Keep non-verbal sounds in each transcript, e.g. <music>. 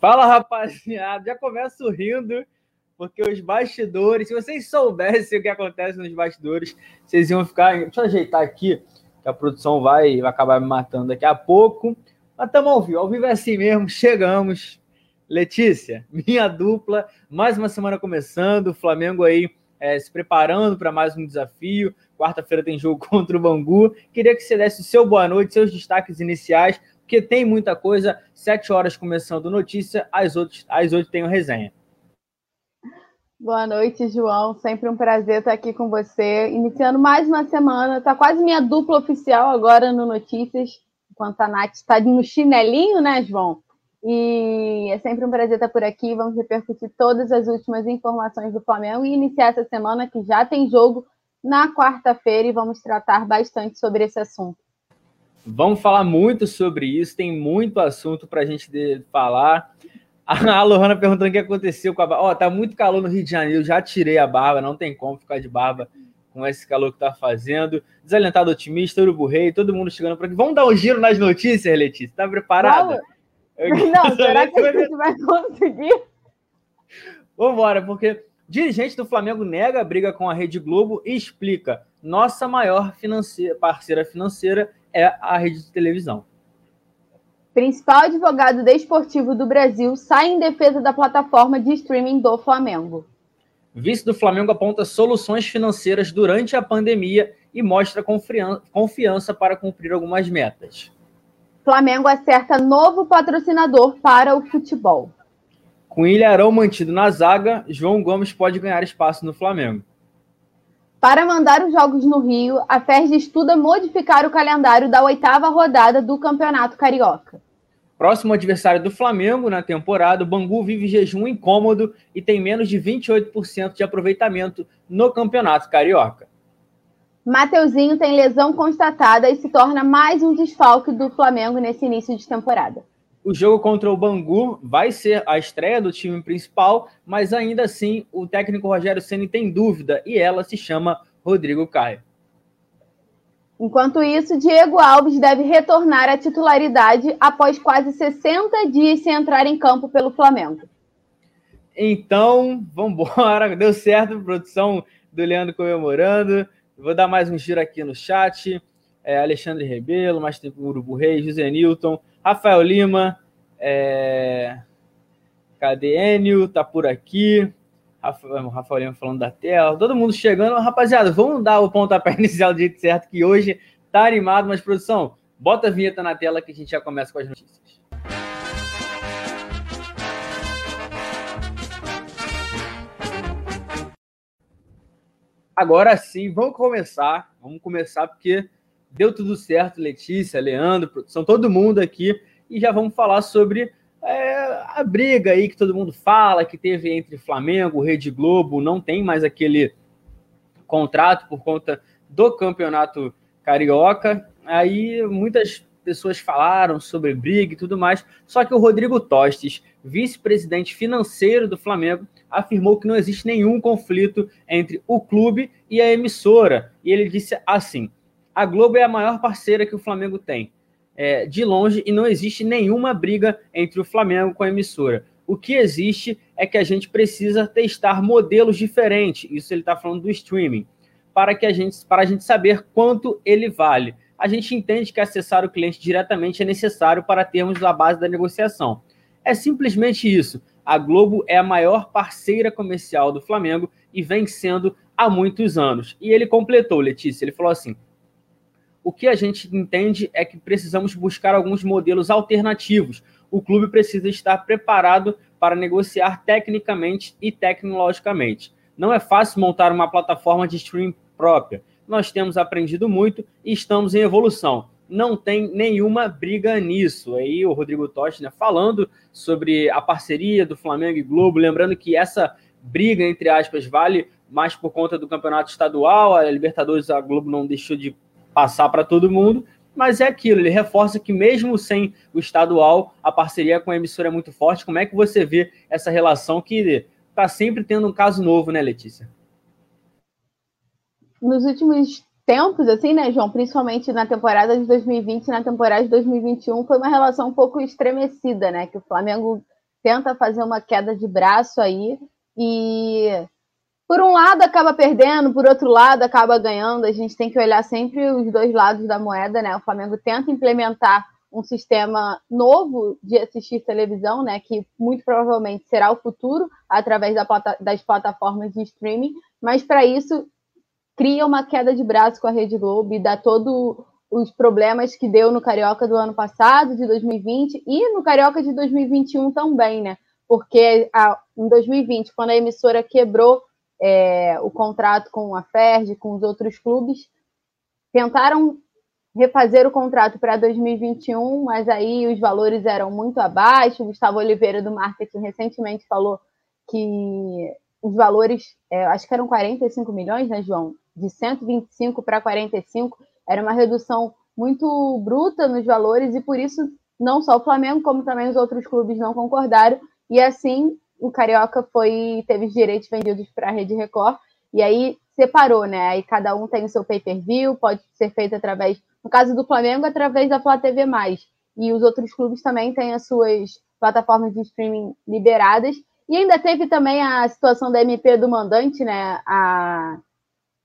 Fala, rapaziada. Já começo rindo, porque os bastidores, se vocês soubessem o que acontece nos bastidores, vocês iam ficar. Deixa eu ajeitar aqui, que a produção vai, vai acabar me matando daqui a pouco. Mas estamos ao vivo. Ao vivo é assim mesmo. Chegamos. Letícia, minha dupla, mais uma semana começando. O Flamengo aí é, se preparando para mais um desafio. Quarta-feira tem jogo <laughs> contra o Bangu. Queria que você desse o seu boa noite, seus destaques iniciais, porque tem muita coisa. Sete horas começando notícia, às oito, às oito tem o resenha. Boa noite, João. Sempre um prazer estar aqui com você. Iniciando mais uma semana. Está quase minha dupla oficial agora no Notícias, enquanto a Nath está no chinelinho, né, João? E é sempre um prazer estar por aqui. Vamos repercutir todas as últimas informações do Flamengo e iniciar essa semana que já tem jogo na quarta-feira e vamos tratar bastante sobre esse assunto. Vamos falar muito sobre isso, tem muito assunto para a gente falar. <laughs> A Lohana perguntando o que aconteceu com a barba. Ó, oh, tá muito calor no Rio de Janeiro, já tirei a barba, não tem como ficar de barba com esse calor que tá fazendo. Desalentado otimista, Urubu Rei, todo mundo chegando por aqui. Vamos dar um giro nas notícias, Letícia? Tá preparada? <laughs> Não, será que a <laughs> gente vai conseguir? Vambora, porque dirigente do Flamengo nega a briga com a Rede Globo e explica: nossa maior financeira, parceira financeira é a rede de televisão. Principal advogado desportivo do Brasil sai em defesa da plataforma de streaming do Flamengo. Vice do Flamengo aponta soluções financeiras durante a pandemia e mostra confiança para cumprir algumas metas. Flamengo acerta novo patrocinador para o futebol. Com Ilharão mantido na zaga, João Gomes pode ganhar espaço no Flamengo. Para mandar os jogos no Rio, a FERJ estuda modificar o calendário da oitava rodada do Campeonato Carioca. Próximo adversário do Flamengo na temporada, o Bangu vive jejum incômodo e tem menos de 28% de aproveitamento no Campeonato Carioca. Mateuzinho tem lesão constatada e se torna mais um desfalque do Flamengo nesse início de temporada. O jogo contra o Bangu vai ser a estreia do time principal, mas ainda assim o técnico Rogério Ceni tem dúvida e ela se chama Rodrigo Caio. Enquanto isso, Diego Alves deve retornar à titularidade após quase 60 dias sem entrar em campo pelo Flamengo. Então, vamos embora. <laughs> Deu certo, produção do Leandro comemorando. Vou dar mais um giro aqui no chat. É, Alexandre Rebelo, mais tempo Urubu Reis, José Newton, Rafael Lima, é... cadê Enio? Tá por aqui. Rafael, Rafael Lima falando da tela. Todo mundo chegando. Rapaziada, vamos dar o pontapé <laughs> inicial do jeito certo, que hoje tá animado, mas produção, bota a vinheta na tela que a gente já começa com as notícias. Agora sim, vamos começar. Vamos começar porque deu tudo certo, Letícia, Leandro, produção, todo mundo aqui, e já vamos falar sobre é, a briga aí que todo mundo fala, que teve entre Flamengo, Rede Globo, não tem mais aquele contrato por conta do campeonato carioca. Aí muitas pessoas falaram sobre briga e tudo mais, só que o Rodrigo Tostes, vice-presidente financeiro do Flamengo, afirmou que não existe nenhum conflito entre o clube e a emissora. E ele disse assim: a Globo é a maior parceira que o Flamengo tem, é, de longe, e não existe nenhuma briga entre o Flamengo com a emissora. O que existe é que a gente precisa testar modelos diferentes. Isso ele está falando do streaming, para que a gente, para a gente saber quanto ele vale. A gente entende que acessar o cliente diretamente é necessário para termos a base da negociação. É simplesmente isso. A Globo é a maior parceira comercial do Flamengo e vem sendo há muitos anos. E ele completou, Letícia, ele falou assim: o que a gente entende é que precisamos buscar alguns modelos alternativos. O clube precisa estar preparado para negociar tecnicamente e tecnologicamente. Não é fácil montar uma plataforma de streaming própria. Nós temos aprendido muito e estamos em evolução. Não tem nenhuma briga nisso. Aí o Rodrigo Totti né, falando sobre a parceria do Flamengo e Globo, lembrando que essa briga, entre aspas, vale mais por conta do campeonato estadual. A Libertadores, a Globo não deixou de passar para todo mundo, mas é aquilo, ele reforça que mesmo sem o estadual, a parceria com a emissora é muito forte. Como é que você vê essa relação que está sempre tendo um caso novo, né, Letícia? Nos últimos tempos, assim, né, João, principalmente na temporada de 2020 e na temporada de 2021, foi uma relação um pouco estremecida, né, que o Flamengo tenta fazer uma queda de braço aí e por um lado acaba perdendo, por outro lado acaba ganhando. A gente tem que olhar sempre os dois lados da moeda, né? O Flamengo tenta implementar um sistema novo de assistir televisão, né? Que muito provavelmente será o futuro através da das plataformas de streaming, mas para isso cria uma queda de braço com a Rede Globo e dá todo os problemas que deu no Carioca do ano passado, de 2020, e no Carioca de 2021 também, né? Porque a, em 2020, quando a emissora quebrou é, o contrato com a Ferdi, com os outros clubes, tentaram refazer o contrato para 2021, mas aí os valores eram muito abaixo. O Gustavo Oliveira, do marketing, recentemente falou que os valores, é, acho que eram 45 milhões, né, João? De 125 para 45, era uma redução muito bruta nos valores, e por isso não só o Flamengo, como também os outros clubes não concordaram, e assim o Carioca foi teve os direitos vendidos para a Rede Record e aí separou, né? Aí cada um tem o seu pay-per-view, pode ser feito através, no caso do Flamengo, através da Flá TV+. E os outros clubes também têm as suas plataformas de streaming liberadas. E ainda teve também a situação da MP do mandante, né? A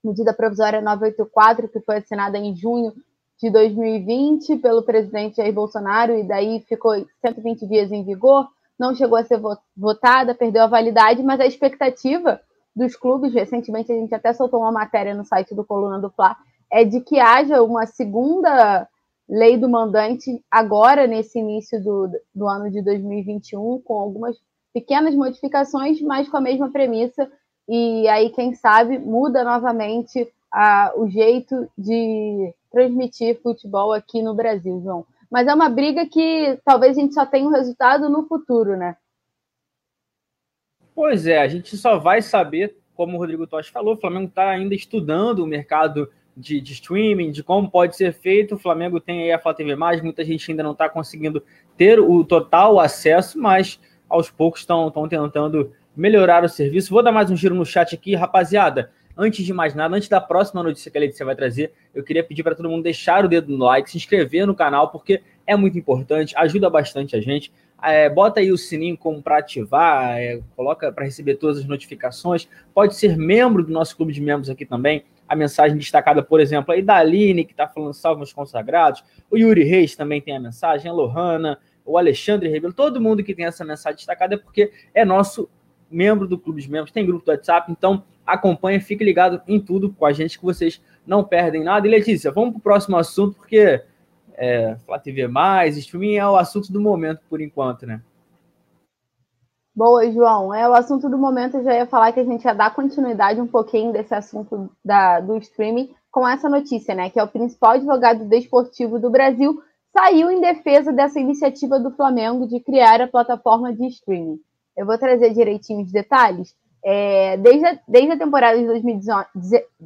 medida provisória 984, que foi assinada em junho de 2020 pelo presidente Jair Bolsonaro, e daí ficou 120 dias em vigor não chegou a ser votada, perdeu a validade, mas a expectativa dos clubes, recentemente a gente até soltou uma matéria no site do Coluna do Fla, é de que haja uma segunda lei do mandante agora, nesse início do, do ano de 2021, com algumas pequenas modificações, mas com a mesma premissa, e aí, quem sabe, muda novamente o jeito de transmitir futebol aqui no Brasil, João. Mas é uma briga que talvez a gente só tenha um resultado no futuro, né? Pois é, a gente só vai saber, como o Rodrigo Tosh falou, o Flamengo está ainda estudando o mercado de, de, streaming, de como pode ser feito. O Flamengo tem aí a Flá TV+, muita gente ainda não está conseguindo ter o total acesso, mas aos poucos estão tentando melhorar o serviço. Vou dar mais um giro no chat aqui, rapaziada. Antes de mais nada, antes da próxima notícia que a Letícia vai trazer, eu queria pedir para todo mundo deixar o dedo no like, se inscrever no canal, porque é muito importante, ajuda bastante a gente. É, bota aí o sininho como para ativar, é, coloca para receber todas as notificações. Pode ser membro do nosso clube de membros aqui também. A mensagem destacada, por exemplo, aí da Aline, que está falando salve meus consagrados. O Yuri Reis também tem a mensagem, a Lohana, o Alexandre Rebelo, todo mundo que tem essa mensagem destacada é porque é nosso membro do clube de membros, tem grupo do WhatsApp, então acompanha, fique ligado em tudo com a gente que vocês não perdem nada. E Letícia, vamos para o próximo assunto, porque é, Flá TV+, streaming é o assunto do momento por enquanto, né? Boa, João. É o assunto do momento. Eu já ia falar que a gente ia dar continuidade um pouquinho desse assunto da, do streaming com essa notícia, né? Que é o principal advogado desportivo do Brasil saiu em defesa dessa iniciativa do Flamengo de criar a plataforma de streaming. Eu vou trazer direitinho os detalhes. É, desde, a, desde a temporada de 2019,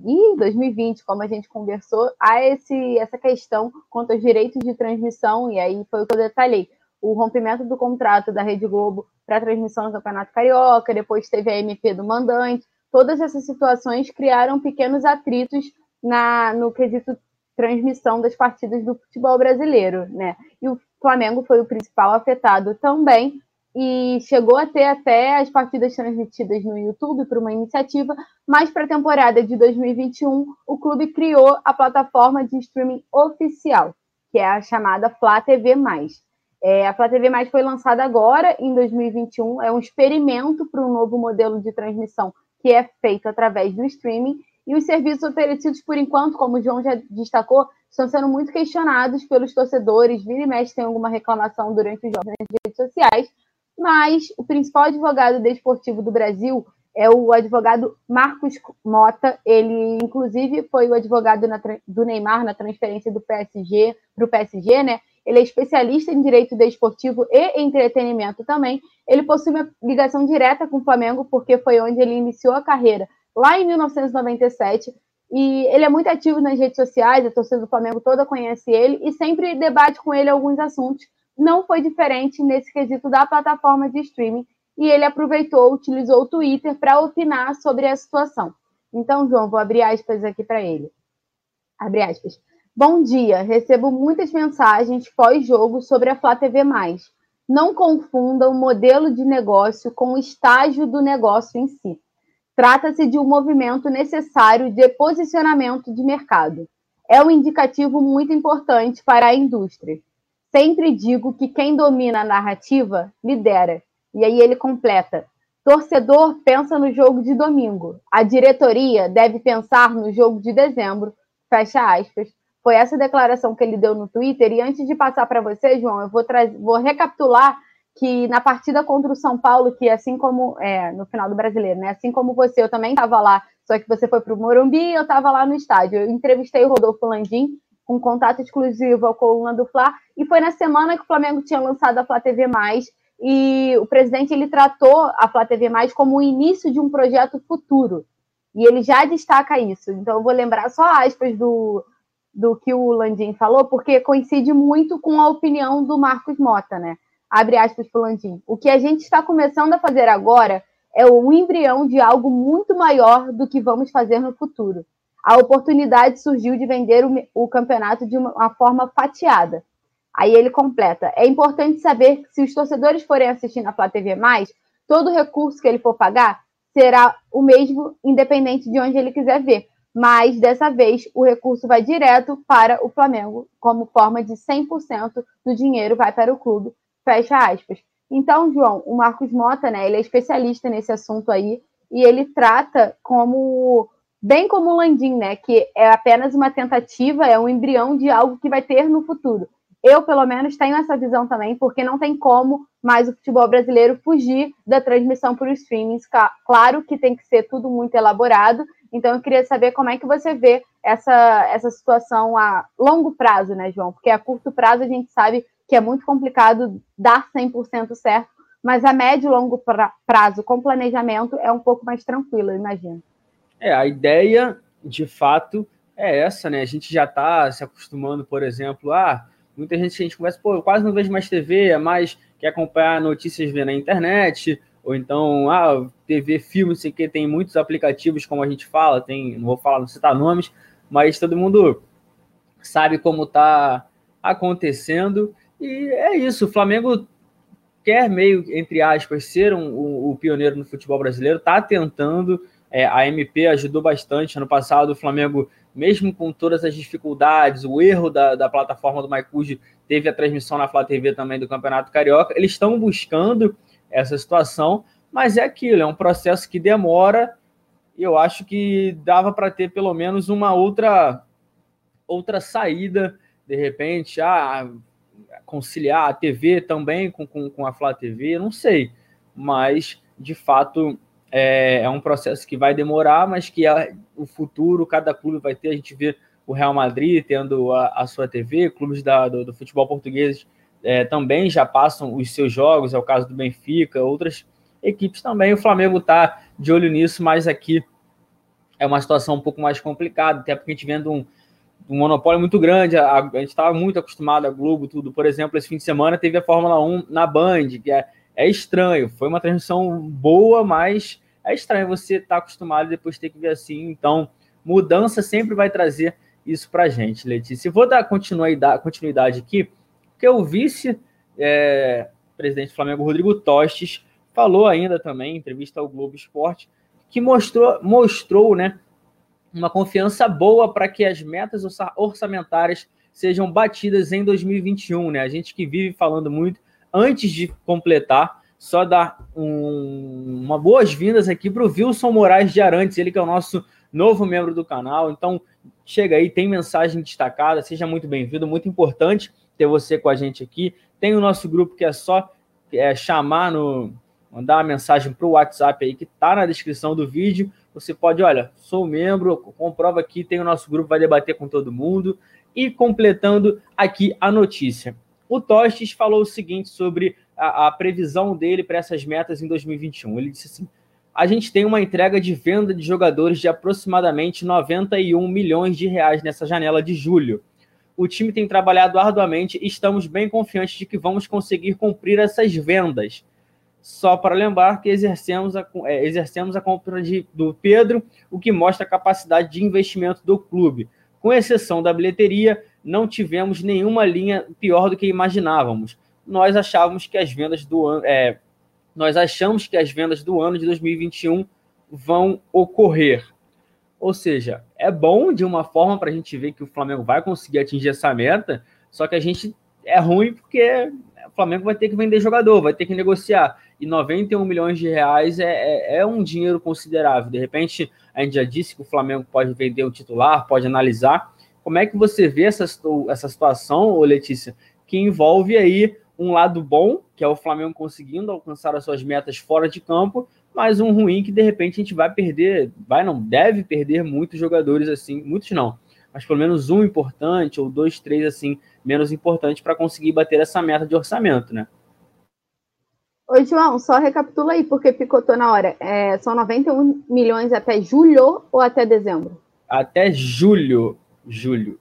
e 2020, como a gente conversou, há esse, essa questão quanto aos direitos de transmissão, e aí foi o que eu detalhei. O rompimento do contrato da Rede Globo para transmissão do Campeonato Carioca, depois teve a MP do mandante, todas essas situações criaram pequenos atritos na, no quesito transmissão das partidas do futebol brasileiro, né? E o Flamengo foi o principal afetado também, e chegou a ter até as partidas transmitidas no YouTube por uma iniciativa, mas para a temporada de 2021 o clube criou a plataforma de streaming oficial, que é a chamada Flá TV+. É, a Flá TV+, foi lançada agora, em 2021, é um experimento para um novo modelo de transmissão que é feito através do streaming, e os serviços oferecidos, por enquanto, como o João já destacou, estão sendo muito questionados pelos torcedores, vira e mexe tem alguma reclamação durante os jogos nas redes sociais, mas o principal advogado desportivo do Brasil é o advogado Marcos Mota. Ele, inclusive, foi o advogado na, do Neymar na transferência do PSG para o PSG, né? Ele é especialista em direito desportivo e entretenimento também. Ele possui uma ligação direta com o Flamengo, porque foi onde ele iniciou a carreira, lá em 1997. E ele é muito ativo nas redes sociais, a torcida do Flamengo toda conhece ele e sempre debate com ele alguns assuntos não foi diferente nesse quesito da plataforma de streaming e ele aproveitou, utilizou o Twitter para opinar sobre a situação. Então, João, vou abrir aspas aqui para ele. Abre aspas. Bom dia, recebo muitas mensagens pós-jogo sobre a Flá TV+. não confunda o modelo de negócio com o estágio do negócio em si. Trata-se de um movimento necessário de posicionamento de mercado. É um indicativo muito importante para a indústria. Sempre digo que quem domina a narrativa lidera. E aí ele completa: torcedor pensa no jogo de domingo, a diretoria deve pensar no jogo de dezembro. Fecha aspas. Foi essa declaração que ele deu no Twitter. E antes de passar para você, João, eu vou, vou recapitular que na partida contra o São Paulo, que assim como é, no final do brasileiro, né? Assim como você, eu também estava lá, só que você foi para o Morumbi e eu estava lá no estádio. Eu entrevistei o Rodolfo Landim com contato exclusivo ao coluna do Fla, e foi na semana que o Flamengo tinha lançado a Flá TV e o presidente ele tratou a Flá TV como o início de um projeto futuro. E ele já destaca isso. Então eu vou lembrar só aspas do, do que o Landim falou, porque coincide muito com a opinião do Marcos Mota, né? Abre aspas para o Landim. O que a gente está começando a fazer agora é o embrião de algo muito maior do que vamos fazer no futuro. A oportunidade surgiu de vender o, o campeonato de uma, uma forma fatiada. Aí ele completa: é importante saber que se os torcedores forem assistir na Flá TV, todo recurso que ele for pagar será o mesmo, independente de onde ele quiser ver mas dessa vez o recurso vai direto para o Flamengo, como forma de 100% do dinheiro vai para o clube, fecha aspas. Então, João, o Marcos Mota, né, ele é especialista nesse assunto aí, e ele trata como, bem como o Landim, né, que é apenas uma tentativa, é um embrião de algo que vai ter no futuro. Eu, pelo menos, tenho essa visão também, porque não tem como mais o futebol brasileiro fugir da transmissão por streamings. Claro que tem que ser tudo muito elaborado, então, eu queria saber como é que você vê essa, essa situação a longo prazo, né, João? Porque a curto prazo a gente sabe que é muito complicado dar 100% certo, mas a médio e longo prazo, com planejamento, é um pouco mais tranquilo, eu imagino. É, a ideia, de fato, é essa, né? A gente já está se acostumando, por exemplo, a muita gente a gente conversa, pô, eu quase não vejo mais TV, é mais quer acompanhar notícias vendo na internet, ou então, ah, TV, filme, sei que tem muitos aplicativos, como a gente fala, tem, não vou falar, não citar nomes, mas todo mundo sabe como está acontecendo. E é isso, o Flamengo quer meio, entre aspas, ser um, um, o pioneiro no futebol brasileiro, está tentando, é, a MP ajudou bastante, ano passado o Flamengo, mesmo com todas as dificuldades, o erro da, da plataforma do Maicujo, teve a transmissão na Flá TV também do Campeonato Carioca, eles estão buscando essa situação, mas é aquilo, é um processo que demora. E eu acho que dava para ter pelo menos uma outra outra saída, de repente, ah, conciliar a TV também com, com, com a Flá TV, não sei. Mas, de fato, é, é, um processo que vai demorar, mas que é, o futuro, cada clube vai ter. A gente vê o Real Madrid tendo a, a sua TV, clubes da, do, do futebol português é, também já passam os seus jogos, é o caso do Benfica, outras equipes também. O Flamengo está de olho nisso, mas aqui é uma situação um pouco mais complicada, até porque a gente vendo um, um monopólio muito grande, a, a gente estava muito acostumado a Globo, tudo. Por exemplo, esse fim de semana teve a Fórmula 1 na Band, que é, é estranho, foi uma transmissão boa, mas é estranho você estar tá acostumado e depois ter que ver assim. Então, mudança sempre vai trazer isso para gente, Letícia. Vou dar continuidade, continuidade aqui porque o vice-presidente é, do Flamengo, Rodrigo Tostes, falou ainda também, em entrevista ao Globo Esporte, que mostrou, mostrou né, uma confiança boa para que as metas orçamentárias sejam batidas em 2021. Né? A gente que vive falando muito, antes de completar, só dar um, uma boas-vindas aqui para o Wilson Moraes de Arantes, ele que é o nosso novo membro do canal. Então, chega aí, tem mensagem destacada, seja muito bem-vindo, muito importante ter você com a gente aqui. Tem o nosso grupo que é só é, chamar no. mandar uma mensagem para o WhatsApp aí que está na descrição do vídeo. Você pode, olha, sou membro, comprova aqui, tem o nosso grupo, vai debater com todo mundo. E completando aqui a notícia. O Tostes falou o seguinte sobre a, a previsão dele para essas metas em 2021. Ele disse assim: a gente tem uma entrega de venda de jogadores de aproximadamente 91 milhões de reais nessa janela de julho o time tem trabalhado arduamente e estamos bem confiantes de que vamos conseguir cumprir essas vendas. Só para lembrar que exercemos a, é, exercemos a compra de, do Pedro, o que mostra a capacidade de investimento do clube. Com exceção da bilheteria, não tivemos nenhuma linha pior do que imaginávamos. nós achávamos que as vendas do ano. É, nós achamos que as vendas do ano de 2021 vão ocorrer. Ou seja, é bom de uma forma para a gente ver que o Flamengo vai conseguir atingir essa meta, só que a gente é ruim porque o Flamengo vai ter que vender jogador, vai ter que negociar. E 91 milhões de reais é, é, é, um dinheiro considerável. De repente, a gente já disse que o Flamengo pode vender o titular, pode analisar. Como é que você vê essa, essa situação, Letícia, que envolve aí um lado bom, que é o Flamengo conseguindo alcançar as suas metas fora de campo, mas um ruim que de repente a gente vai perder, vai não, deve perder muitos jogadores assim, muitos não, mas pelo menos um importante ou dois, três assim, menos importantes para conseguir bater essa meta de orçamento, né? Oi, João, só recapitula aí, porque picotou na hora. É, são 91 milhões até julho ou até dezembro? Até julho. Julho.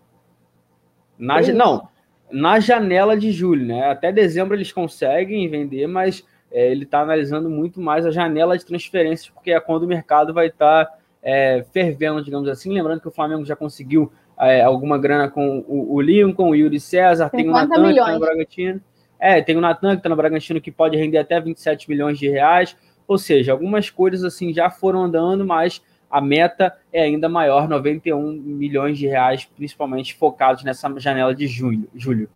Na, não, na janela de julho, né? Até dezembro eles conseguem vender, mas é, ele está analisando muito mais a janela de transferências, porque é quando o mercado vai estar tá, é, fervendo, digamos assim. Lembrando que o Flamengo já conseguiu é, alguma grana com o, o Lincoln, o Yuri César, tem o Natan que está no Bragantino. É, tem o Natan que está no Bragantino que pode render até 27 milhões de reais. Ou seja, algumas coisas assim já foram andando, mas a meta é ainda maior, 91 milhões de reais, principalmente focados nessa janela de julho. julho.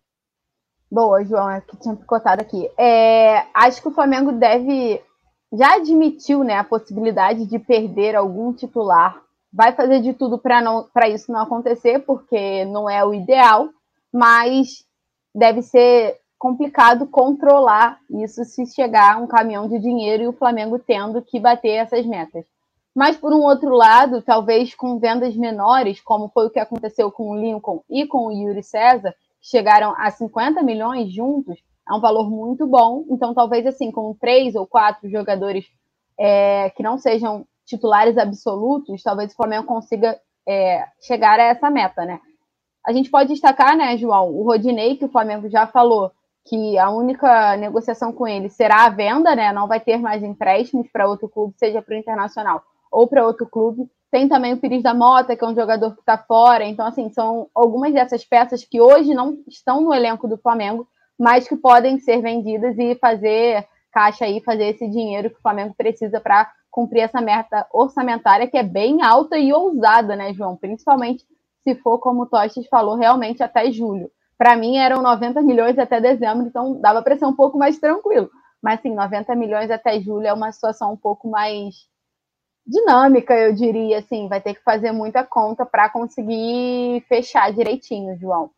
Boa, João, é que tinha picotado aqui. É, acho que o Flamengo deve. Já admitiu né, a possibilidade de perder algum titular. Vai fazer de tudo para isso não acontecer, porque não é o ideal, mas deve ser complicado controlar isso se chegar um caminhão de dinheiro e o Flamengo tendo que bater essas metas. Mas, por um outro lado, talvez com vendas menores, como foi o que aconteceu com o Lincoln e com o Yuri César, chegaram a 50 milhões juntos, é um valor muito bom. Então, talvez assim, com três ou quatro jogadores é, que não sejam titulares absolutos, talvez o Flamengo consiga é, chegar a essa meta, né? A gente pode destacar, né, João, o Rodinei, que o Flamengo já falou que a única negociação com ele será a venda, né? Não vai ter mais empréstimos para outro clube, seja para o Internacional ou para outro clube. Tem também o Pires da Mota, que é um jogador que está fora. Então, assim, são algumas dessas peças que hoje não estão no elenco do Flamengo, mas que podem ser vendidas e fazer caixa aí, fazer esse dinheiro que o Flamengo precisa para cumprir essa meta orçamentária, que é bem alta e ousada, né, João? Principalmente se for, como o Tostes falou, realmente até julho. Para mim eram 90 milhões até dezembro, então dava para ser um pouco mais tranquilo. Mas sim, 90 milhões até julho é uma situação um pouco mais dinâmica, eu diria, assim, vai ter que fazer muita conta para conseguir fechar direitinho, João.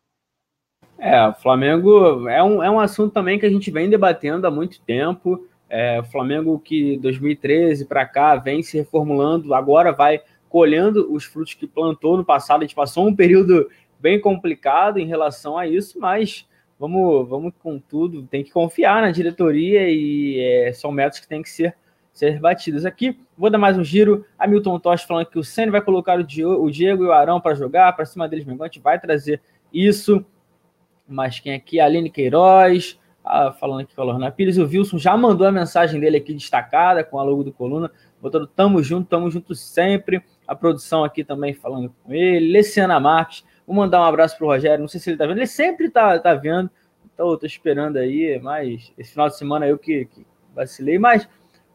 É, o Flamengo é um, é um assunto também que a gente vem debatendo há muito tempo. É, o Flamengo que 2013 para cá vem se reformulando, agora vai colhendo os frutos que plantou no passado. A gente passou um período bem complicado em relação a isso, mas vamos, vamos com tudo, tem que confiar na diretoria e é, são metas que têm que ser ser batidas aqui. Vou dar mais um giro. Hamilton Tosh falando que o Senna vai colocar o Diego, e o Arão para jogar, para cima deles mesmo. A gente vai trazer isso. Mas quem aqui? Aline Queiroz, ah, falando aqui com a Lorna Pires. O Wilson já mandou a mensagem dele aqui destacada com a logo do Coluna. Botando tamo junto, tamo junto sempre. A produção aqui também falando com ele. Leciana Marques. Vou mandar um abraço pro Rogério. Não sei se ele tá vendo. Ele sempre tá, tá vendo. Então, tô esperando aí. Mas esse final de semana eu que, que vacilei. Mas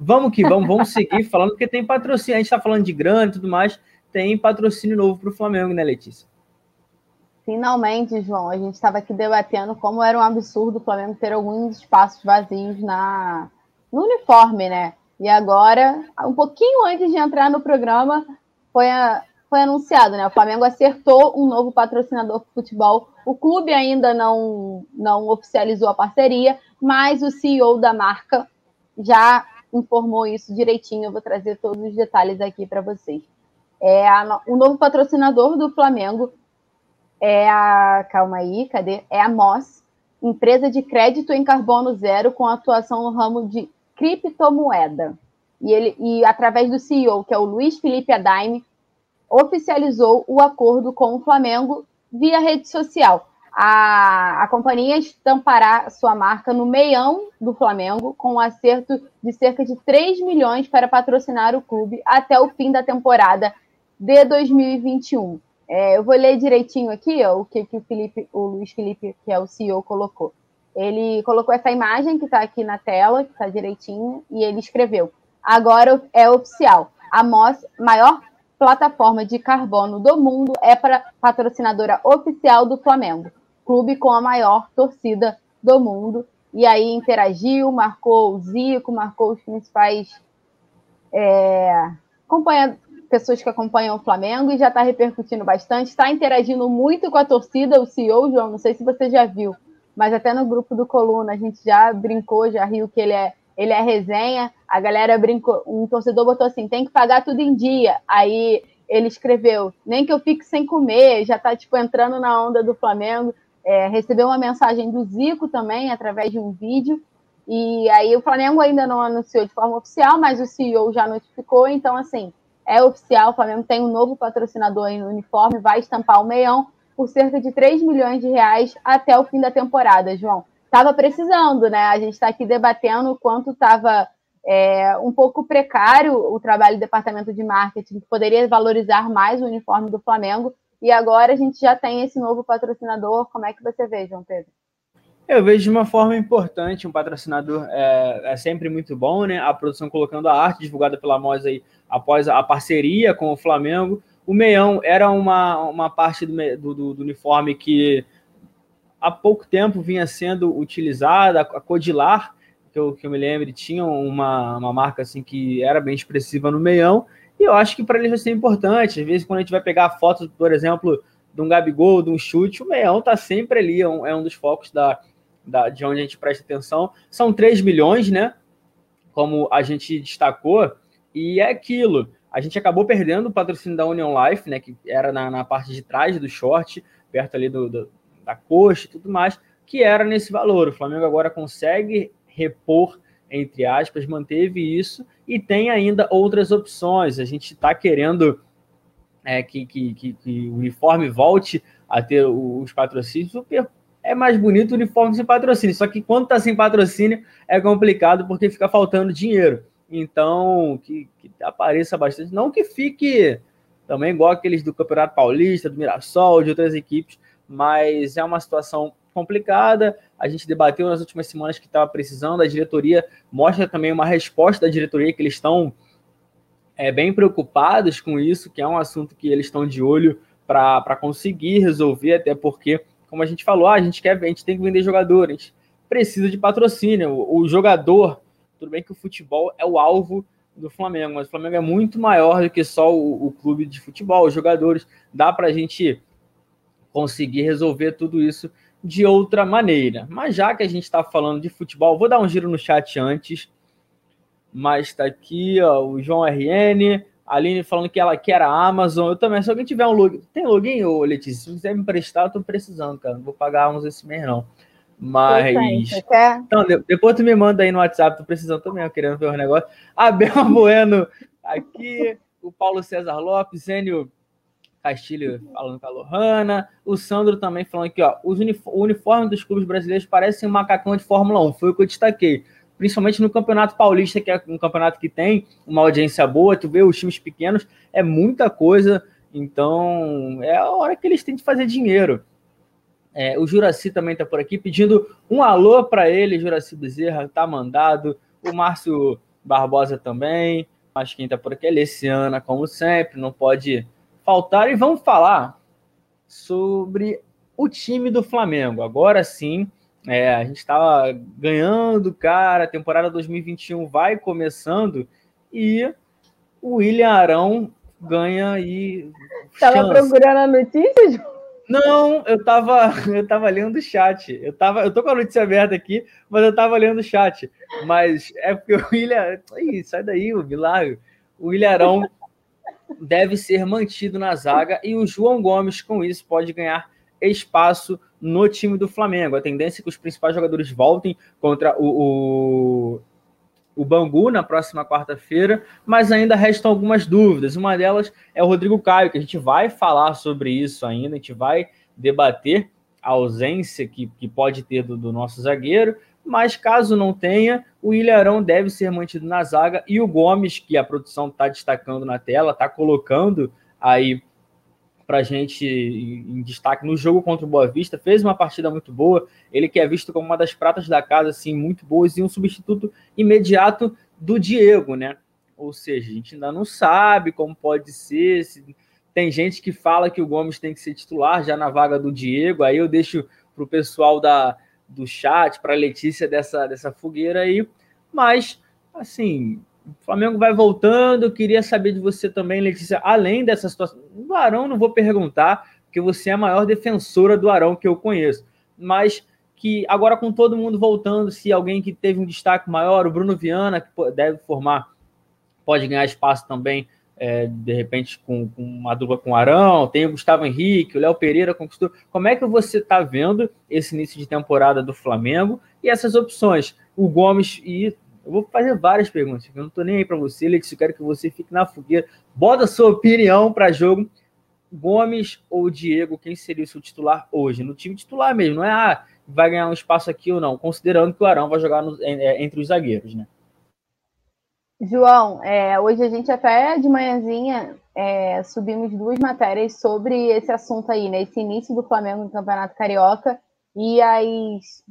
Vamos que vamos, vamos seguir falando, porque tem patrocínio. A gente está falando de grana e tudo mais. Tem patrocínio novo para o Flamengo, né, Letícia? Finalmente, João, a gente estava aqui debatendo como era um absurdo o Flamengo ter alguns espaços vazios na, no uniforme, né? E agora, um pouquinho antes de entrar no programa, foi, a, foi anunciado, né? O Flamengo acertou um novo patrocinador para futebol. O clube ainda não, não oficializou a parceria, mas o CEO da marca já informou isso direitinho. Eu vou trazer todos os detalhes aqui para vocês. É a, o novo patrocinador do Flamengo é a. Calma aí, cadê? É a Moss, empresa de crédito em carbono zero com atuação no ramo de criptomoeda. E, ele, e através do CEO, que é o Luiz Felipe Adaime, oficializou o acordo com o Flamengo via rede social a, a companhia estampará sua marca no meião do Flamengo, com um acerto de cerca de 3 milhões para patrocinar o clube até o fim da temporada de 2021. É, eu vou ler direitinho aqui ó, o que, que o, Felipe, o Luiz Felipe, que é o CEO, colocou. ele colocou essa imagem que está aqui na tela, que está direitinho, e ele escreveu: agora é oficial. A maior plataforma de carbono do mundo é para patrocinadora oficial do Flamengo, clube com a maior torcida do mundo. E aí interagiu, marcou o Zico, marcou os principais é, pessoas que acompanham o Flamengo e já está repercutindo bastante, está interagindo muito com a torcida, o CEO, João, não sei se você já viu, mas até no grupo do Coluna a gente já brincou, já riu que ele é, ele é resenha, a galera brincou, um torcedor botou assim, tem que pagar tudo em dia, aí ele escreveu, nem que eu fique sem comer, já está tipo entrando na onda do Flamengo, é, recebeu uma mensagem do Zico também, através de um vídeo, e aí o Flamengo ainda não anunciou de forma oficial, mas o CEO já notificou, então assim, é oficial, o Flamengo tem um novo patrocinador aí no uniforme, vai estampar o meião por cerca de 3 milhões de reais até o fim da temporada, João. Estava precisando, né? A gente está aqui debatendo o quanto estava é, um pouco precário o trabalho do departamento de marketing, que poderia valorizar mais o uniforme do Flamengo, e agora a gente já tem esse novo patrocinador. Como é que você vê, João Pedro? Eu vejo de uma forma importante, um patrocinador é, é, sempre muito bom, né? A produção colocando a arte divulgada pela Moz aí após a parceria com o Flamengo. O meião era uma, uma parte do, do, do uniforme que há pouco tempo vinha sendo utilizada, a Codilar, que eu, que eu me lembro, tinha uma, uma marca assim que era bem expressiva no meião, e eu acho que para eles vai ser importante. Às vezes, quando a gente vai pegar fotos, por exemplo, de um Gabigol, de um chute, o meião está sempre ali, é um, é um dos focos da, da, de onde a gente presta atenção. São 3 milhões, né? Como a gente destacou, e é aquilo. A gente acabou perdendo o patrocínio da Union Life, né? Que era na, na parte de trás do short, perto ali do, do, da coxa e tudo mais, que era nesse valor. O Flamengo agora consegue repor, entre aspas, manteve isso e tem ainda outras opções. A gente está querendo é, que, que, que, que, o uniforme volte a ter os patrocínios. É mais bonito o uniforme sem patrocínio. Só que quando está sem patrocínio é complicado porque fica faltando dinheiro. Então, que, que, apareça bastante. Não que fique também igual aqueles do Campeonato Paulista, do Mirassol, de outras equipes, mas é uma situação complicada. A gente debateu nas últimas semanas que estava precisando. A diretoria mostra também uma resposta da diretoria que eles estão é, bem preocupados com isso, que é um assunto que eles estão de olho para conseguir resolver, até porque como a gente falou, ah, a gente quer, a gente tem que vender jogadores, precisa de patrocínio. O, o jogador, tudo bem que o futebol é o alvo do Flamengo, mas o Flamengo é muito maior do que só o, o clube de futebol, os jogadores. Dá para a gente conseguir resolver tudo isso de outra maneira. Mas já que a gente está falando de futebol, vou dar um giro no chat antes. Mas está aqui ó, o João RN, a Aline falando que ela quer a Amazon. Eu também. Se alguém tiver um login. Tem login, ô Letícia? Se quiser me emprestar, eu tô precisando, cara. Não vou pagar uns esse mês, não. Mas. Então, depois tu me manda aí no WhatsApp, tô precisando também, eu querendo ver os negócios. A Bela <laughs> Bueno aqui, o Paulo César Lopes, Zênio Castilho falando com a Lohana, o Sandro também falando aqui, ó. Os o uniforme dos clubes brasileiros parecem um macacão de Fórmula 1, foi o que eu destaquei principalmente no Campeonato Paulista, que é um campeonato que tem uma audiência boa, tu vê os times pequenos, é muita coisa, então é a hora que eles têm de fazer dinheiro. É, o Juraci também está por aqui pedindo um alô para ele, Juraci Bezerra, tá mandado. O Márcio Barbosa também. Mas quem está por aqui é Leciana, como sempre, não pode faltar. E vamos falar sobre o time do Flamengo. Agora sim, é, a gente estava ganhando, cara, a temporada 2021 vai começando e o William Arão ganha e. Tava procurando a notícia, João? Não, eu tava, <laughs> eu tava lendo o chat. Eu, tava, eu tô com a notícia aberta aqui, mas eu tava lendo o chat. Mas é porque o William. Ih, sai daí, o milagre. O William Arão deve ser mantido na zaga e o João Gomes, com isso, pode ganhar espaço no time do Flamengo. A tendência é que os principais jogadores voltem contra o, o, o Bangu na próxima quarta-feira, mas ainda restam algumas dúvidas. Uma delas é o Rodrigo Caio, que a gente vai falar sobre isso ainda, a gente vai debater a ausência que, que pode ter do, do nosso zagueiro, mas caso não tenha, o Ilharão deve ser mantido na zaga e o Gomes, que a produção está destacando na tela, está colocando aí para gente em destaque no jogo contra o Boa Vista, fez uma partida muito boa, ele que é visto como uma das pratas da casa, assim, muito boas, e um substituto imediato do Diego, né? Ou seja, a gente ainda não sabe como pode ser, se... tem gente que fala que o Gomes tem que ser titular já na vaga do Diego, aí eu deixo para o pessoal da, do chat, para Letícia dessa, dessa fogueira aí, mas, assim, o Flamengo vai voltando. Eu queria saber de você também, Letícia, além dessa situação. Do Arão, não vou perguntar, porque você é a maior defensora do Arão que eu conheço. Mas que agora, com todo mundo voltando, se alguém que teve um destaque maior, o Bruno Viana, que deve formar, pode ganhar espaço também, é, de repente, com, com, uma dupla com o Arão, tem o Gustavo Henrique, o Léo Pereira conquistou. Como é que você está vendo esse início de temporada do Flamengo e essas opções? O Gomes e eu vou fazer várias perguntas, eu não estou nem aí para você, Letícia, eu quero que você fique na fogueira. Bota sua opinião para jogo. Gomes ou Diego, quem seria o seu titular hoje? No time titular mesmo, não é ah, vai ganhar um espaço aqui ou não, considerando que o Arão vai jogar no, é, entre os zagueiros, né? João, é, hoje a gente até de manhãzinha é, subimos duas matérias sobre esse assunto aí, né? Esse início do Flamengo no Campeonato Carioca e as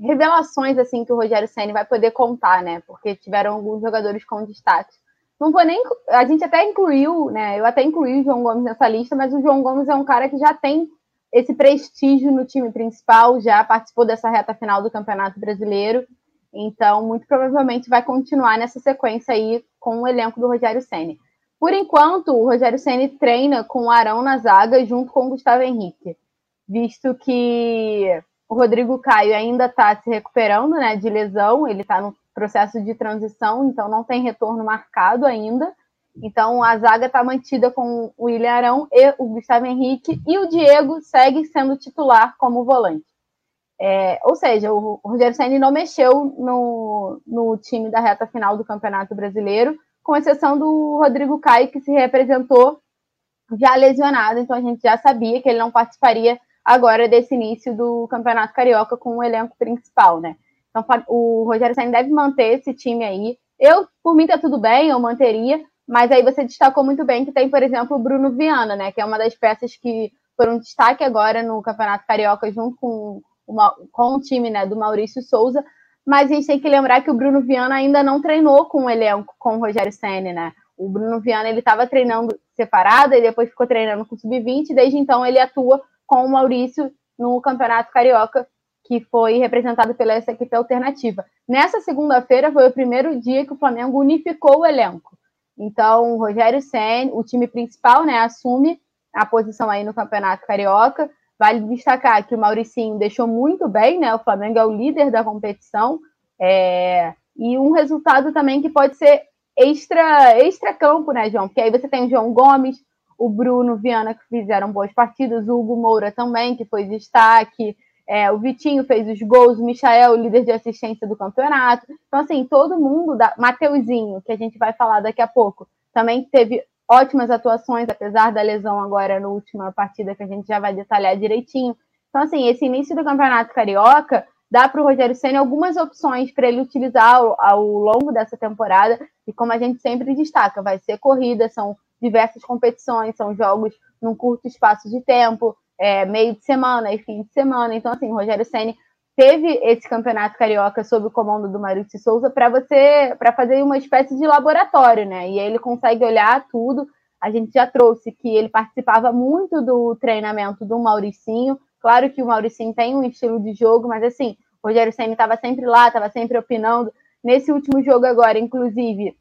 revelações assim que o Rogério Ceni vai poder contar, né? Porque tiveram alguns jogadores com destaque. Não vou nem. A gente até incluiu, né? Eu até incluí o João Gomes nessa lista, mas o João Gomes é um cara que já tem esse prestígio no time principal, já participou dessa reta final do Campeonato Brasileiro. Então, muito provavelmente vai continuar nessa sequência aí com o elenco do Rogério Ceni. Por enquanto, o Rogério Ceni treina com o Arão na zaga junto com o Gustavo Henrique, visto que o Rodrigo Caio ainda está se recuperando né, de lesão, ele está no processo de transição, então não tem retorno marcado ainda. Então a zaga está mantida com o William Arão e o Gustavo Henrique, e o Diego segue sendo titular como volante. É, ou seja, o Rogério Senna não mexeu no, no time da reta final do Campeonato Brasileiro, com exceção do Rodrigo Caio, que se representou já lesionado, então a gente já sabia que ele não participaria agora desse início do Campeonato Carioca com o elenco principal, né? Então o Rogério Senna deve manter esse time aí. Eu, por mim, tá tudo bem, eu manteria, mas aí você destacou muito bem que tem, por exemplo, o Bruno Viana, né? Que é uma das peças que foram destaque agora no Campeonato Carioca, junto com, uma, com o time né, do Maurício Souza. Mas a gente tem que lembrar que o Bruno Viana ainda não treinou com o elenco, com o Rogério Senna, né? O Bruno Viana ele estava treinando separado e depois ficou treinando com o sub-20, desde então ele atua com o Maurício no Campeonato Carioca, que foi representado pela essa equipe alternativa. Nessa segunda-feira foi o primeiro dia que o Flamengo unificou o elenco. Então, o Rogério Senna, o time principal, né, assume a posição aí no Campeonato Carioca. Vale destacar que o Mauricinho deixou muito bem, né? O Flamengo é o líder da competição. É... E um resultado também que pode ser extra, extra campo, né, João? Porque aí você tem o João Gomes, o Bruno Viana, que fizeram boas partidas, o Hugo Moura também, que foi destaque, é, o Vitinho fez os gols, o Michael, líder de assistência do campeonato. Então, assim, todo mundo, da... Mateuzinho, que a gente vai falar daqui a pouco, também teve ótimas atuações, apesar da lesão agora na última partida, que a gente já vai detalhar direitinho. Então, assim, esse início do Campeonato Carioca dá para o Rogério Senna algumas opções para ele utilizar ao, ao longo dessa temporada, e como a gente sempre destaca, vai ser corrida, são diversas competições, são jogos num curto espaço de tempo, é, meio de semana e fim de semana. Então, assim, Rogério Senni teve esse campeonato carioca sob o comando do Maurício Souza para você para fazer uma espécie de laboratório, né? E ele consegue olhar tudo. A gente já trouxe que ele participava muito do treinamento do Mauricinho. Claro que o Mauricinho tem um estilo de jogo, mas assim, o Rogério Senni estava sempre lá, estava sempre opinando. Nesse último jogo agora, inclusive,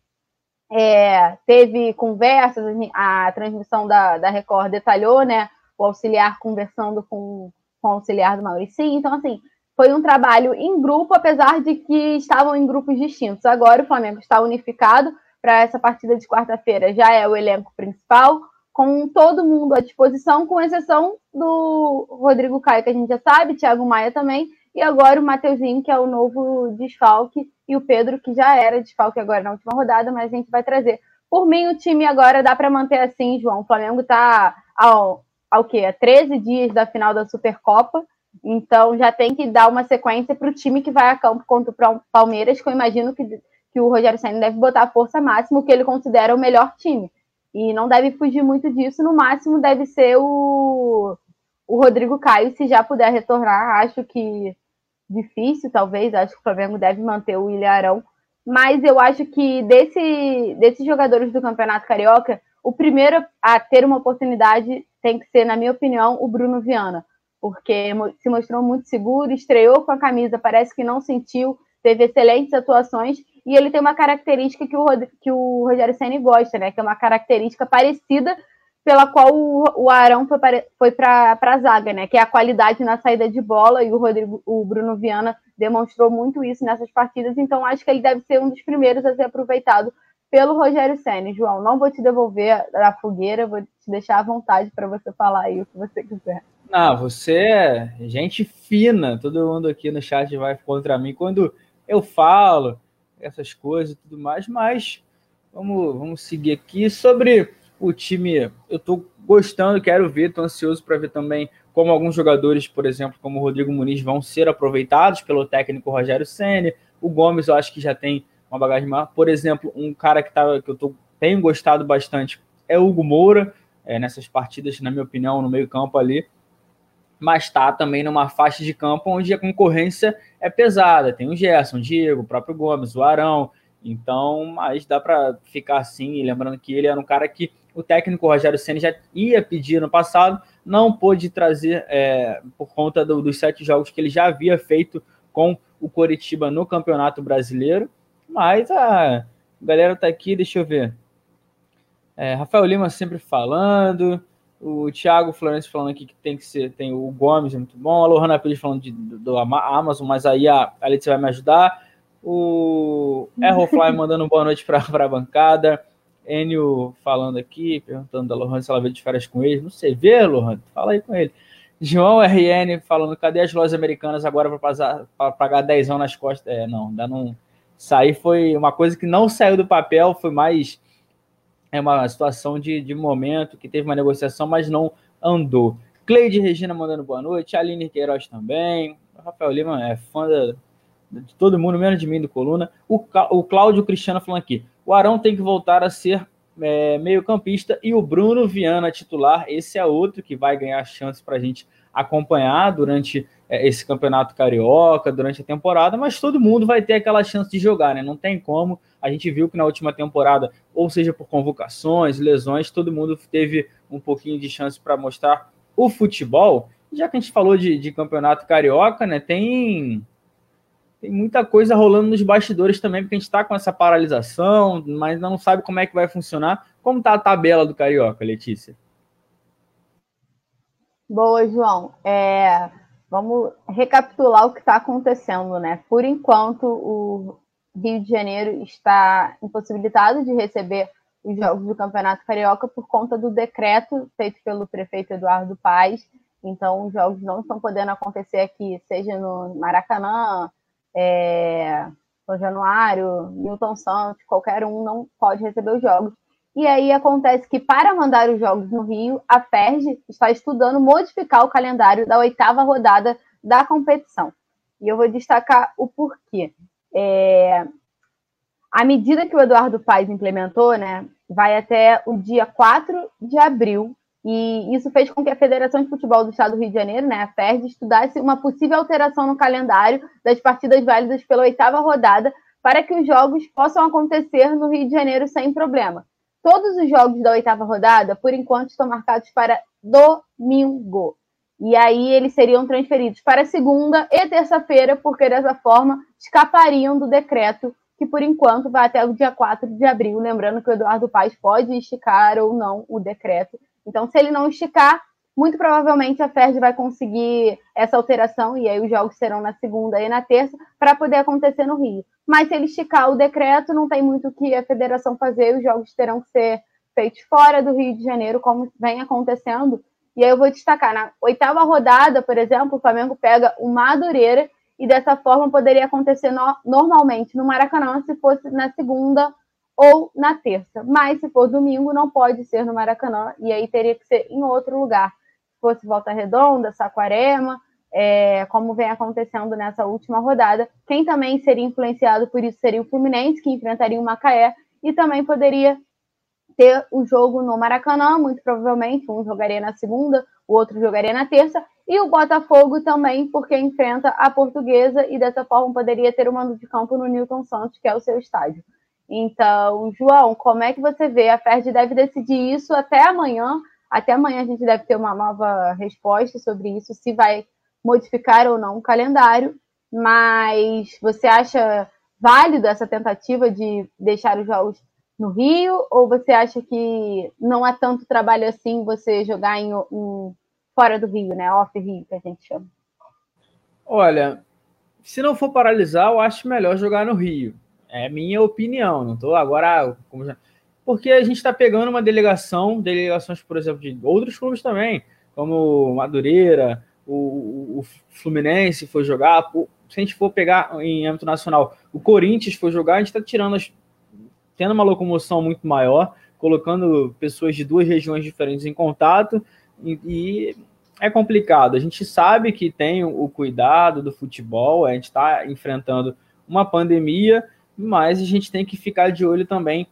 é, teve conversas, a transmissão da, da Record detalhou, né? O auxiliar conversando com, com o auxiliar do Mauricinho. Então, assim, foi um trabalho em grupo, apesar de que estavam em grupos distintos. Agora o Flamengo está unificado para essa partida de quarta-feira, já é o elenco principal, com todo mundo à disposição, com exceção do Rodrigo Caio, que a gente já sabe, Thiago Maia também, e agora o Mateuzinho, que é o novo desfalque, e o Pedro, que já era desfalque agora na última rodada, mas a gente vai trazer. Por mim, o time agora dá para manter assim, João. O Flamengo está ao, ao quê? A 13 dias da final da Supercopa. Então já tem que dar uma sequência para o time que vai a campo contra o Palmeiras, que eu imagino que, que o Rogério Senna deve botar a força máxima, que ele considera o melhor time. e não deve fugir muito disso. No máximo, deve ser o, o Rodrigo Caio, se já puder retornar. Acho que difícil, talvez. Acho que o Flamengo deve manter o William Arão. Mas eu acho que desse, desses jogadores do Campeonato Carioca, o primeiro a ter uma oportunidade tem que ser, na minha opinião, o Bruno Viana, porque se mostrou muito seguro, estreou com a camisa, parece que não sentiu, teve excelentes atuações e ele tem uma característica que o, que o Rogério Senna gosta, né? Que é uma característica parecida pela qual o, o Arão foi, para a zaga, né? Que é a qualidade na saída de bola, e o Rodrigo, o Bruno Viana demonstrou muito isso nessas partidas, então acho que ele deve ser um dos primeiros a ser aproveitado pelo Rogério Senna. João, não vou te devolver da fogueira, vou te deixar à vontade para você falar aí o que você quiser. Não, você é gente fina, todo mundo aqui no chat vai contra mim quando eu falo essas coisas e tudo mais, mas vamos, vamos seguir aqui sobre o time. Eu estou gostando, quero ver, estou ansioso para ver também como alguns jogadores, por exemplo, como o Rodrigo Muniz, vão ser aproveitados pelo técnico Rogério Senna. O Gomes, eu acho que já tem uma bagagem maior. Por exemplo, um cara que, tá, que eu tô, tenho gostado bastante é o Hugo Moura, é, nessas partidas, na minha opinião, no meio-campo ali mas está também numa faixa de campo onde a concorrência é pesada. Tem o Gerson, o Diego, o próprio Gomes, o Arão. Então, mas dá para ficar assim, lembrando que ele era um cara que o técnico Rogério Senna já ia pedir no passado, não pôde trazer é, por conta do, dos sete jogos que ele já havia feito com o Coritiba no Campeonato Brasileiro. Mas a galera está aqui, deixa eu ver. É, Rafael Lima sempre falando. O Thiago Florencio falando aqui que tem que ser, tem o Gomes, é muito bom. A Lohana Pires falando de, do, do, Amazon, mas aí a, a Letícia vai me ajudar. O Aerofly <laughs> mandando boa noite para a bancada. Enio falando aqui, perguntando da Lohana se ela veio de férias com ele. Não sei, vê, Lohana? Fala aí com ele. João RN falando, cadê as lojas americanas agora para pagar 10 anos nas costas? É, não, ainda não. Sair foi uma coisa que não saiu do papel, foi mais é uma situação de, de momento que teve uma negociação, mas não andou. Cleide Regina mandando boa noite, Aline Queiroz também, o Rafael Lima é fã de todo mundo, menos de mim do Coluna. O, o Cláudio Cristiano falando aqui, o Arão tem que voltar a ser é, meio campista e o Bruno Viana titular, esse é outro que vai ganhar chances para a gente acompanhar durante esse campeonato carioca, durante a temporada, mas todo mundo vai ter aquela chance de jogar, né? Não tem como. A gente viu que na última temporada, ou seja por convocações, lesões, todo mundo teve um pouquinho de chance para mostrar o futebol. Já que a gente falou de, de campeonato carioca, né? Tem tem muita coisa rolando nos bastidores também, porque a gente está com essa paralisação, mas não sabe como é que vai funcionar. Como está a tabela do Carioca, Letícia? Boa, João. É, vamos recapitular o que está acontecendo, né? Por enquanto, o Rio de Janeiro está impossibilitado de receber os jogos do Campeonato Carioca por conta do decreto feito pelo prefeito Eduardo Paes. Então, os jogos não estão podendo acontecer aqui, seja no Maracanã, é, São Januário, Milton Santos, qualquer um não pode receber os jogos. E aí acontece que, para mandar os jogos no Rio, a FERJ está estudando modificar o calendário da oitava rodada da competição. E eu vou destacar o porquê. É... A medida que o Eduardo Paes implementou, né, vai até o dia 4 de abril, e isso fez com que a Federação de Futebol do Estado do Rio de Janeiro, né, a FERJ, estudasse uma possível alteração no calendário das partidas válidas pela oitava rodada para que os jogos possam acontecer no Rio de Janeiro sem problema. Todos os jogos da oitava rodada, por enquanto, estão marcados para domingo. E aí eles seriam transferidos para segunda e terça-feira, porque dessa forma escapariam do decreto que, por enquanto, vai até o dia 4 de abril. Lembrando que o Eduardo Paes pode esticar ou não o decreto. Então, se ele não esticar, muito provavelmente a FERJ vai conseguir essa alteração, e aí os jogos serão na segunda e na terça, para poder acontecer no Rio. Mas se ele esticar o decreto, não tem muito o que a federação fazer, os jogos terão que ser feitos fora do Rio de Janeiro, como vem acontecendo. E aí eu vou destacar, na oitava rodada, por exemplo, o Flamengo pega o Madureira, e dessa forma poderia acontecer no, normalmente no Maracanã se fosse na segunda ou na terça. Mas se for domingo, não pode ser no Maracanã, e aí teria que ser em outro lugar. Se fosse Volta Redonda, Saquarema, é, como vem acontecendo nessa última rodada. Quem também seria influenciado por isso seria o Fluminense, que enfrentaria o Macaé, e também poderia ter o jogo no Maracanã, muito provavelmente. Um jogaria na segunda, o outro jogaria na terça. E o Botafogo também, porque enfrenta a Portuguesa e dessa forma poderia ter o mando de campo no Newton Santos, que é o seu estádio. Então, João, como é que você vê? A FERJ deve decidir isso até amanhã. Até amanhã a gente deve ter uma nova resposta sobre isso, se vai modificar ou não o calendário. Mas você acha válido essa tentativa de deixar os jogos no Rio? Ou você acha que não é tanto trabalho assim você jogar em, em fora do Rio, né? Off-Rio, que a gente chama. Olha, se não for paralisar, eu acho melhor jogar no Rio. É minha opinião, não estou agora. Porque a gente está pegando uma delegação, delegações, por exemplo, de outros clubes também, como Madureira, o, o Fluminense foi jogar. Se a gente for pegar em âmbito nacional, o Corinthians foi jogar, a gente está tirando as, tendo uma locomoção muito maior, colocando pessoas de duas regiões diferentes em contato e, e é complicado. A gente sabe que tem o cuidado do futebol, a gente está enfrentando uma pandemia, mas a gente tem que ficar de olho também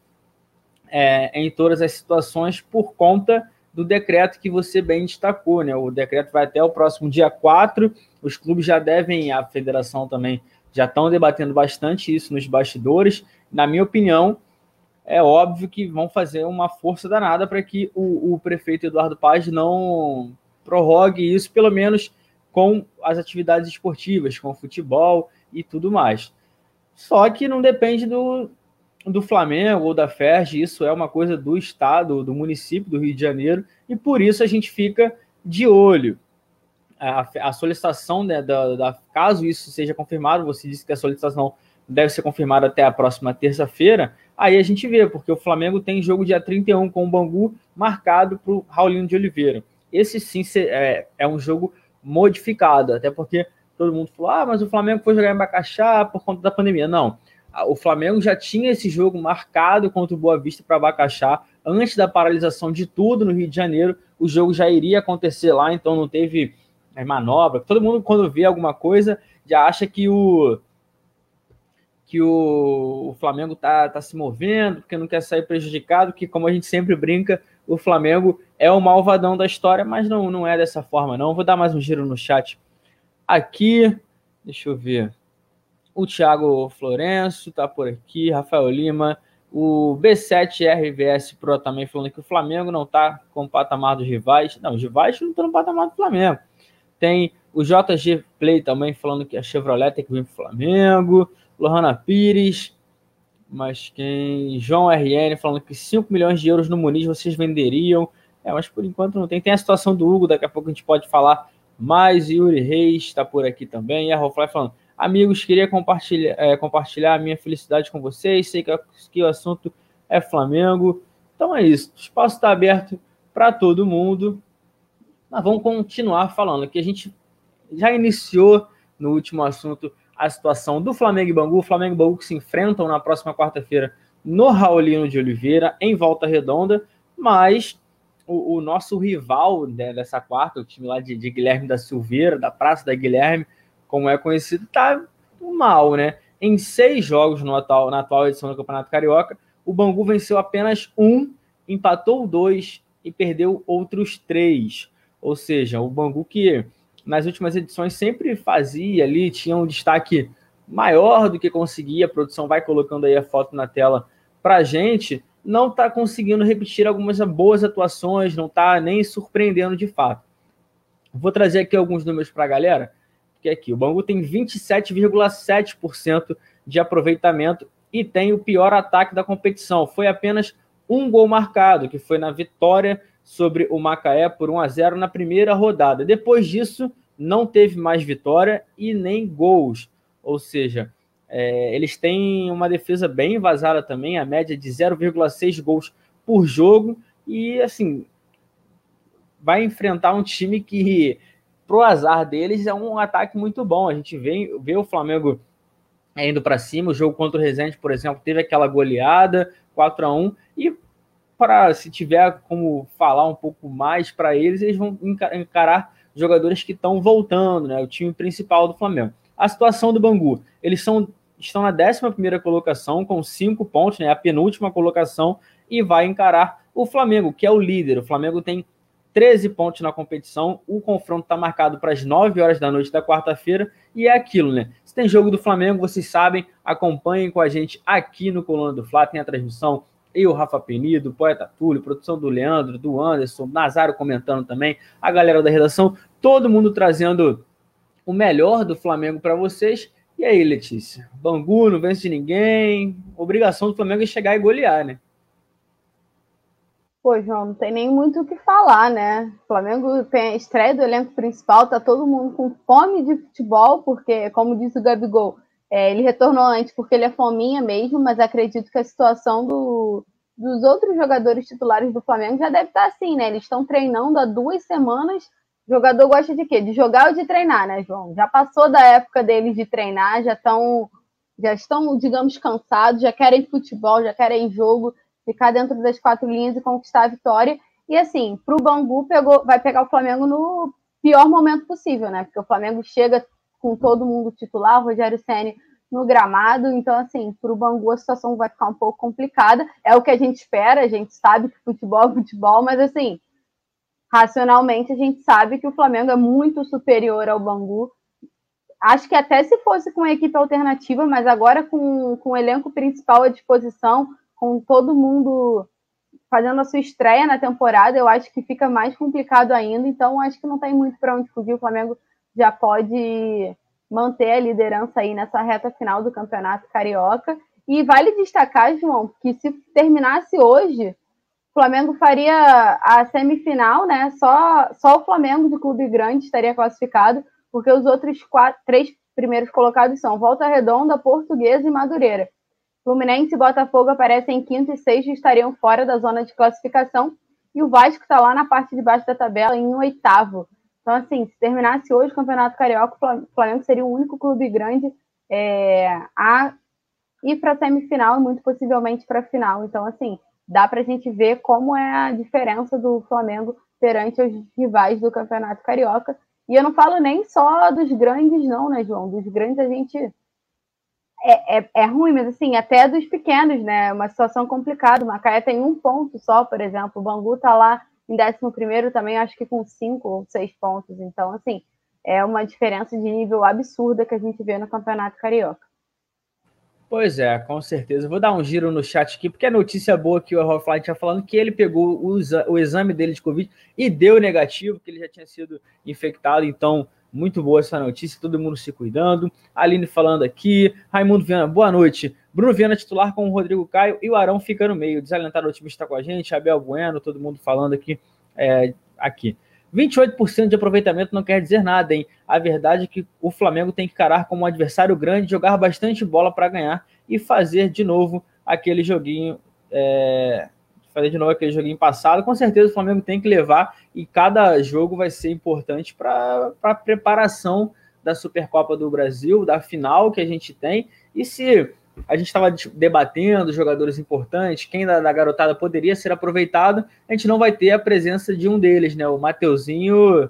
é, em todas as situações por conta do decreto que você bem destacou, né? O decreto vai até o próximo dia 4. Os clubes já devem, a federação também, já estão debatendo bastante isso nos bastidores. Na minha opinião, é óbvio que vão fazer uma força danada para que o, o, prefeito Eduardo Paz não prorrogue isso, pelo menos com as atividades esportivas, com o futebol e tudo mais. Só que não depende do, do Flamengo ou da FERJ, isso é uma coisa do estado, do município do Rio de Janeiro, e por isso a gente fica de olho. A, a solicitação né, da, da, caso isso seja confirmado, você disse que a solicitação deve ser confirmada até a próxima terça-feira, aí a gente vê, porque o Flamengo tem jogo dia 31 com o Bangu marcado para o Raulino de Oliveira. Esse sim é, é um jogo modificado, até porque todo mundo falou: ah, mas o Flamengo foi jogar em Bacaxá por conta da pandemia. Não. O Flamengo já tinha esse jogo marcado contra o Boa Vista para Bacaxá antes da paralisação de tudo no Rio de Janeiro. O jogo já iria acontecer lá, então não teve é, manobra. Todo mundo, quando vê alguma coisa, já acha que o que o, o Flamengo tá, tá se movendo, porque não quer sair prejudicado, que como a gente sempre brinca, o Flamengo é o malvadão da história, mas não, não é dessa forma, não. Vou dar mais um giro no chat aqui. Deixa eu ver. O Thiago Florenço tá por aqui, Rafael Lima, o B7RVS Pro também falando que o Flamengo não tá com o patamar dos rivais. Não, os rivais não estão no patamar do Flamengo. Tem o JG Play também falando que a Chevrolet tem que vir pro Flamengo. Lohana Pires, mas quem? João RN falando que 5 milhões de euros no Muniz vocês venderiam. É, mas por enquanto não tem. Tem a situação do Hugo, daqui a pouco a gente pode falar mais. Yuri Reis está por aqui também. E a Rofly falando: Amigos, queria compartilhar, é, compartilhar a minha felicidade com vocês. Sei que, que o assunto é Flamengo. Então é isso. O espaço está aberto para todo mundo. Mas vamos continuar falando, que a gente já iniciou no último assunto a situação do Flamengo e Bangu. O Flamengo e Bangu que se enfrentam na próxima quarta-feira no Raulino de Oliveira, em Volta Redonda, mas o, o nosso rival né, dessa quarta, o time lá de, de, Guilherme da Silveira, da Praça da Guilherme, como é conhecido, tá mal, né? Em seis jogos no atual, na atual edição do Campeonato Carioca, o Bangu venceu apenas um, empatou dois e perdeu outros três. Ou seja, o Bangu que nas últimas edições sempre fazia ali, tinha um destaque maior do que conseguia. A produção vai colocando aí a foto na tela para gente. Não está conseguindo repetir algumas boas atuações, não está nem surpreendendo de fato. Vou trazer aqui alguns números para a galera, porque aqui o Bangu tem 27,7% de aproveitamento e tem o pior ataque da competição. Foi apenas um gol marcado, que foi na vitória sobre o Macaé por 1 a 0 na primeira rodada. Depois disso, não teve mais vitória e nem gols. Ou seja, é, eles têm uma defesa bem vazada também, a média de 0,6 gols por jogo. E assim, vai enfrentar um time que, pro azar deles, é um ataque muito bom. A gente vê, vê o Flamengo indo para cima. O jogo contra o Resende, por exemplo, teve aquela goleada 4 a 1 e para se tiver como falar um pouco mais para eles, eles vão encarar jogadores que estão voltando, né? O time principal do Flamengo. A situação do Bangu, eles são estão na 11 colocação, com cinco pontos, né, a penúltima colocação, e vai encarar o Flamengo, que é o líder. O Flamengo tem 13 pontos na competição. O confronto está marcado para as 9 horas da noite da quarta-feira. E é aquilo, né? Se tem jogo do Flamengo, vocês sabem, acompanhem com a gente aqui no Coluna do Fla. Tem a transmissão. Eu, Rafa Penido, Poeta Túlio, produção do Leandro, do Anderson, Nazário comentando também, a galera da redação, todo mundo trazendo o melhor do Flamengo para vocês. E aí, Letícia? Bangu não vence ninguém. Obrigação do Flamengo é chegar e golear, né? Pô, João, não tem nem muito o que falar, né? O Flamengo tem a estreia do elenco principal, tá todo mundo com fome de futebol, porque, como disse o Gabigol, é, ele retornou antes porque ele é fominha mesmo, mas acredito que a situação do, dos outros jogadores titulares do Flamengo já deve estar assim, né? Eles estão treinando há duas semanas. O jogador gosta de quê? De jogar ou de treinar, né, João? Já passou da época deles de treinar, já estão, já estão, digamos, cansados, já querem futebol, já querem jogo ficar dentro das quatro linhas e conquistar a vitória. E assim, para o Bangu pegou, vai pegar o Flamengo no pior momento possível, né? Porque o Flamengo chega com todo mundo titular, o Rogério Ceni no gramado, então assim, para o Bangu a situação vai ficar um pouco complicada. É o que a gente espera, a gente sabe que futebol é futebol, mas assim, racionalmente a gente sabe que o Flamengo é muito superior ao Bangu. Acho que até se fosse com a equipe alternativa, mas agora com, com o elenco principal à disposição, com todo mundo fazendo a sua estreia na temporada, eu acho que fica mais complicado ainda. Então, acho que não tem muito para onde fugir. O Flamengo já pode manter a liderança aí nessa reta final do Campeonato Carioca. E vale destacar, João, que se terminasse hoje, o Flamengo faria a semifinal, né? Só, só o Flamengo de clube grande estaria classificado, porque os outros quatro, três primeiros colocados são Volta Redonda, Portuguesa e Madureira. Fluminense e Botafogo aparecem em quinto e sexto e estariam fora da zona de classificação. E o Vasco está lá na parte de baixo da tabela, em oitavo. Então, assim, se terminasse hoje o Campeonato Carioca, o Flamengo seria o único clube grande é, a ir para a semifinal e muito possivelmente para a final. Então, assim, dá para a gente ver como é a diferença do Flamengo perante os rivais do Campeonato Carioca. E eu não falo nem só dos grandes, não, né, João? Dos grandes a gente é, é, é, ruim, mas assim, até dos pequenos, né? Uma situação complicada. O Macaé tem um ponto só, por exemplo. O Bangu tá lá em 11 também, acho que com cinco ou seis pontos. Então, assim, é uma diferença de nível absurda que a gente vê no Campeonato Carioca. Pois é, com certeza. Vou dar um giro no chat aqui, porque a notícia boa que o Rafael tinha falando que ele pegou o exame dele de Covid e deu negativo, que ele já tinha sido infectado, então muito boa essa notícia, todo mundo se cuidando. Aline falando aqui. Raimundo Viana, boa noite. Bruno Viana titular com o Rodrigo Caio e o Arão fica no meio. Desalentado otimista com a gente. Abel Bueno, todo mundo falando aqui. É, aqui. 28% de aproveitamento não quer dizer nada, hein? A verdade é que o Flamengo tem que encarar como um adversário grande, jogar bastante bola para ganhar e fazer de novo aquele joguinho é, fazer de novo aquele joguinho passado, com certeza o Flamengo tem que levar e cada jogo vai ser importante para a preparação da Supercopa do Brasil, da final que a gente tem. E se a gente estava debatendo jogadores importantes, quem da, da, garotada poderia ser aproveitado, a gente não vai ter a presença de um deles, né? O Mateuzinho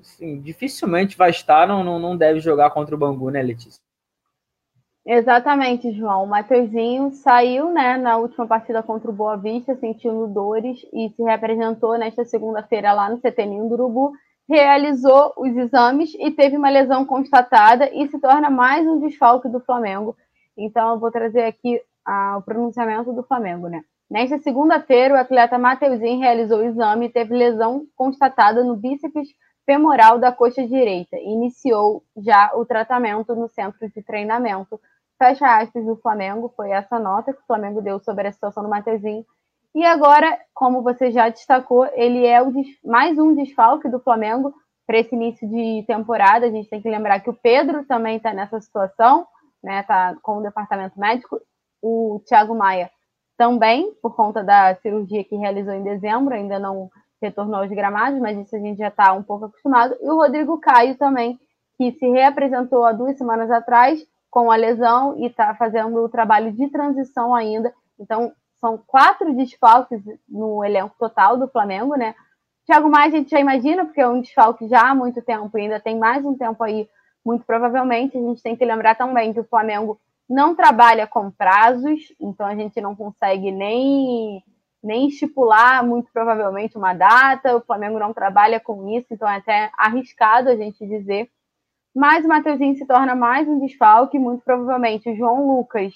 assim, dificilmente vai estar, não, não deve jogar contra o Bangu, né, Letícia? Exatamente, João. O Mateuzinho saiu né, na última partida contra o Boa Vista, sentindo dores e se representou nesta segunda-feira lá no CTN do Urubu, realizou os exames e teve uma lesão constatada e se torna mais um desfalque do Flamengo. Então, eu vou trazer aqui ah, o pronunciamento do Flamengo, né? Nesta segunda-feira, o atleta Mateuzinho realizou o exame e teve lesão constatada no bíceps femoral da coxa direita. Iniciou já o tratamento no centro de treinamento fecha aspas, do Flamengo, foi essa nota que o Flamengo deu sobre a situação do Matezinho. E agora, como você já destacou, ele é o mais um desfalque do Flamengo para esse início de temporada. A gente tem que lembrar que o Pedro também está nessa situação, né? Está com o departamento médico. O Thiago Maia também, por conta da cirurgia que realizou em dezembro, ainda não retornou aos gramados, mas isso a gente já está um pouco acostumado. E o Rodrigo Caio também, que se reapresentou há duas semanas atrás, com a lesão e está fazendo o trabalho de transição ainda. Então, são quatro desfalques no elenco total do Flamengo, né? Thiago Maia a gente já imagina, porque é um desfalque já há muito tempo, e ainda tem mais um tempo aí, muito provavelmente. A gente tem que lembrar também que o Flamengo não trabalha com prazos, então a gente não consegue nem, nem estipular, muito provavelmente, uma data. O Flamengo não trabalha com isso, então é até arriscado a gente dizer. Mas o Mateuzinho se torna mais um desfalque, muito provavelmente o João Lucas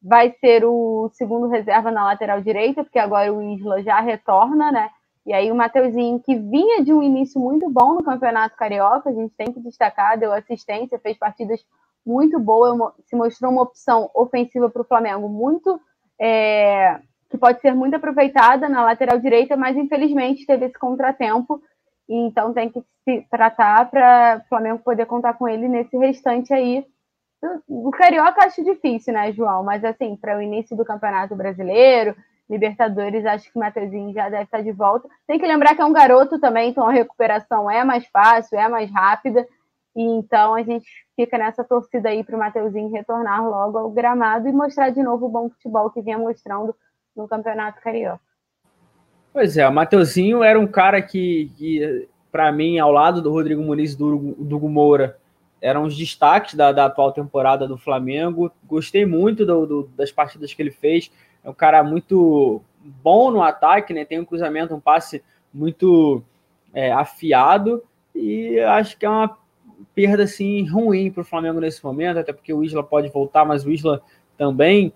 vai ser o segundo reserva na lateral direita, porque agora o Isla já retorna, né? E aí o Mateuzinho, que vinha de um início muito bom no Campeonato Carioca, a gente tem que destacar, deu assistência, fez partidas muito boas, se mostrou uma opção ofensiva para o Flamengo muito é, que pode ser muito aproveitada na lateral direita, mas infelizmente teve esse contratempo, e então tem que se tratar para o Flamengo poder contar com ele nesse restante aí o Carioca acho difícil, né, João? Mas assim, para o início do Campeonato Brasileiro, Libertadores, acho que o Matheusinho já deve estar de volta. Tem que lembrar que é um garoto também, então a recuperação é mais fácil, é mais rápida. E então a gente fica nessa torcida aí para o Mateuzinho retornar logo ao gramado e mostrar de novo o bom futebol que vinha mostrando no Campeonato Carioca. Pois é, o Mateuzinho era um cara que, que para mim, ao lado do Rodrigo Muniz e do, do Moura, eram os destaques da, da atual temporada do Flamengo. Gostei muito do, do, das partidas que ele fez. É um cara muito bom no ataque, né? Tem um cruzamento, um passe muito é, afiado. E acho que é uma perda assim ruim para o Flamengo nesse momento, até porque o Isla pode voltar, mas o Isla também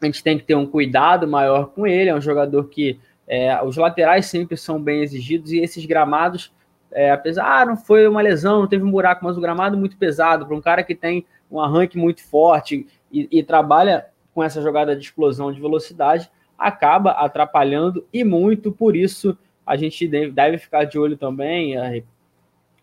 a gente tem que ter um cuidado maior com ele. É um jogador que é, os laterais sempre são bem exigidos e esses gramados é, apesar, ah, não foi uma lesão, não teve um buraco, mas o gramado muito pesado para um cara que tem um arranque muito forte e, e, trabalha com essa jogada de explosão de velocidade, acaba atrapalhando e muito, por isso a gente deve, ficar de olho também é,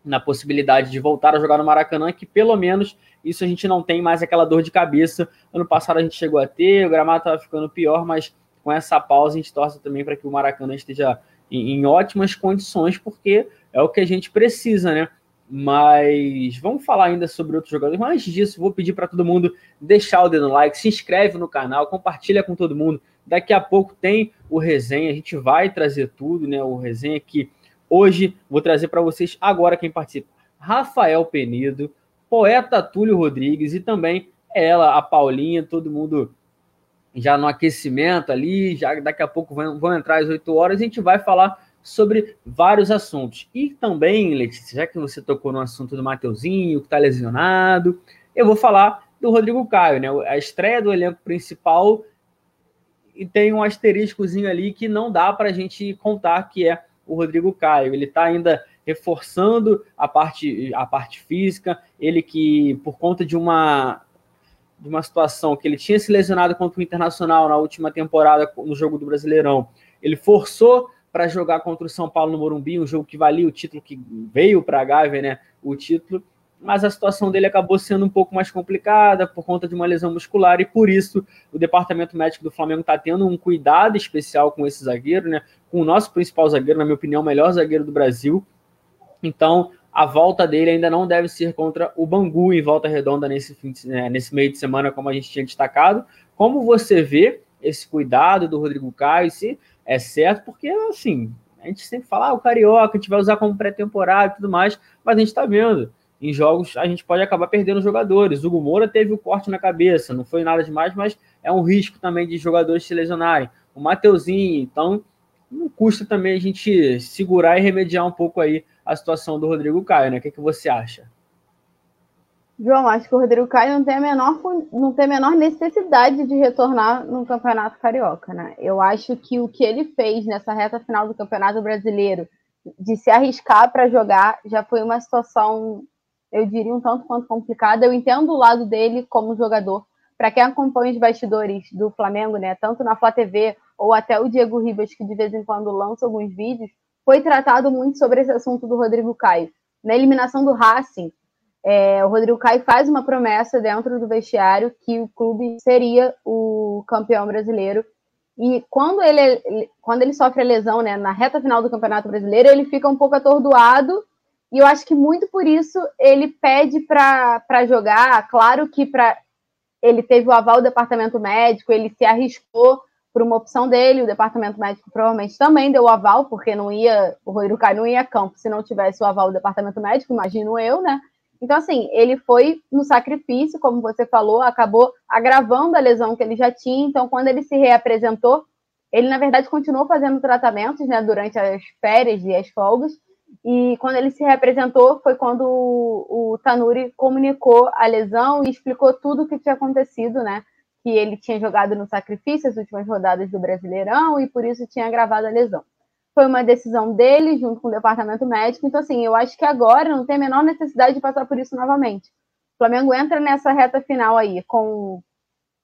na possibilidade de voltar a jogar no Maracanã, que pelo menos isso a gente não tem mais aquela dor de cabeça. Ano passado a gente chegou a ter, o gramado estava ficando pior, mas com essa pausa a gente torce também para que o Maracanã esteja em, em ótimas condições, porque é o que a gente precisa, né? Mas vamos falar ainda sobre outros jogadores. Mas antes disso, vou pedir para todo mundo deixar o dedo no like, se inscreve no canal, compartilha com todo mundo. Daqui a pouco tem o resenha, a gente vai trazer tudo, né? O resenha que hoje vou trazer para vocês agora quem participa. Rafael Penido, poeta Túlio Rodrigues e também ela, a Paulinha, todo mundo já no aquecimento ali, já daqui a pouco vão, vão entrar às 8 horas, a gente vai falar sobre vários assuntos. E também, Letícia, já que você tocou no assunto do Mateuzinho, que está lesionado, eu vou falar do Rodrigo Caio, né? A estreia do elenco principal e tem um asteriscozinho ali que não dá para a gente contar que é o Rodrigo Caio. Ele está ainda reforçando a parte, a parte física, ele que, por conta de uma de uma situação que ele tinha se lesionado contra o Internacional na última temporada no jogo do Brasileirão, ele forçou para jogar contra o São Paulo no Morumbi, um jogo que valia o título, que veio para a Gávea, né? O título, mas a situação dele acabou sendo um pouco mais complicada por conta de uma lesão muscular e por isso o departamento médico do Flamengo está tendo um cuidado especial com esse zagueiro, né? Com o nosso principal zagueiro, na minha opinião, o melhor zagueiro do Brasil. Então, a volta dele ainda não deve ser contra o Bangu em volta redonda nesse, de, né, nesse meio de semana, como a gente tinha destacado. Como você vê esse cuidado do Rodrigo Caio, se é certo, porque assim, a gente sempre fala, ah, o Carioca, a gente vai usar como pré-temporada e tudo mais, mas a gente está vendo. Em jogos a gente pode acabar perdendo jogadores. O Hugo Moura teve o corte na cabeça, não foi nada demais, mas é um risco também de jogadores se lesionarem. O Mateuzinho, então não custa também a gente segurar e remediar um pouco aí a situação do Rodrigo Caio, né? O que, que você acha? João, acho que o Rodrigo Caio não tem, a menor, não tem a menor necessidade de retornar no Campeonato Carioca, né? Eu acho que o que ele fez nessa reta final do Campeonato Brasileiro, de se arriscar para jogar, já foi uma situação, eu diria, um tanto quanto complicada. Eu entendo o lado dele como jogador. Para quem acompanha os bastidores do Flamengo, né, tanto na Flá TV ou até o Diego Ribas, que de vez em quando lança alguns vídeos, foi tratado muito sobre esse assunto do Rodrigo Caio. Na eliminação do Racing, é, o Rodrigo Caio faz uma promessa dentro do vestiário que o clube seria o campeão brasileiro. E quando ele, quando ele sofre a lesão, né, na reta final do Campeonato Brasileiro, ele fica um pouco atordoado. E eu acho que muito por isso ele pede para jogar. Claro que para ele teve o aval do departamento médico, ele se arriscou por uma opção dele. O departamento médico provavelmente também deu o aval, porque não ia, o Caio não ia a campo se não tivesse o aval do departamento médico, imagino eu, né? Então, assim, ele foi no sacrifício, como você falou, acabou agravando a lesão que ele já tinha. Então, quando ele se reapresentou, ele, na verdade, continuou fazendo tratamentos né, durante as férias e as folgas. E quando ele se reapresentou, foi quando o, o Tanuri comunicou a lesão e explicou tudo o que tinha acontecido, né? Que ele tinha jogado no sacrifício as últimas rodadas do Brasileirão e por isso tinha agravado a lesão. Foi uma decisão dele, junto com o departamento médico. Então, assim, eu acho que agora não tem a menor necessidade de passar por isso novamente. O Flamengo entra nessa reta final aí com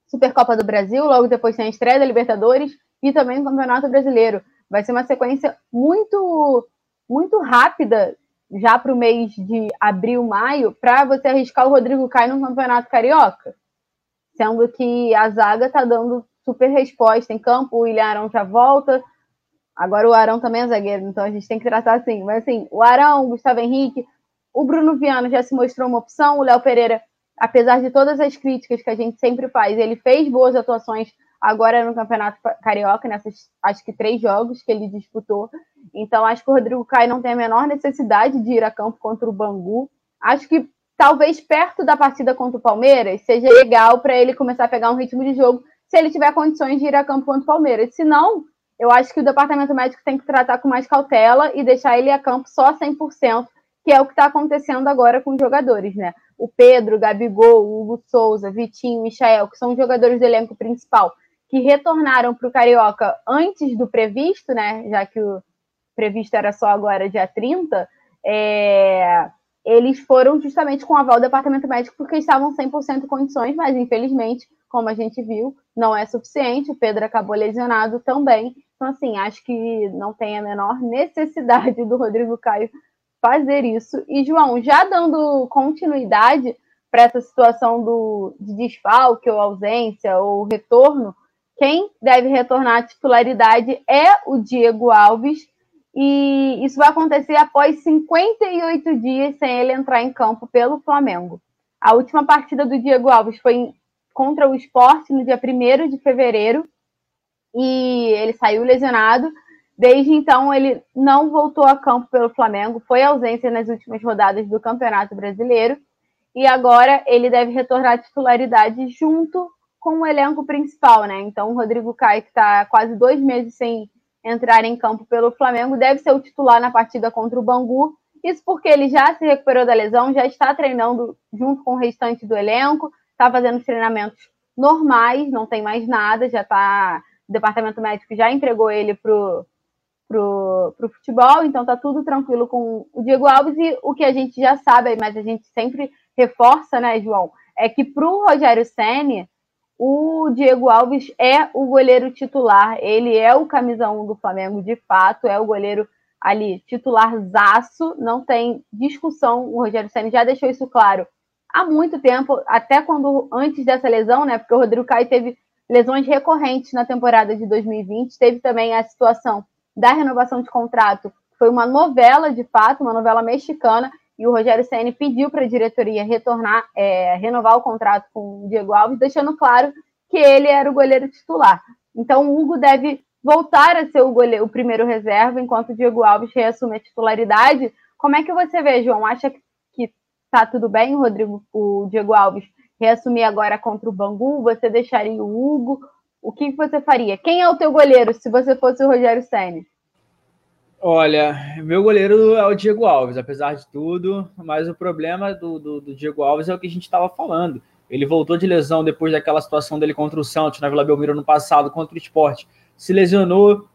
Supercopa do Brasil, logo depois tem a estreia da Libertadores e também o Campeonato Brasileiro. Vai ser uma sequência muito muito rápida já para o mês de abril, maio, para você arriscar o Rodrigo Caio no Campeonato Carioca. Sendo que a zaga está dando super resposta em campo, o William Arão já volta. Agora o Arão também é zagueiro, então a gente tem que tratar assim. Mas assim, o Arão, o Gustavo Henrique, o Bruno Viano já se mostrou uma opção, o Léo Pereira, apesar de todas as críticas que a gente sempre faz, ele fez boas atuações agora no Campeonato Carioca, nessas acho que três jogos que ele disputou. Então, acho que o Rodrigo Caio não tem a menor necessidade de ir a campo contra o Bangu. Acho que talvez perto da partida contra o Palmeiras seja legal para ele começar a pegar um ritmo de jogo, se ele tiver condições de ir a campo contra o Palmeiras. Se não, eu acho que o departamento médico tem que tratar com mais cautela e deixar ele a campo só 100%, que é o que está acontecendo agora com os jogadores, né? O Pedro, Gabigol, Hugo Souza, Vitinho, Michael, que são os jogadores do elenco principal, que retornaram para o Carioca antes do previsto, né? Já que o previsto era só agora dia 30, é, eles foram justamente com aval do departamento médico porque estavam 100% em condições, mas infelizmente, como a gente viu, não é suficiente. O Pedro acabou lesionado também. Então, assim, acho que não tem a menor necessidade do Rodrigo Caio fazer isso. E, João, já dando continuidade para essa situação do, de desfalque ou ausência ou retorno, quem deve retornar à titularidade é o Diego Alves, e isso vai acontecer após 58 dias sem ele entrar em campo pelo Flamengo. A última partida do Diego Alves foi contra o Esporte no dia 1 de fevereiro, e ele saiu lesionado. Desde então, ele não voltou a campo pelo Flamengo, foi ausência nas últimas rodadas do Campeonato Brasileiro, e agora ele deve retornar à titularidade junto com o elenco principal, né? Então, o Rodrigo Caio, que está quase dois meses sem entrar em campo pelo Flamengo, deve ser o titular na partida contra o Bangu. Isso porque ele já se recuperou da lesão, já está treinando junto com o restante do elenco, está fazendo treinamentos normais, não tem mais nada, já está. O departamento médico já entregou ele pro, pro, pro futebol, então tá tudo tranquilo com o Diego Alves. E o que a gente já sabe, mas a gente sempre reforça, né, João, é que pro Rogério Senni o Diego Alves é o goleiro titular, ele é o camisa 1 do Flamengo, de fato, é o goleiro ali titularzaço, não tem discussão, o Rogério Senna já deixou isso claro há muito tempo, até quando antes dessa lesão, né, porque o Rodrigo Caio teve lesões recorrentes na temporada de 2020, teve também a situação da renovação de contrato, foi uma novela de fato, uma novela mexicana, e o Rogério Ceni pediu para a diretoria retornar, é, renovar o contrato com o Diego Alves, deixando claro que ele era o goleiro titular. Então o Hugo deve voltar a ser o, goleiro, o primeiro reserva, enquanto o Diego Alves reassume a titularidade. Como é que você vê, João? Acha que está tudo bem, Rodrigo, o Diego Alves reassumir agora contra o Bangu? Você deixaria o Hugo? O que você faria? Quem é o teu goleiro se você fosse o Rogério Ceni? Olha, meu goleiro é o Diego Alves, apesar de tudo, mas o problema do, do, do Diego Alves é o que a gente estava falando. Ele voltou de lesão depois daquela situação dele contra o Santos na Vila Belmiro no passado, contra o esporte. Se lesionou,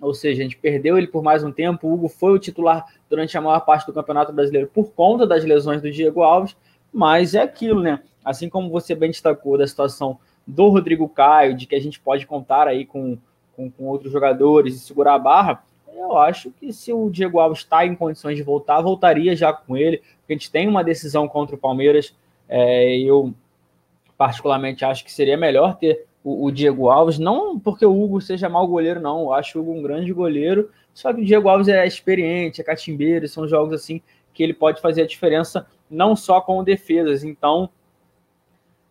ou seja, a gente perdeu ele por mais um tempo. O Hugo foi o titular durante a maior parte do Campeonato Brasileiro por conta das lesões do Diego Alves, mas é aquilo, né? Assim como você bem destacou da situação do Rodrigo Caio, de que a gente pode contar aí com, com, com outros jogadores e segurar a barra, eu acho que se o Diego Alves está em condições de voltar, voltaria já com ele, porque a gente tem uma decisão contra o Palmeiras. É, eu, particularmente, acho que seria melhor ter o, o, Diego Alves, não porque o Hugo seja mau goleiro, não. Eu acho o Hugo um grande goleiro, só que o Diego Alves é experiente, é catimbeiro, são jogos assim que ele pode fazer a diferença não só com defesas. Então,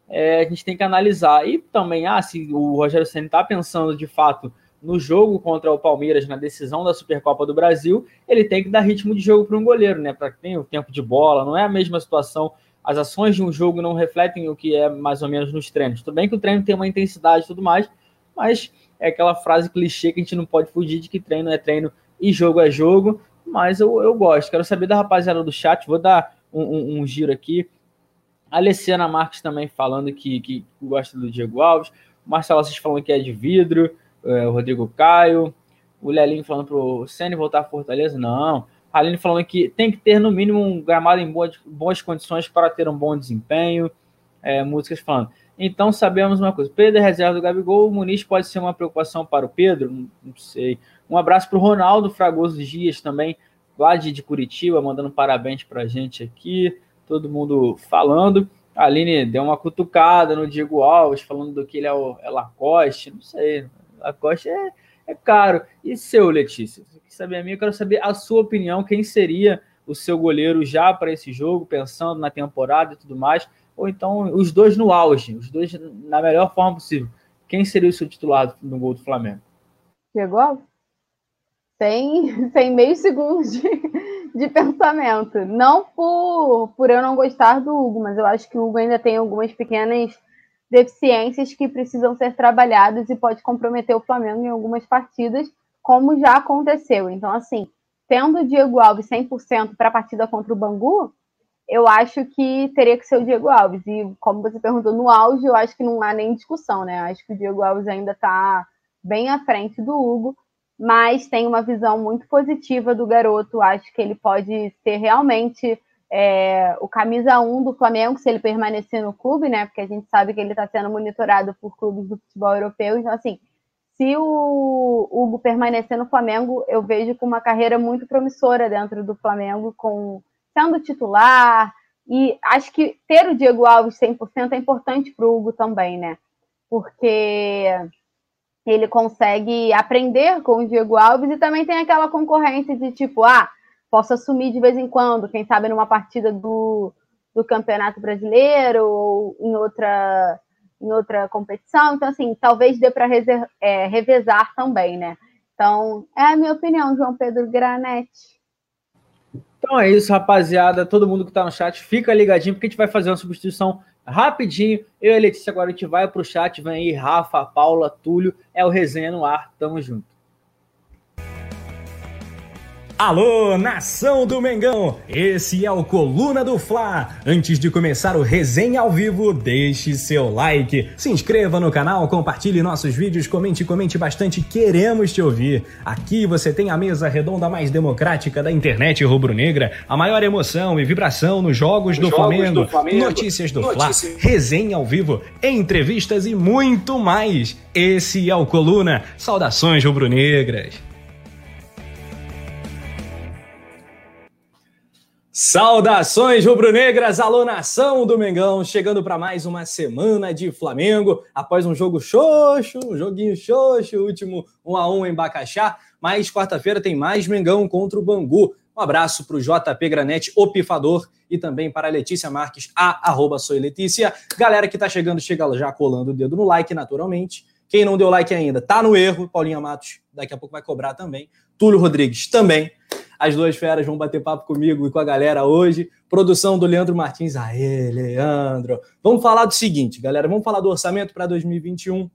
é, a gente tem que analisar. E também, ah, se o Rogério Senna está pensando de fato no jogo contra o Palmeiras, na decisão da Supercopa do Brasil, ele tem que dar ritmo de jogo para um goleiro, né? Para que tenha o tempo de bola, não é a mesma situação. As ações de um jogo não refletem o que é mais ou menos nos treinos. Tudo bem que o treino tem uma intensidade e tudo mais, mas é aquela frase clichê que a gente não pode fugir de que treino é treino e jogo é jogo. Mas eu, eu gosto. Quero saber da rapaziada do chat. Vou dar um, um, um giro aqui. A Alessiana Marques também falando que, que gosta do Diego Alves. O Marcelo Assis falando que é de vidro é, o Rodrigo Caio, o Lelinho falando pro Senna voltar a Fortaleza, não. A Aline falando que tem que ter no mínimo um gramado em boas, boas condições para ter um bom desempenho. É, músicas falando. Então sabemos uma coisa: Pedro é reserva do Gabigol, o Muniz pode ser uma preocupação para o Pedro, não, não sei. Um abraço para o Ronaldo Fragoso Dias também, lá de, de Curitiba, mandando parabéns para a gente aqui. Todo mundo falando. A Aline deu uma cutucada no Diego Alves, falando do que ele é, o, é Lacoste, não sei. Lacoste é, é caro. E seu, Letícia? Quer saber a minha? Eu quero saber a sua opinião. Quem seria o seu goleiro já para esse jogo, pensando na temporada e tudo mais? Ou então os dois no auge, os dois na melhor forma possível. Quem seria o seu titular no gol do Flamengo? Chegou? Tem, tem <laughs> meio segundo de, de pensamento. Não por, por eu não gostar do Hugo, mas eu acho que o Hugo ainda tem algumas pequenas deficiências que precisam ser trabalhadas e pode comprometer o Flamengo em algumas partidas, como já aconteceu. Então, assim, tendo o Diego Alves 100% para a partida contra o Bangu, eu acho que teria que ser o Diego Alves. E como você perguntou, no auge, eu acho que não há nem discussão, né? Acho que o Diego Alves ainda está bem à frente do Hugo, mas tem uma visão muito positiva do garoto. Acho que ele pode ser realmente é, o camisa 1 do Flamengo, se ele permanecer no clube, né? Porque a gente sabe que ele está sendo monitorado por clubes do futebol europeu. Então, assim, se o Hugo permanecer no Flamengo, eu vejo com uma carreira muito promissora dentro do Flamengo, com sendo titular. E acho que ter o Diego Alves 100% é importante para o Hugo também, né? Porque ele consegue aprender com o Diego Alves e também tem aquela concorrência de tipo, ah, posso assumir de vez em quando, quem sabe numa partida do, do Campeonato Brasileiro ou em outra, em outra competição. Então, assim, talvez dê para é, revezar também, né? Então, é a minha opinião, João Pedro Granete. Então é isso, rapaziada. Todo mundo que está no chat, fica ligadinho, porque a gente vai fazer uma substituição rapidinho. Eu e a Letícia agora a gente vai para o chat. Vem aí, Rafa, Paula, Túlio. É o Resenha no ar. Tamo junto. Alô, nação do Mengão! Esse é o Coluna do Fla. Antes de começar o resenha ao vivo, deixe seu like, se inscreva no canal, compartilhe nossos vídeos, comente, comente bastante, queremos te ouvir. Aqui você tem a mesa redonda mais democrática da internet rubro-negra, a maior emoção e vibração nos jogos, do, jogos Flamengo, do Flamengo, notícias do Notícia. Fla, resenha ao vivo, entrevistas e muito mais. Esse é o Coluna. Saudações rubro-negras. Saudações rubro-negras, alô nação do Mengão, chegando para mais uma semana de Flamengo, após um jogo xoxo, um joguinho xoxo, último 1 a 1 em Bacaxá, mas quarta-feira tem mais Mengão contra o Bangu. Um abraço para o JP Granete, o pifador, e também para a Letícia Marques, a arroba Sou Letícia. Galera que tá chegando, chega já colando o dedo no like, naturalmente. Quem não deu like ainda, tá no erro. Paulinha Matos, daqui a pouco vai cobrar também. Túlio Rodrigues também. As duas feras vão bater papo comigo e com a galera hoje. Produção do Leandro Martins. Aê, Leandro. Vamos falar do seguinte, galera. Vamos falar do orçamento para 2021.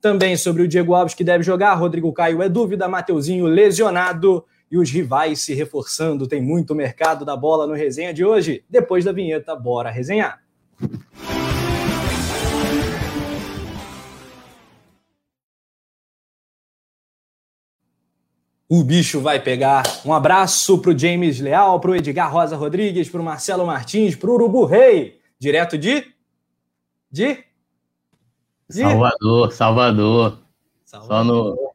Também sobre o Diego Alves que deve jogar. Rodrigo Caio é dúvida. Mateuzinho lesionado. E os rivais se reforçando. Tem muito mercado da bola no resenha de hoje. Depois da vinheta, bora resenhar. O bicho vai pegar. Um abraço para o James Leal, para o Edgar Rosa Rodrigues, para o Marcelo Martins, para o Urubu Rei, direto de... de... de... Salvador, Salvador. Salvador. Só no...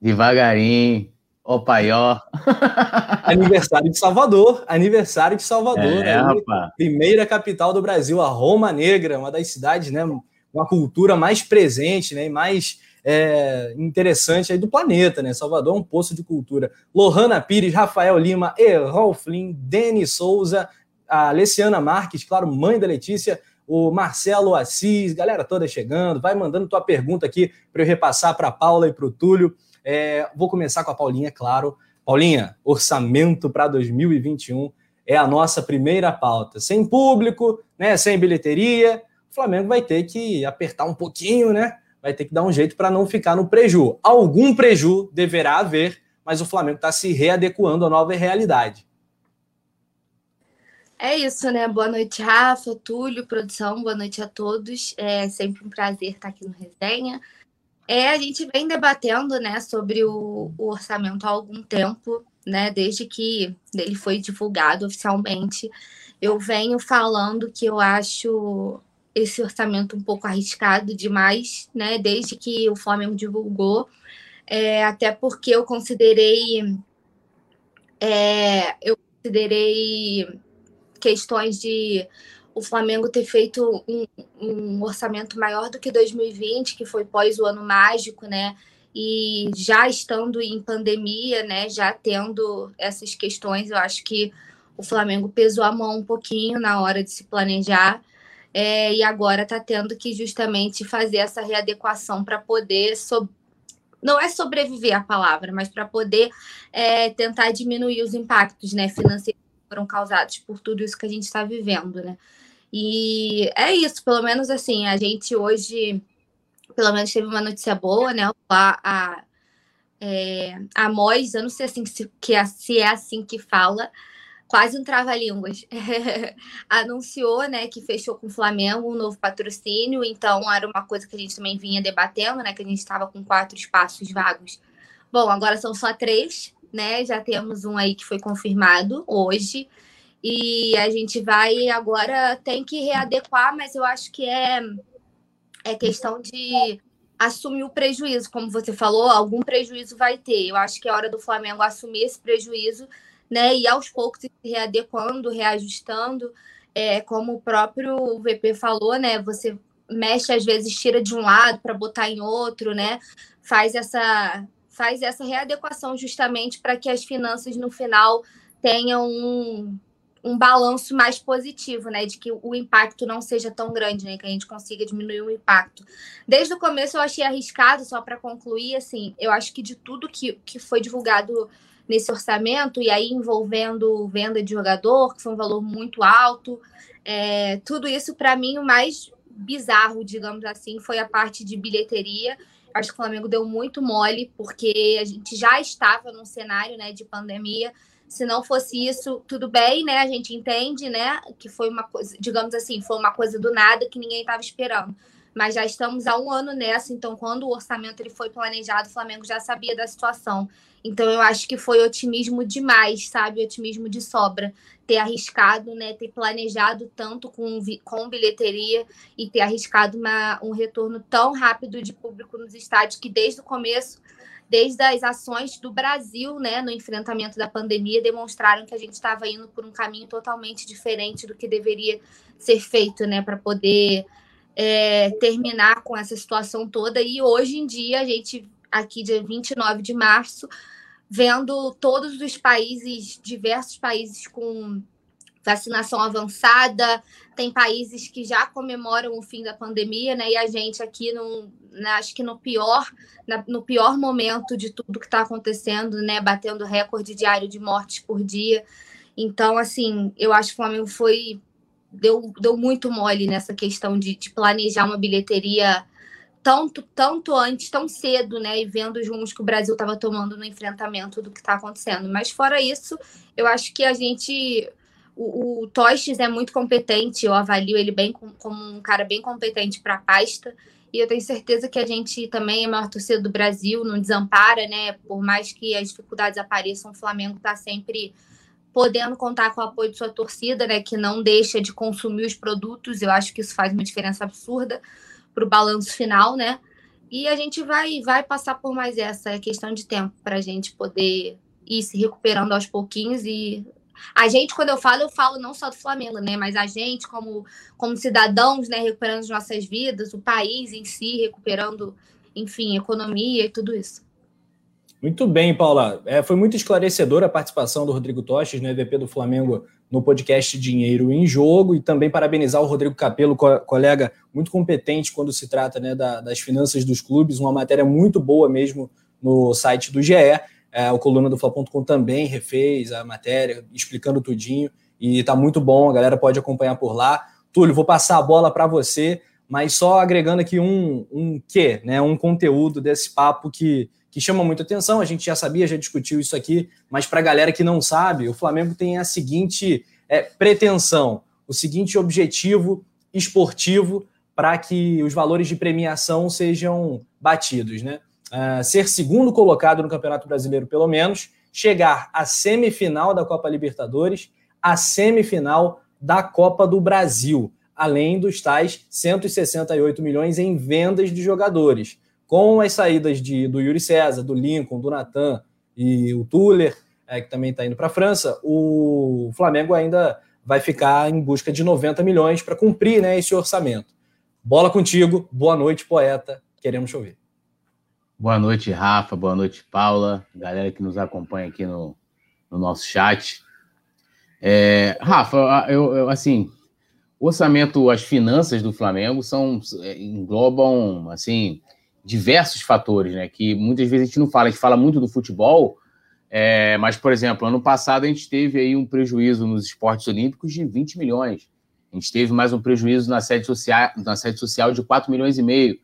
devagarinho. O paió. <laughs> aniversário de Salvador, aniversário de Salvador, é, né? primeira capital do Brasil, a Roma Negra, uma das cidades, né, uma cultura mais presente, né, e mais é, interessante aí do planeta, né? Salvador é um poço de cultura. Lohana Pires, Rafael Lima, Errol Flynn, Denis Souza, a Alessiana Marques, claro, mãe da Letícia, o Marcelo Assis, galera toda chegando, vai mandando tua pergunta aqui para eu repassar para a Paula e para o Túlio. É, vou começar com a Paulinha, claro. Paulinha, orçamento para 2021 é a nossa primeira pauta. Sem público, né, sem bilheteria, o Flamengo vai ter que apertar um pouquinho, né? Vai ter que dar um jeito para não ficar no preju. Algum preju deverá haver, mas o Flamengo está se readequando à nova realidade. É isso, né? Boa noite, Rafa, Túlio, produção, boa noite a todos. É sempre um prazer estar aqui no Resenha. É, a gente vem debatendo né, sobre o, o orçamento há algum tempo, né? Desde que ele foi divulgado oficialmente. Eu venho falando que eu acho esse orçamento um pouco arriscado demais, né? Desde que o Flamengo divulgou, é, até porque eu considerei é, eu considerei questões de o Flamengo ter feito um, um, orçamento maior do que 2020, que foi pós o ano mágico, né? E já estando em pandemia, né? Já tendo essas questões, eu acho que o Flamengo pesou a mão um pouquinho na hora de se planejar. É, e agora está tendo que justamente fazer essa readequação para poder so... não é sobreviver a palavra, mas para poder é, tentar diminuir os impactos né, financeiros foram causados por tudo isso que a gente está vivendo, né? E é isso, pelo menos assim, a gente hoje, pelo menos teve uma notícia boa, né? A, a, é, a Mois, eu não sei assim, se, que é, se é assim que fala, quase um trava-línguas, <laughs> anunciou né, que fechou com o Flamengo um novo patrocínio, então era uma coisa que a gente também vinha debatendo, né? Que a gente estava com quatro espaços vagos. Bom, agora são só três, né? Já temos um aí que foi confirmado hoje. E a gente vai agora tem que readequar, mas eu acho que é, é questão de assumir o prejuízo, como você falou, algum prejuízo vai ter. Eu acho que é hora do Flamengo assumir esse prejuízo, né? E aos poucos se readequando, reajustando. É, como o próprio VP falou, né? Você mexe, às vezes, tira de um lado para botar em outro, né? Faz essa faz essa readequação justamente para que as finanças no final tenham um, um balanço mais positivo, né? De que o impacto não seja tão grande, né? Que a gente consiga diminuir o impacto. Desde o começo eu achei arriscado, só para concluir, assim, eu acho que de tudo que, que foi divulgado nesse orçamento, e aí envolvendo venda de jogador, que foi um valor muito alto, é, tudo isso, para mim, o mais bizarro, digamos assim, foi a parte de bilheteria Acho que o Flamengo deu muito mole, porque a gente já estava num cenário né, de pandemia. Se não fosse isso, tudo bem, né? A gente entende, né? Que foi uma coisa, digamos assim, foi uma coisa do nada que ninguém estava esperando. Mas já estamos há um ano nessa, então quando o orçamento ele foi planejado, o Flamengo já sabia da situação. Então eu acho que foi otimismo demais, sabe? Otimismo de sobra. Ter arriscado, né? Ter planejado tanto com, com bilheteria e ter arriscado uma, um retorno tão rápido de público nos estádios que desde o começo, desde as ações do Brasil, né, no enfrentamento da pandemia, demonstraram que a gente estava indo por um caminho totalmente diferente do que deveria ser feito, né, para poder é, terminar com essa situação toda. E hoje em dia, a gente aqui dia 29 de março, vendo todos os países, diversos países com vacinação avançada, tem países que já comemoram o fim da pandemia, né? E a gente aqui no, né, acho que no pior, na, no pior momento de tudo que está acontecendo, né? Batendo recorde diário de mortes por dia. Então, assim, eu acho que o Flamengo foi deu, deu muito mole nessa questão de, de planejar uma bilheteria tanto, tanto antes, tão cedo, né? E vendo os rumos que o Brasil estava tomando no enfrentamento do que está acontecendo. Mas fora isso, eu acho que a gente. O, o Tostes é muito competente, eu avalio ele bem como, um cara bem competente para a pasta. E eu tenho certeza que a gente também é a maior torcida do Brasil, não desampara, né? Por mais que as dificuldades apareçam, o Flamengo está sempre podendo contar com o apoio de sua torcida, né? Que não deixa de consumir os produtos. Eu acho que isso faz uma diferença absurda para o balanço final, né? E a gente vai, vai passar por mais essa questão de tempo para a gente poder ir se recuperando aos pouquinhos e a gente, quando eu falo, eu falo não só do Flamengo, né? Mas a gente, como, como cidadãos, né, recuperando as nossas vidas, o país em si, recuperando, enfim, economia e tudo isso. Muito bem, Paula. É, foi muito esclarecedora a participação do Rodrigo Toches, no EVP do Flamengo, no podcast Dinheiro em Jogo, e também parabenizar o Rodrigo Capello, co colega muito competente quando se trata né, da, das finanças dos clubes, uma matéria muito boa mesmo no site do GE. É, o coluna do Fla.com também refez a matéria, explicando tudinho. E tá muito bom, a galera pode acompanhar por lá. Túlio, vou passar a bola para você, mas só agregando aqui um, um quê, né? Um conteúdo desse papo que, que chama muita atenção. A gente já sabia, já discutiu isso aqui, mas para a galera que não sabe, o Flamengo tem a seguinte é, pretensão, o seguinte objetivo esportivo para que os valores de premiação sejam batidos, né? Uh, ser segundo colocado no Campeonato Brasileiro, pelo menos, chegar à semifinal da Copa Libertadores, à semifinal da Copa do Brasil, além dos tais 168 milhões em vendas de jogadores. Com as saídas de, do Yuri César, do Lincoln, do Natan e o Tuller, é, que também está indo para a França, o Flamengo ainda vai ficar em busca de 90 milhões para cumprir né, esse orçamento. Bola contigo, boa noite, poeta. Queremos chover. Boa noite, Rafa. Boa noite, Paula. Galera que nos acompanha aqui no, no nosso chat. É, Rafa, eu, eu, assim, o orçamento, as finanças do Flamengo são é, englobam assim diversos fatores, né? Que muitas vezes a gente não fala. A gente fala muito do futebol, é, mas por exemplo, ano passado a gente teve aí um prejuízo nos esportes olímpicos de 20 milhões. A gente teve mais um prejuízo na sede social, na sede social de 4 milhões e meio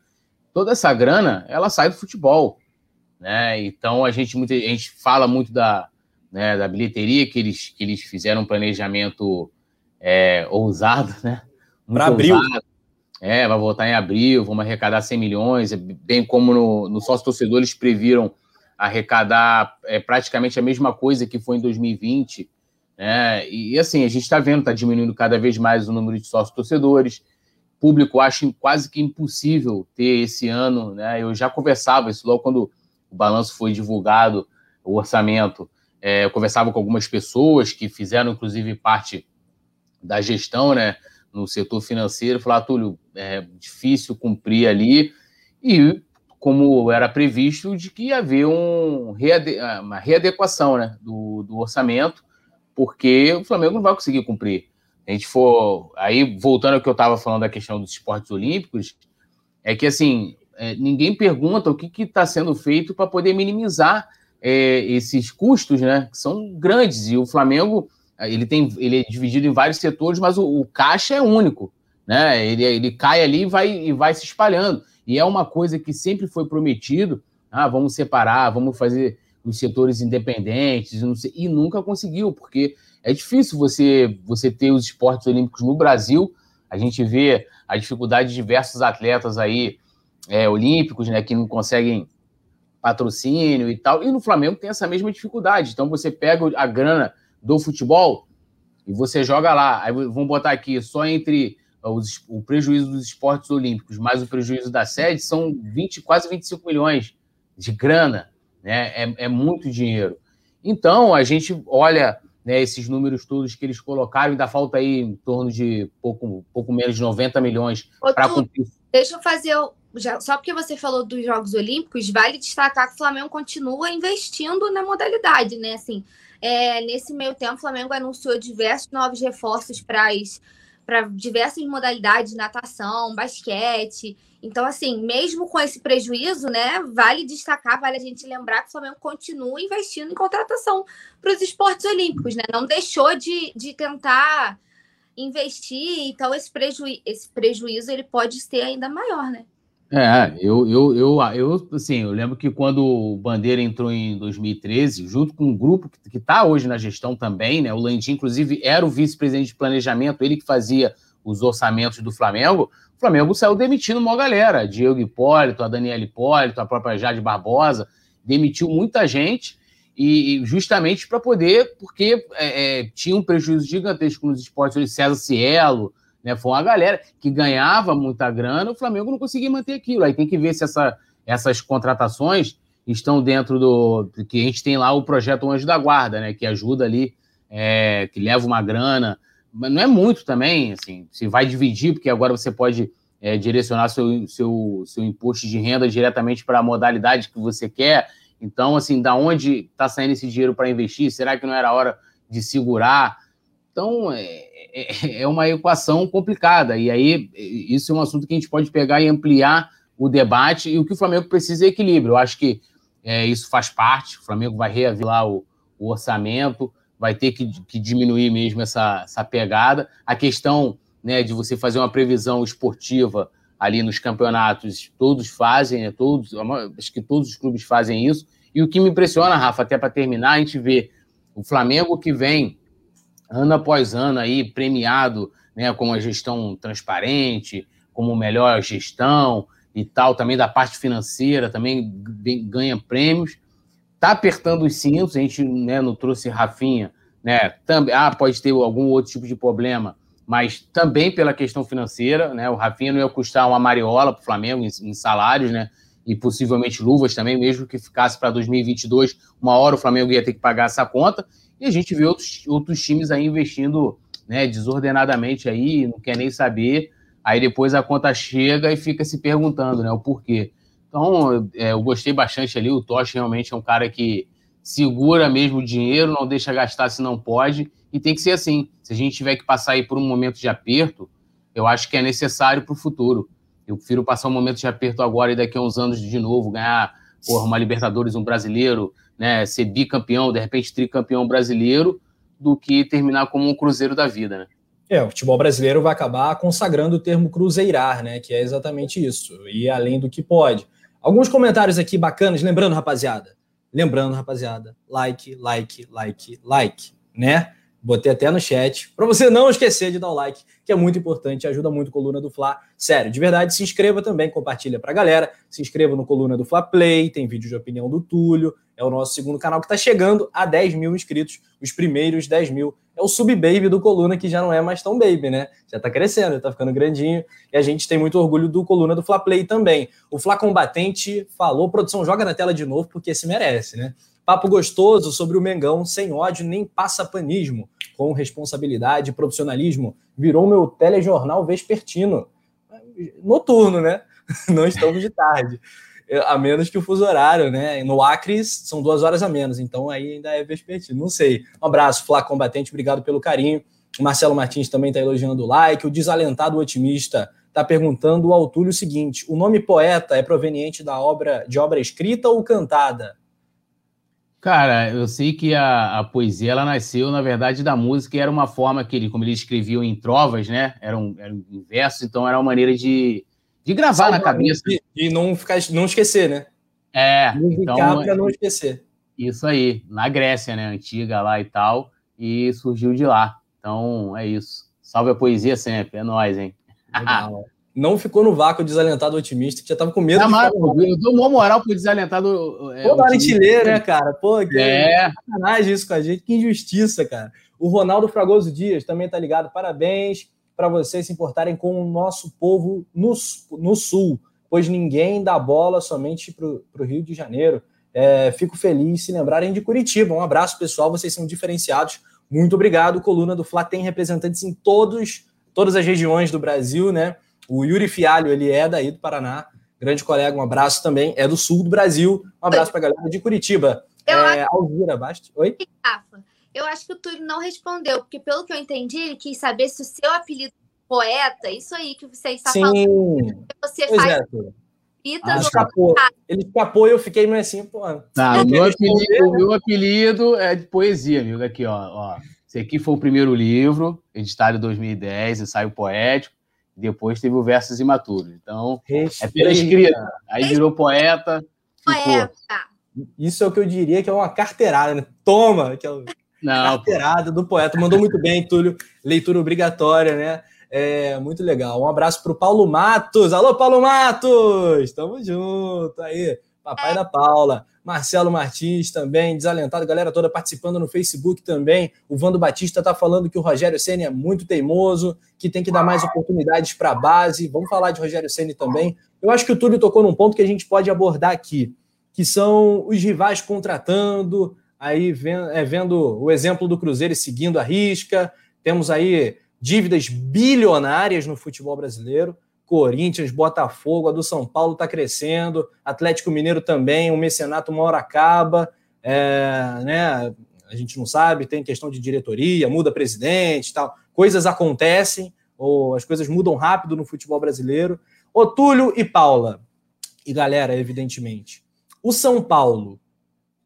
toda essa grana ela sai do futebol, né? Então a gente muita, a gente fala muito da, né, da bilheteria que eles que eles fizeram um planejamento é, ousado, né? Para abril. É, vai voltar em abril, vamos arrecadar 100 milhões, bem como no, no sócio torcedor eles previram arrecadar é, praticamente a mesma coisa que foi em 2020, né? E, e assim, a gente está vendo, está diminuindo cada vez mais o número de sócios torcedores, público acho quase que impossível ter esse ano, né? Eu já conversava isso logo quando o balanço foi divulgado, o orçamento. É, eu conversava com algumas pessoas que fizeram, inclusive, parte da gestão, né? No setor financeiro, falar, Túlio, é difícil cumprir ali. E como era previsto, de que ia haver um reade uma readequação né, do, do orçamento, porque o Flamengo não vai conseguir cumprir a gente for. Aí, voltando ao que eu estava falando da questão dos esportes olímpicos, é que assim, é, ninguém pergunta o que está sendo feito para poder minimizar é, esses custos, né? Que são grandes. E o Flamengo ele tem ele é dividido em vários setores, mas o, o caixa é único. Né? Ele, ele cai ali e vai, e vai se espalhando. E é uma coisa que sempre foi prometido: ah, vamos separar, vamos fazer os setores independentes, e nunca conseguiu, porque é difícil você, você ter os esportes olímpicos no Brasil. A gente vê a dificuldade de diversos atletas aí é, olímpicos, né, que não conseguem patrocínio e tal. E no Flamengo tem essa mesma dificuldade. Então você pega a grana do futebol e você joga lá. Aí vamos botar aqui só entre os, o prejuízo dos esportes olímpicos mais o prejuízo da sede são 20, quase 25 milhões de grana. Né? É, é muito dinheiro. Então a gente olha né, esses números todos que eles colocaram, ainda falta aí em torno de pouco, pouco menos de 90 milhões para cumprir. Deixa eu fazer, já, só porque você falou dos Jogos Olímpicos, vale destacar que o Flamengo continua investindo na modalidade, né? Assim, é, nesse meio tempo, o Flamengo anunciou diversos novos reforços para diversas modalidades, natação, basquete, então, assim, mesmo com esse prejuízo, né, vale destacar, vale a gente lembrar que o Flamengo continua investindo em contratação para os esportes olímpicos, né? Não deixou de, de tentar investir, então esse, preju esse prejuízo ele pode ser ainda maior, né? É, eu, eu, eu, eu, assim, eu lembro que quando o Bandeira entrou em 2013, junto com um grupo que está hoje na gestão também, né? O Landim, inclusive, era o vice-presidente de planejamento, ele que fazia os orçamentos do Flamengo. O Flamengo saiu demitindo uma galera. Diego Hipólito, a Daniela Hipólito, a própria Jade Barbosa. Demitiu muita gente e justamente para poder, porque é, é, tinha um prejuízo gigantesco nos esportes. César Cielo, né? Foi uma galera que ganhava muita grana, o Flamengo não conseguia manter aquilo. Aí tem que ver se essa, essas contratações estão dentro do. que a gente tem lá o projeto Anjo da Guarda, né? Que ajuda ali, é, que leva uma grana mas não é muito também, assim, se vai dividir, porque agora você pode é, direcionar seu, seu, seu imposto de renda diretamente para a modalidade que você quer. Então, assim, da onde está saindo esse dinheiro para investir? Será que não era hora de segurar? Então, é, é, é uma equação complicada. E aí, isso é um assunto que a gente pode pegar e ampliar o debate. E o que o Flamengo precisa é equilíbrio. Eu acho que é, isso faz parte. O Flamengo vai reaver lá o, o orçamento, vai ter que, que diminuir mesmo essa, essa pegada. A questão né, de você fazer uma previsão esportiva ali nos campeonatos, todos fazem, né, todos, acho que todos os clubes fazem isso. E o que me impressiona, Rafa, até para terminar, a gente vê o Flamengo que vem ano após ano aí premiado né, com a gestão transparente, como melhor gestão e tal, também da parte financeira, também ganha prêmios. Está apertando os cintos, a gente né, não trouxe Rafinha, né? Também, ah, pode ter algum outro tipo de problema, mas também pela questão financeira, né? O Rafinha não ia custar uma mariola para o Flamengo em, em, salários, né? E possivelmente luvas também, mesmo que ficasse para 2022, uma hora o Flamengo ia ter que pagar essa conta. E a gente vê outros, outros times aí investindo né, desordenadamente aí, não quer nem saber. Aí depois a conta chega e fica se perguntando né, o porquê. Então, é, eu gostei bastante ali. O Tosh realmente é um cara que segura mesmo o dinheiro, não deixa gastar se não pode. E tem que ser assim. Se a gente tiver que passar aí por um momento de aperto, eu acho que é necessário para o futuro. Eu prefiro passar um momento de aperto agora e daqui a uns anos de novo ganhar porra, uma Libertadores, um brasileiro, né, ser bicampeão, de repente tricampeão brasileiro, do que terminar como um cruzeiro da vida, né? É, o futebol brasileiro vai acabar consagrando o termo cruzeirar, né? Que é exatamente isso. E além do que pode. Alguns comentários aqui bacanas, lembrando, rapaziada. Lembrando, rapaziada, like, like, like, like, né? Botei até no chat para você não esquecer de dar o like, que é muito importante, ajuda muito a Coluna do Fla. Sério, de verdade, se inscreva também, compartilha para a galera. Se inscreva no Coluna do Fla Play, tem vídeo de opinião do Túlio. É o nosso segundo canal que está chegando a 10 mil inscritos, os primeiros 10 mil. É o sub-baby do Coluna, que já não é mais tão baby, né? Já está crescendo, já está ficando grandinho. E a gente tem muito orgulho do Coluna do Fla Play também. O Fla Combatente falou, produção, joga na tela de novo, porque se merece, né? Papo gostoso sobre o Mengão, sem ódio nem passapanismo, com responsabilidade e profissionalismo. Virou meu telejornal vespertino. Noturno, né? <laughs> Não estamos de tarde. A menos que o fuso horário, né? No Acre são duas horas a menos, então aí ainda é vespertino. Não sei. Um abraço, Flá Combatente, obrigado pelo carinho. O Marcelo Martins também está elogiando o like. O desalentado otimista está perguntando ao Túlio o seguinte: o nome poeta é proveniente da obra de obra escrita ou cantada? Cara, eu sei que a, a, poesia ela nasceu, na verdade, da música e era uma forma que ele, como ele escrevia em trovas, né? Era um, era um verso, então era uma maneira de, de gravar na cabeça. E não, ficar, não esquecer, né? É. Musicar então, para não esquecer. Isso aí, na Grécia, né? Antiga lá e tal, e surgiu de lá. Então é isso. Salve a poesia sempre, é nóis, hein? Legal. não ficou no vácuo desalentado otimista, que já tava com medo não, Eu dou uma moral pro desalentado. É, Pô, né, cara? Pô, que é. sacanagem isso com a gente, que injustiça, cara. O Ronaldo Fragoso Dias também tá ligado. Parabéns para vocês se importarem com o nosso povo no, no sul, pois ninguém dá bola somente pro, pro Rio de Janeiro. É, fico feliz se lembrarem de Curitiba. Um abraço, pessoal. Vocês são diferenciados. Muito obrigado. Coluna do Fla tem representantes em todos, todas as regiões do Brasil, né? O Yuri Fialho, ele é daí do Paraná, grande colega, um abraço também, é do sul do Brasil. Um abraço para a galera de Curitiba. Eu é, acho... Alvira Basti. Oi? Rafa, eu acho que o Túlio não respondeu, porque pelo que eu entendi, ele quis saber se o seu apelido é poeta, isso aí que você está Sim. falando, você pois faz é, ah, escapou. Ele escapou e eu fiquei meio assim, pô. Tá, o, meu apelido, o meu apelido é de poesia, amigo. Aqui, ó, ó. Esse aqui foi o primeiro livro, editado em 2010, ensaio poético. Depois teve o Versos Imaturos. Então, Respeita. é pela escrita. Aí virou poeta. Poeta. Isso é o que eu diria que é uma carteirada, né? Toma! Que é. Não, carteirada do poeta. Mandou muito bem, Túlio. Leitura obrigatória, né? É muito legal. Um abraço para o Paulo Matos. Alô, Paulo Matos! Tamo junto aí. Papai da Paula. Marcelo Martins também, desalentado, galera toda participando no Facebook também. O Vando Batista está falando que o Rogério Ceni é muito teimoso, que tem que dar mais oportunidades para a base. Vamos falar de Rogério Ceni também. Eu acho que o Túlio tocou num ponto que a gente pode abordar aqui, que são os rivais contratando, aí vendo, é, vendo o exemplo do Cruzeiro seguindo a risca. Temos aí dívidas bilionárias no futebol brasileiro. Corinthians, Botafogo, a do São Paulo está crescendo, Atlético Mineiro também, o mecenato uma hora acaba, é, né? A gente não sabe, tem questão de diretoria, muda presidente tal. Coisas acontecem, ou as coisas mudam rápido no futebol brasileiro. Ô, Túlio e Paula, e galera, evidentemente. O São Paulo,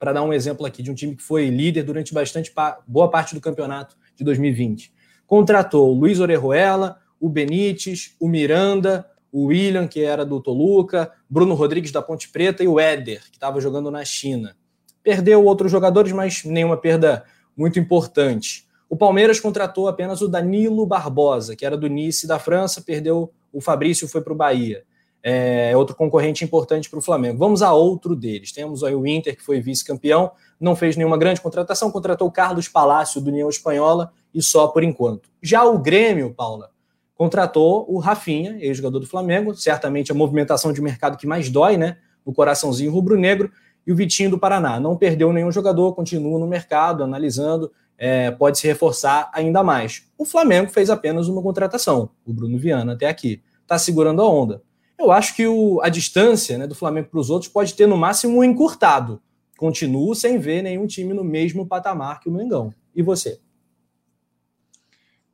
para dar um exemplo aqui de um time que foi líder durante bastante boa parte do campeonato de 2020, contratou o Luiz Orejuela, o Benítez, o Miranda, o William, que era do Toluca, Bruno Rodrigues da Ponte Preta e o Éder, que estava jogando na China. Perdeu outros jogadores, mas nenhuma perda muito importante. O Palmeiras contratou apenas o Danilo Barbosa, que era do Nice da França, perdeu o Fabrício foi para o Bahia. É outro concorrente importante para o Flamengo. Vamos a outro deles. Temos aí o Inter, que foi vice-campeão, não fez nenhuma grande contratação, contratou o Carlos Palácio do União Espanhola e só por enquanto. Já o Grêmio, Paula, contratou o Rafinha, ex-jogador do Flamengo, certamente a movimentação de mercado que mais dói, né? No coraçãozinho rubro-negro, e o Vitinho do Paraná. Não perdeu nenhum jogador, continua no mercado, analisando, é, pode se reforçar ainda mais. O Flamengo fez apenas uma contratação, o Bruno Viana, até aqui. Está segurando a onda. Eu acho que o, a distância né, do Flamengo para os outros pode ter no máximo um encurtado. Continuo sem ver nenhum time no mesmo patamar que o Mengão. E você?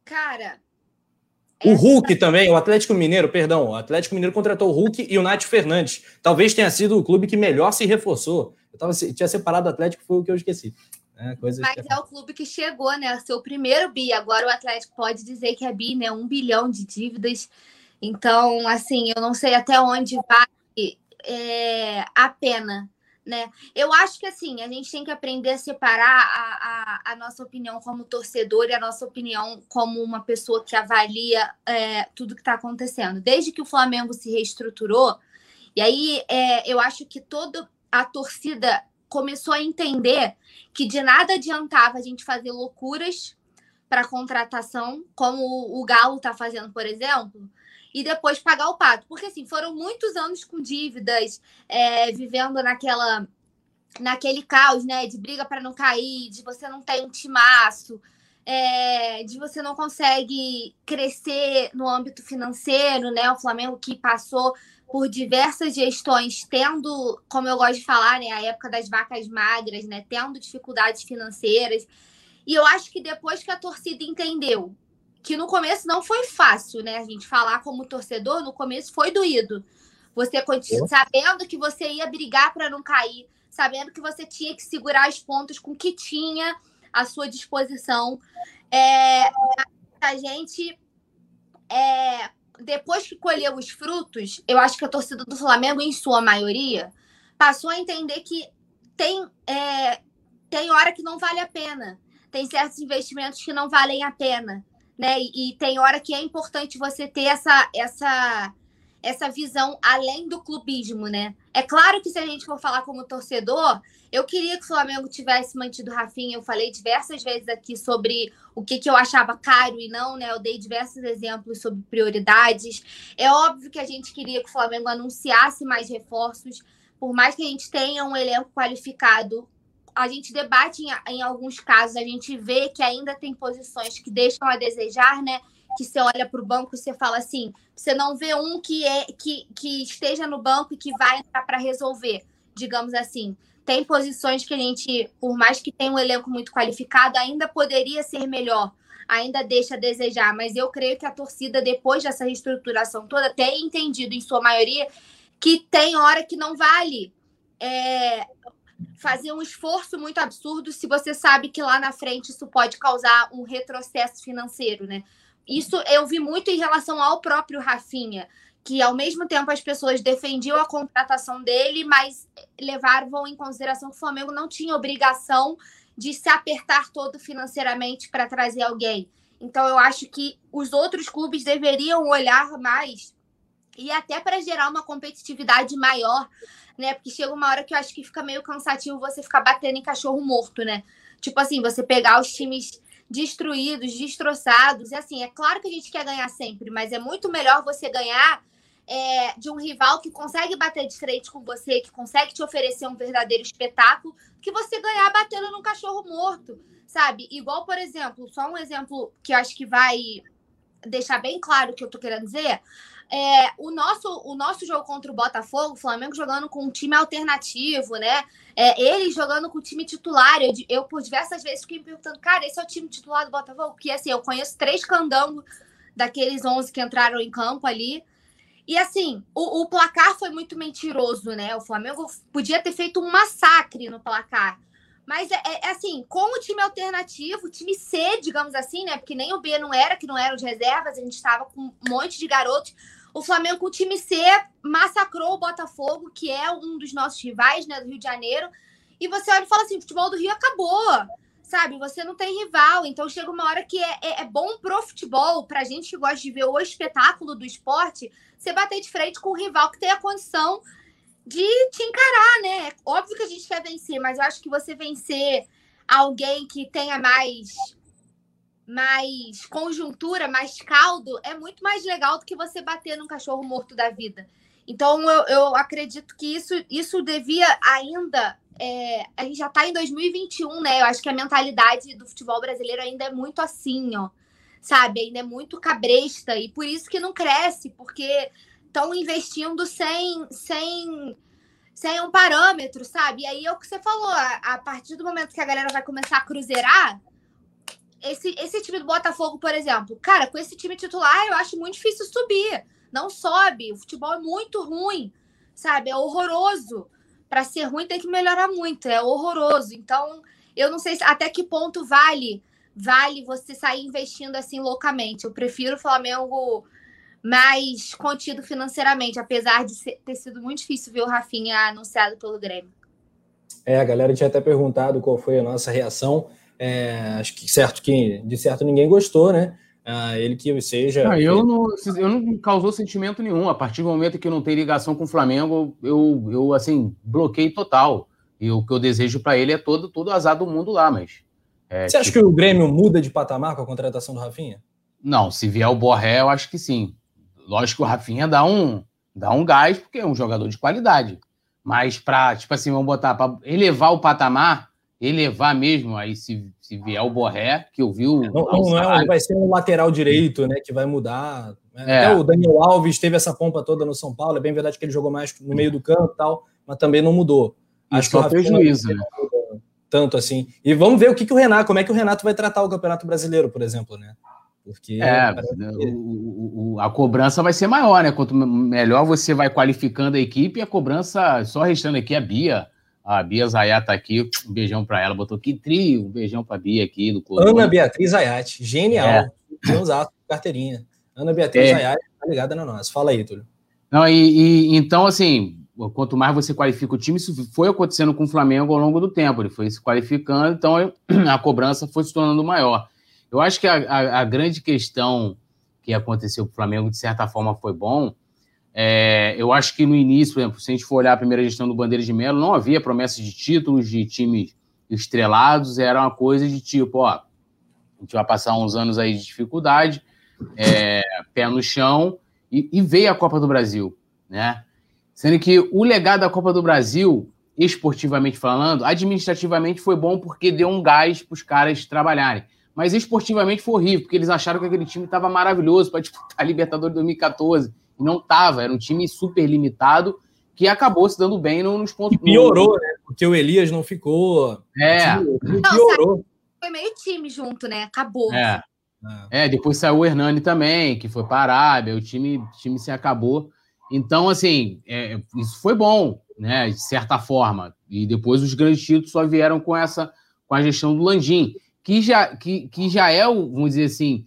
Cara. O Hulk também, o Atlético Mineiro, perdão, o Atlético Mineiro contratou o Hulk e o Nath Fernandes. Talvez tenha sido o clube que melhor se reforçou. Eu tava, tinha separado o Atlético, foi o que eu esqueci. É, Mas é o clube que chegou, né? Seu primeiro bi. Agora o Atlético pode dizer que é bi, né? Um bilhão de dívidas. Então, assim, eu não sei até onde vai é, a pena, né? Eu acho que assim, a gente tem que aprender a separar a, a, a nossa opinião como torcedor e a nossa opinião como uma pessoa que avalia é, tudo que está acontecendo. Desde que o Flamengo se reestruturou, e aí é, eu acho que toda a torcida começou a entender que de nada adiantava a gente fazer loucuras para contratação, como o Galo está fazendo, por exemplo, e depois pagar o pato. Porque assim, foram muitos anos com dívidas, é, vivendo naquela naquele caos, né? De briga para não cair, de você não ter um timaço, é, de você não consegue crescer no âmbito financeiro, né? O Flamengo que passou por diversas gestões, tendo, como eu gosto de falar, né, a época das vacas magras, né, tendo dificuldades financeiras. E eu acho que depois que a torcida entendeu que no começo não foi fácil, né, a gente falar como torcedor, no começo foi doído. Você sabendo que você ia brigar para não cair, sabendo que você tinha que segurar as pontas com o que tinha à sua disposição. É, a gente é, depois que colheu os frutos, eu acho que a torcida do Flamengo, em sua maioria, passou a entender que tem, é, tem hora que não vale a pena. Tem certos investimentos que não valem a pena. Né? E, e tem hora que é importante você ter essa, essa essa visão além do clubismo, né? É claro que se a gente for falar como torcedor, eu queria que o Flamengo tivesse mantido o Rafinha. Eu falei diversas vezes aqui sobre o que, que eu achava caro e não, né? Eu dei diversos exemplos sobre prioridades. É óbvio que a gente queria que o Flamengo anunciasse mais reforços, por mais que a gente tenha um elenco qualificado. A gente debate em, em alguns casos, a gente vê que ainda tem posições que deixam a desejar, né? que você olha para o banco e você fala assim, você não vê um que é que, que esteja no banco e que vai entrar para resolver, digamos assim. Tem posições que a gente, por mais que tenha um elenco muito qualificado, ainda poderia ser melhor, ainda deixa a desejar. Mas eu creio que a torcida, depois dessa reestruturação toda, tem entendido, em sua maioria, que tem hora que não vale é, fazer um esforço muito absurdo se você sabe que lá na frente isso pode causar um retrocesso financeiro, né? isso eu vi muito em relação ao próprio Rafinha, que ao mesmo tempo as pessoas defendiam a contratação dele, mas levavam em consideração que o Flamengo não tinha obrigação de se apertar todo financeiramente para trazer alguém. Então eu acho que os outros clubes deveriam olhar mais e até para gerar uma competitividade maior, né? Porque chega uma hora que eu acho que fica meio cansativo você ficar batendo em cachorro morto, né? Tipo assim, você pegar os times destruídos, destroçados. E assim, é claro que a gente quer ganhar sempre, mas é muito melhor você ganhar é, de um rival que consegue bater de frente com você, que consegue te oferecer um verdadeiro espetáculo, que você ganhar batendo num cachorro morto, sabe? Igual, por exemplo, só um exemplo que eu acho que vai deixar bem claro o que eu tô querendo dizer. É, o, nosso, o nosso jogo contra o Botafogo, o Flamengo jogando com um time alternativo, né? É, ele jogando com o time titular. Eu, eu, por diversas vezes, fiquei me perguntando, cara, esse é o time titular do Botafogo? Porque, assim, eu conheço três candangos daqueles 11 que entraram em campo ali. E assim, o, o, placar foi muito mentiroso, né? O Flamengo podia ter feito um massacre no placar. Mas é, é, assim, com o time alternativo, o time C, digamos assim, né? Porque nem o B não era, que não eram de reservas, a gente estava com um monte de garotos. O Flamengo, com o time C, massacrou o Botafogo, que é um dos nossos rivais, né, do Rio de Janeiro. E você olha e fala assim: o futebol do Rio acabou sabe? Você não tem rival, então chega uma hora que é, é, é bom pro futebol, pra gente que gosta de ver o espetáculo do esporte, você bater de frente com um rival que tem a condição de te encarar, né? Óbvio que a gente quer vencer, mas eu acho que você vencer alguém que tenha mais mais conjuntura, mais caldo, é muito mais legal do que você bater num cachorro morto da vida. Então, eu, eu acredito que isso, isso devia ainda é, a gente já está em 2021, né? Eu acho que a mentalidade do futebol brasileiro ainda é muito assim, ó. Sabe? Ainda é muito cabresta. E por isso que não cresce, porque estão investindo sem, sem, sem um parâmetro, sabe? E aí é o que você falou, a, a partir do momento que a galera vai começar a cruzeirar, esse, esse time do Botafogo, por exemplo, cara, com esse time titular, eu acho muito difícil subir. Não sobe. O futebol é muito ruim, sabe? É horroroso para ser ruim tem que melhorar muito, é horroroso. Então, eu não sei até que ponto vale vale você sair investindo assim loucamente. Eu prefiro o Flamengo mais contido financeiramente, apesar de ser, ter sido muito difícil ver o Rafinha anunciado pelo Grêmio. É, a galera tinha até perguntado qual foi a nossa reação. É, acho que certo que de certo ninguém gostou, né? Ah, ele que seja. Não, eu, não, eu não causou sentimento nenhum. A partir do momento que não tem ligação com o Flamengo, eu, eu assim, bloqueei total. E o que eu desejo para ele é todo, todo azar do mundo lá, mas. É, Você acha tipo... que o Grêmio muda de patamar com a contratação do Rafinha? Não, se vier o Borré, eu acho que sim. Lógico que o Rafinha dá um, dá um gás, porque é um jogador de qualidade. Mas para, tipo assim, vamos botar, para elevar o patamar, elevar mesmo, aí se, se vier o Borré, que eu vi o. Não, não, é, vai ser um lateral direito, né? Que vai mudar. Né? É. Até o Daniel Alves teve essa pompa toda no São Paulo. É bem verdade que ele jogou mais no meio do campo e tal, mas também não mudou. Acho que o prejuízo, né? Tanto assim. E vamos ver o que, que o Renato, como é que o Renato vai tratar o Campeonato Brasileiro, por exemplo, né? Porque é, que... o, o, a cobrança vai ser maior, né? Quanto melhor você vai qualificando a equipe, a cobrança, só restando aqui a Bia, a Bia Zayat tá aqui, um beijão para ela. Botou que trio, um beijão para Bia aqui do clube. Ana Beatriz Zayat, genial. É. Usar carteirinha. Ana Beatriz é. Zayat tá ligada na nossa. Fala aí, Túlio. Não, e, e, então, assim, quanto mais você qualifica o time, isso foi acontecendo com o Flamengo ao longo do tempo. Ele foi se qualificando, então <clears throat> a cobrança foi se tornando maior. Eu acho que a, a, a grande questão que aconteceu com o Flamengo, de certa forma, foi bom é, eu acho que no início, por exemplo, se a gente for olhar a primeira gestão do Bandeira de Melo, não havia promessa de títulos de times estrelados, era uma coisa de tipo, ó, a gente vai passar uns anos aí de dificuldade, é, pé no chão, e, e, veio a Copa do Brasil, né? Sendo que o legado da Copa do Brasil, esportivamente falando, administrativamente foi bom porque deu um gás para os caras trabalharem. Mas esportivamente foi horrível, porque eles acharam que aquele time estava maravilhoso para disputar <laughs> a Libertadores 2014 não estava, era um time super limitado que acabou se dando bem nos pontos. E piorou, no... né? Porque o Elias não ficou. É. piorou. Foi meio time junto, né? Acabou. É. É, depois saiu o Hernani também, que foi para a Arábia, o time, o time se acabou. Então, assim, é, isso foi bom, né? De certa forma. E depois os grandes títulos só vieram com essa, com a gestão do Landim, que já, que, que já é, vamos dizer assim,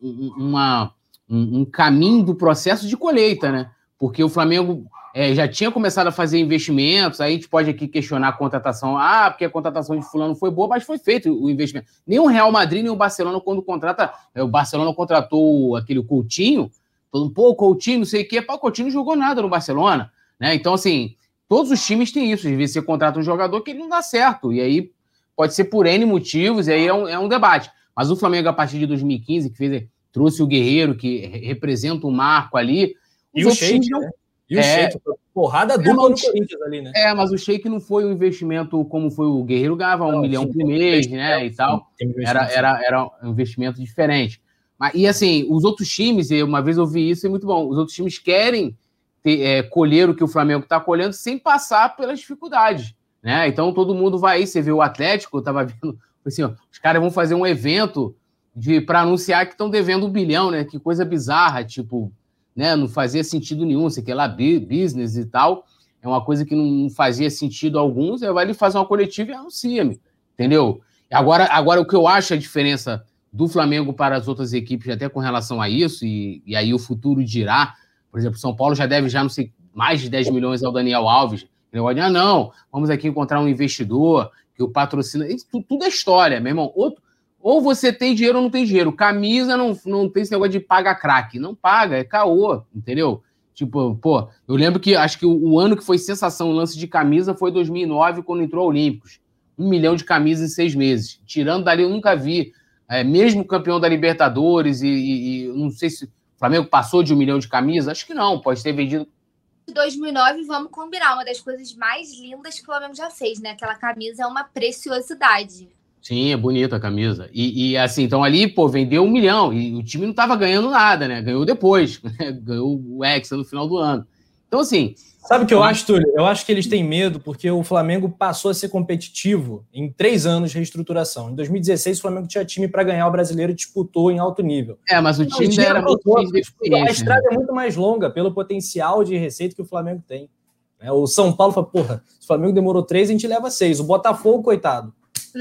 uma, um, um caminho do processo de colheita, né? Porque o Flamengo é, já tinha começado a fazer investimentos, aí a gente pode aqui questionar a contratação. Ah, porque a contratação de fulano foi boa, mas foi feito o investimento. Nem o Real Madrid, nem o Barcelona, quando contrata. É, o Barcelona contratou aquele Coutinho, todo um pouco Coutinho, não sei o quê. Pá, o Coutinho não jogou nada no Barcelona. Né? Então, assim, todos os times têm isso. Às vezes você contrata um jogador que ele não dá certo. E aí pode ser por N motivos, e aí é um, é um debate. Mas o Flamengo, a partir de 2015, que fez trouxe o Guerreiro, que representa o marco ali. E o Sheik, não... né? E o é... Sheik, porrada é, dupla no Corinthians ali, né? É, mas o Sheik não foi um investimento como foi o Guerreiro, ganhava um não, milhão sim, por mês, né, e tal. Era, era, era um investimento diferente. Mas, e assim, os outros times, uma vez eu vi isso, é muito bom, os outros times querem ter, é, colher o que o Flamengo está colhendo sem passar pelas dificuldades, né? Então todo mundo vai aí, você vê o Atlético, eu tava <laughs> vendo, assim, ó, os caras vão fazer um evento de para anunciar que estão devendo um bilhão, né? Que coisa bizarra, tipo, né? Não fazia sentido nenhum, você quer lá business e tal. É uma coisa que não fazia sentido a alguns, aí vai ali fazer uma coletiva e anuncia-me, entendeu? Agora, agora, o que eu acho a diferença do Flamengo para as outras equipes, até com relação a isso, e, e aí o futuro dirá, por exemplo, São Paulo já deve já, não sei, mais de 10 milhões ao Daniel Alves. Vai dizer, ah, não, vamos aqui encontrar um investidor que o patrocina. Isso tudo é história, meu irmão. Outro, ou você tem dinheiro ou não tem dinheiro. Camisa não, não tem esse negócio de paga craque. Não paga, é caô, entendeu? Tipo, pô, eu lembro que acho que o, o ano que foi sensação o lance de camisa foi 2009, quando entrou Olímpicos. Um milhão de camisas em seis meses. Tirando dali, eu nunca vi. É, mesmo campeão da Libertadores e, e, e, não sei se o Flamengo passou de um milhão de camisas, acho que não, pode ter vendido 2009, vamos combinar, uma das coisas mais lindas que o Flamengo já fez, né? Aquela camisa é uma preciosidade. Sim, é bonita a camisa. E, e, assim, então ali, pô, vendeu um milhão e o time não estava ganhando nada, né? Ganhou depois, <laughs> ganhou o Hexa no final do ano. Então, assim, Sabe o que eu acho, Túlio? Eu acho que eles têm medo porque o Flamengo passou a ser competitivo em três anos de reestruturação. Em 2016, o Flamengo tinha time para ganhar o brasileiro e disputou em alto nível. É, mas o time Não, era muito A estrada é muito mais longa pelo potencial de receita que o Flamengo tem. É, o São Paulo fala, porra, se o Flamengo demorou três, a gente leva seis. O Botafogo, coitado.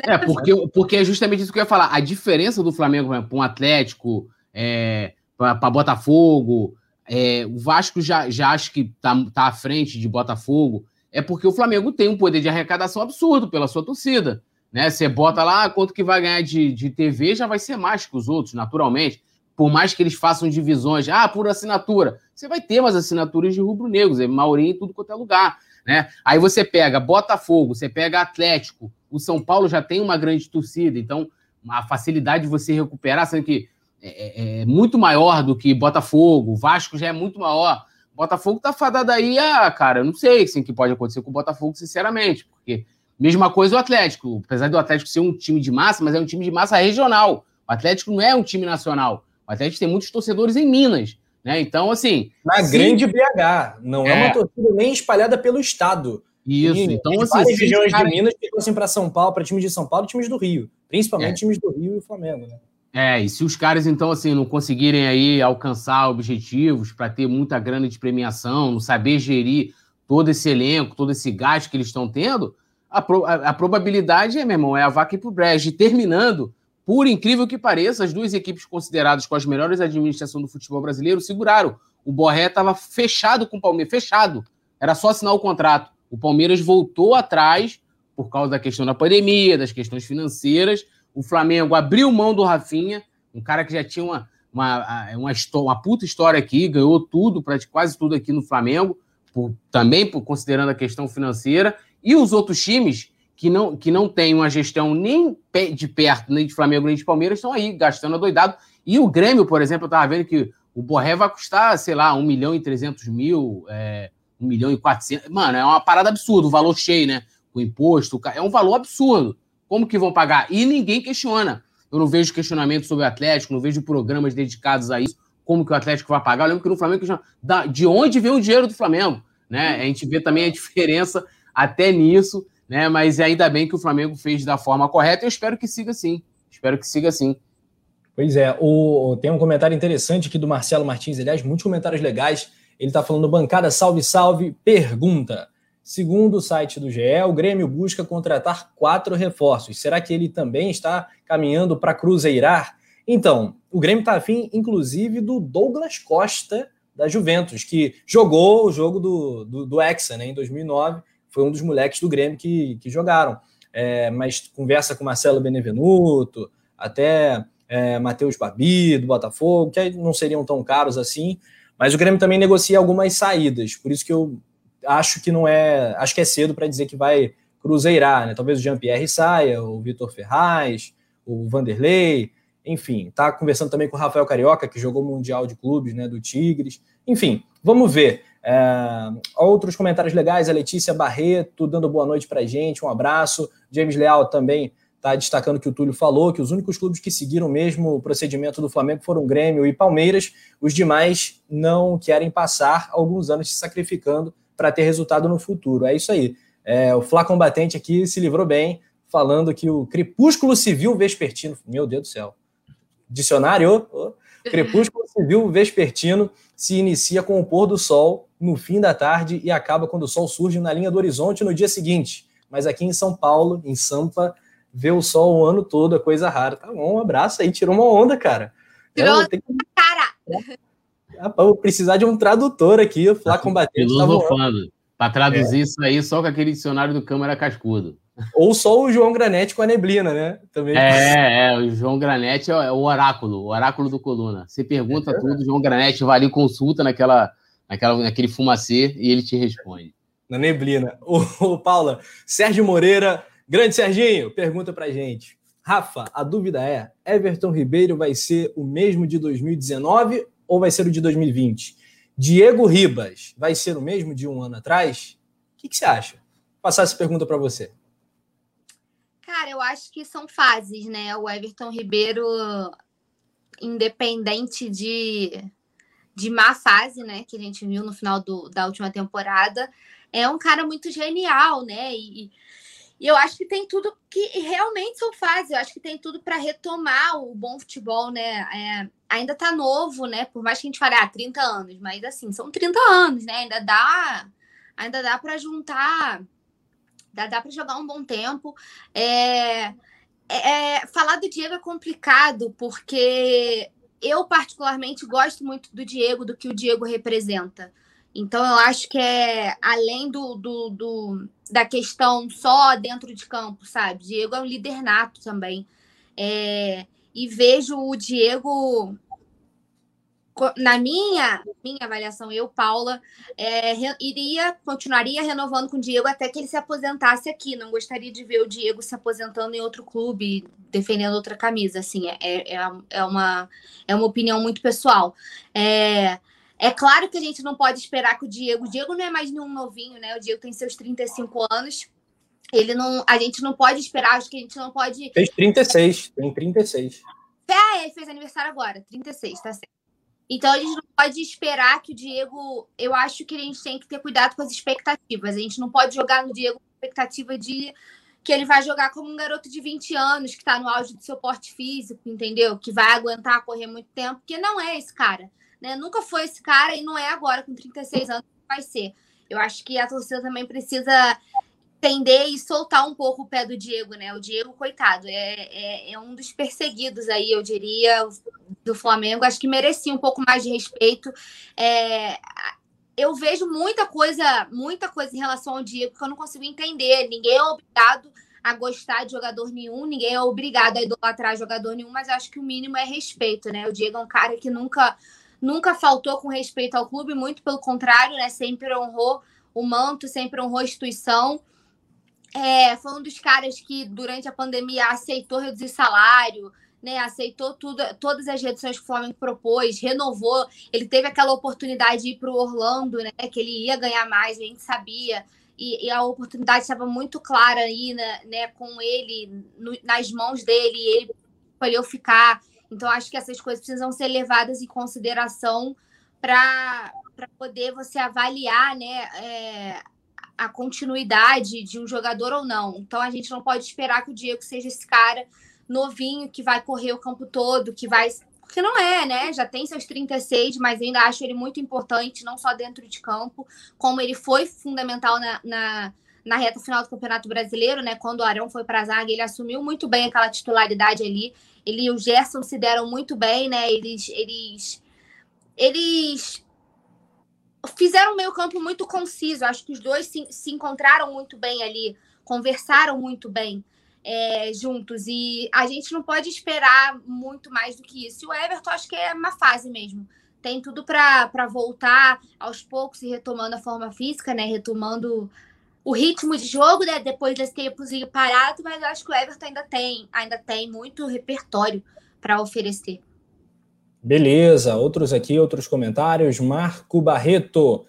É, porque, porque é justamente isso que eu ia falar. A diferença do Flamengo para um Atlético, é, para Botafogo, é, o Vasco já, já acho que está tá à frente de Botafogo, é porque o Flamengo tem um poder de arrecadação absurdo pela sua torcida. Né? Você bota lá quanto que vai ganhar de, de TV, já vai ser mais que os outros, naturalmente. Por mais que eles façam divisões, ah, por assinatura. Você vai ter umas assinaturas de rubro-negros, é maioria em tudo quanto é lugar. Né? Aí você pega Botafogo, você pega Atlético, o São Paulo já tem uma grande torcida, então a facilidade de você recuperar, sendo que é, é, é, muito maior do que Botafogo, o Vasco já é muito maior. Botafogo tá fadado aí a, cara, eu não sei assim, que pode acontecer com o Botafogo, sinceramente, porque mesma coisa o Atlético, apesar do Atlético ser um time de massa, mas é um time de massa regional. O Atlético não é um time nacional. O Atlético tem muitos torcedores em Minas, né? Então, assim. Na sim, grande BH, não é, é uma torcida nem espalhada pelo estado. Isso, e, então, assim. Várias regiões cara... de Minas que torcem para São Paulo, para times de São Paulo e times do Rio. Principalmente é. times do Rio e Flamengo, né? É, e se os caras, então, assim, não conseguirem aí alcançar objetivos para ter muita grana de premiação, não saber gerir todo esse elenco, todo esse gasto que eles estão tendo, a, pro, a, a, probabilidade é, meu irmão, é a vaca ir pro brejo. E terminando, por incrível que pareça, as duas equipes consideradas com as melhores administrações do futebol brasileiro seguraram. O Borré estava fechado com o Palmeiras, fechado. Era só assinar o contrato. O Palmeiras voltou atrás por causa da questão da pandemia, das questões financeiras, o Flamengo abriu mão do Rafinha, um cara que já tinha uma, uma, uma, uma puta história aqui, ganhou tudo, quase tudo aqui no Flamengo, por, também por, considerando a questão financeira, e os outros times que não, que não têm uma gestão nem de perto, nem de Flamengo, nem de Palmeiras, estão aí gastando adoidado. E o Grêmio, por exemplo, eu estava vendo que o Borré vai custar, sei lá, 1 milhão e 300 mil, é, 1 milhão e 400. Mano, é uma parada absurda, o valor cheio, né? O imposto, é um valor absurdo. Como que vão pagar? E ninguém questiona. Eu não vejo questionamento sobre o Atlético, não vejo programas dedicados a isso. Como que o Atlético vai pagar? Eu lembro que no Flamengo, de onde vem o dinheiro do Flamengo? Né? A gente vê também a diferença até nisso, né? Mas ainda bem que o Flamengo fez da forma correta. Eu espero que siga assim. Espero que siga assim. Pois é, o, tem um comentário interessante aqui do Marcelo Martins, aliás, muitos comentários legais. Ele está falando, bancada salve, salve, pergunta. Segundo o site do GE, o Grêmio busca contratar quatro reforços. Será que ele também está caminhando para cruzeirar? Então, o Grêmio está afim, inclusive, do Douglas Costa, da Juventus, que jogou o jogo do, do, do Hexa né, em 2009. Foi um dos moleques do Grêmio que, que jogaram. É, mas conversa com Marcelo Benevenuto, até é, Matheus Babi, do Botafogo, que não seriam tão caros assim. Mas o Grêmio também negocia algumas saídas. Por isso que eu acho que não é. Acho que é cedo para dizer que vai cruzeirar, né? Talvez o Jean-Pierre saia, o Vitor Ferraz, o Vanderlei, enfim, tá conversando também com o Rafael Carioca, que jogou o Mundial de Clubes, né, do Tigres. Enfim, vamos ver. É, outros comentários legais, a Letícia Barreto dando boa noite para gente, um abraço. James Leal também está destacando que o Túlio falou, que os únicos clubes que seguiram mesmo o procedimento do Flamengo foram Grêmio e Palmeiras, os demais não querem passar alguns anos se sacrificando para ter resultado no futuro. É isso aí. É, o Flá Combatente aqui se livrou bem, falando que o crepúsculo civil vespertino, meu Deus do céu, dicionário, oh, Crepúsculo Civil Vespertino se inicia com o pôr do sol no fim da tarde e acaba quando o sol surge na linha do horizonte no dia seguinte. Mas aqui em São Paulo, em Sampa, vê o sol o ano todo, é coisa rara. Tá bom, um abraço aí, tirou uma onda, cara. Tirou que... cara! Ah, vou precisar de um tradutor aqui, o Flá tá combatente. Tá filosofando. Para traduzir é. isso aí só com aquele dicionário do Câmara Cascudo. Ou só o João Granete com a neblina, né? Também. É, é, o João Granete é o oráculo, o oráculo do Coluna. Você pergunta é tudo, o João Granete vai ali, consulta naquela, naquela, naquele fumacê e ele te responde. Na neblina. O, o Paula, Sérgio Moreira, grande Serginho, pergunta pra gente. Rafa, a dúvida é: Everton Ribeiro vai ser o mesmo de 2019 ou vai ser o de 2020? Diego Ribas vai ser o mesmo de um ano atrás? O que, que você acha? Vou passar essa pergunta para você. Cara, eu acho que são fases, né? O Everton Ribeiro, independente de, de má fase, né? Que a gente viu no final do, da última temporada, é um cara muito genial, né? E, e eu acho que tem tudo que realmente são fases. Eu acho que tem tudo para retomar o bom futebol, né? É, ainda tá novo, né? Por mais que a gente fale, ah, 30 anos, mas assim, são 30 anos, né? Ainda dá, ainda dá para juntar, dá, dá para jogar um bom tempo. É, é, é, falar do Diego é complicado, porque eu, particularmente, gosto muito do Diego, do que o Diego representa. Então, eu acho que é além do, do, do, da questão só dentro de campo, sabe? Diego é um líder nato também. É, e vejo o Diego, na minha, minha avaliação, eu, Paula, é, iria, continuaria renovando com o Diego até que ele se aposentasse aqui. Não gostaria de ver o Diego se aposentando em outro clube, defendendo outra camisa. Assim, é, é, é uma, é uma opinião muito pessoal. É, é claro que a gente não pode esperar que o Diego. O Diego não é mais nenhum novinho, né? O Diego tem seus 35 anos. Ele não. A gente não pode esperar, acho que a gente não pode. Fez 36, tem 36. É, ele fez aniversário agora, 36, tá certo. Então a gente não pode esperar que o Diego. Eu acho que a gente tem que ter cuidado com as expectativas. A gente não pode jogar no Diego com expectativa de que ele vai jogar como um garoto de 20 anos, que está no auge do seu porte físico, entendeu? Que vai aguentar correr muito tempo, porque não é esse cara né? Nunca foi esse cara e não é agora, com 36 anos, que vai ser. Eu acho que a torcida também precisa entender e soltar um pouco o pé do Diego, né? O Diego, coitado, é, é, é, um dos perseguidos aí, eu diria, do Flamengo. Acho que merecia um pouco mais de respeito. É, eu vejo muita coisa, muita coisa em relação ao Diego que eu não consigo entender. Ninguém é obrigado a gostar de jogador nenhum, ninguém é obrigado a idolatrar jogador nenhum, mas acho que o mínimo é respeito, né? O Diego é um cara que nunca nunca faltou com respeito ao clube, muito pelo contrário, né? Sempre honrou o manto, sempre honrou a instituição. É, foi um dos caras que, durante a pandemia, aceitou reduzir salário, né? Aceitou tudo, todas as reduções que o Flamengo propôs, renovou. Ele teve aquela oportunidade de ir para o Orlando, né? Que ele ia ganhar mais, a gente sabia. E, e a oportunidade estava muito clara aí, né, né com ele, no, nas mãos dele, ele escolheu ficar. Então, acho que essas coisas precisam ser levadas em consideração para poder você avaliar né, é, a continuidade de um jogador ou não. Então, a gente não pode esperar que o Diego seja esse cara novinho que vai correr o campo todo, que vai. Porque não é, né? Já tem seus 36, mas ainda acho ele muito importante, não só dentro de campo, como ele foi fundamental na, na na reta final do Campeonato Brasileiro, né? Quando o Arão foi para a zaga, ele assumiu muito bem aquela titularidade ali. Ele e o Gerson se deram muito bem, né? Eles, eles, eles fizeram um meio campo muito conciso. Acho que os dois se, se encontraram muito bem ali, conversaram muito bem é, juntos. E a gente não pode esperar muito mais do que isso. E o Everton, acho que é uma fase mesmo. Tem tudo para voltar aos poucos e retomando a forma física, né? Retomando o ritmo de jogo, né? Depois desse tempo parado, mas acho que o Everton ainda tem, ainda tem muito repertório para oferecer. Beleza, outros aqui, outros comentários. Marco Barreto.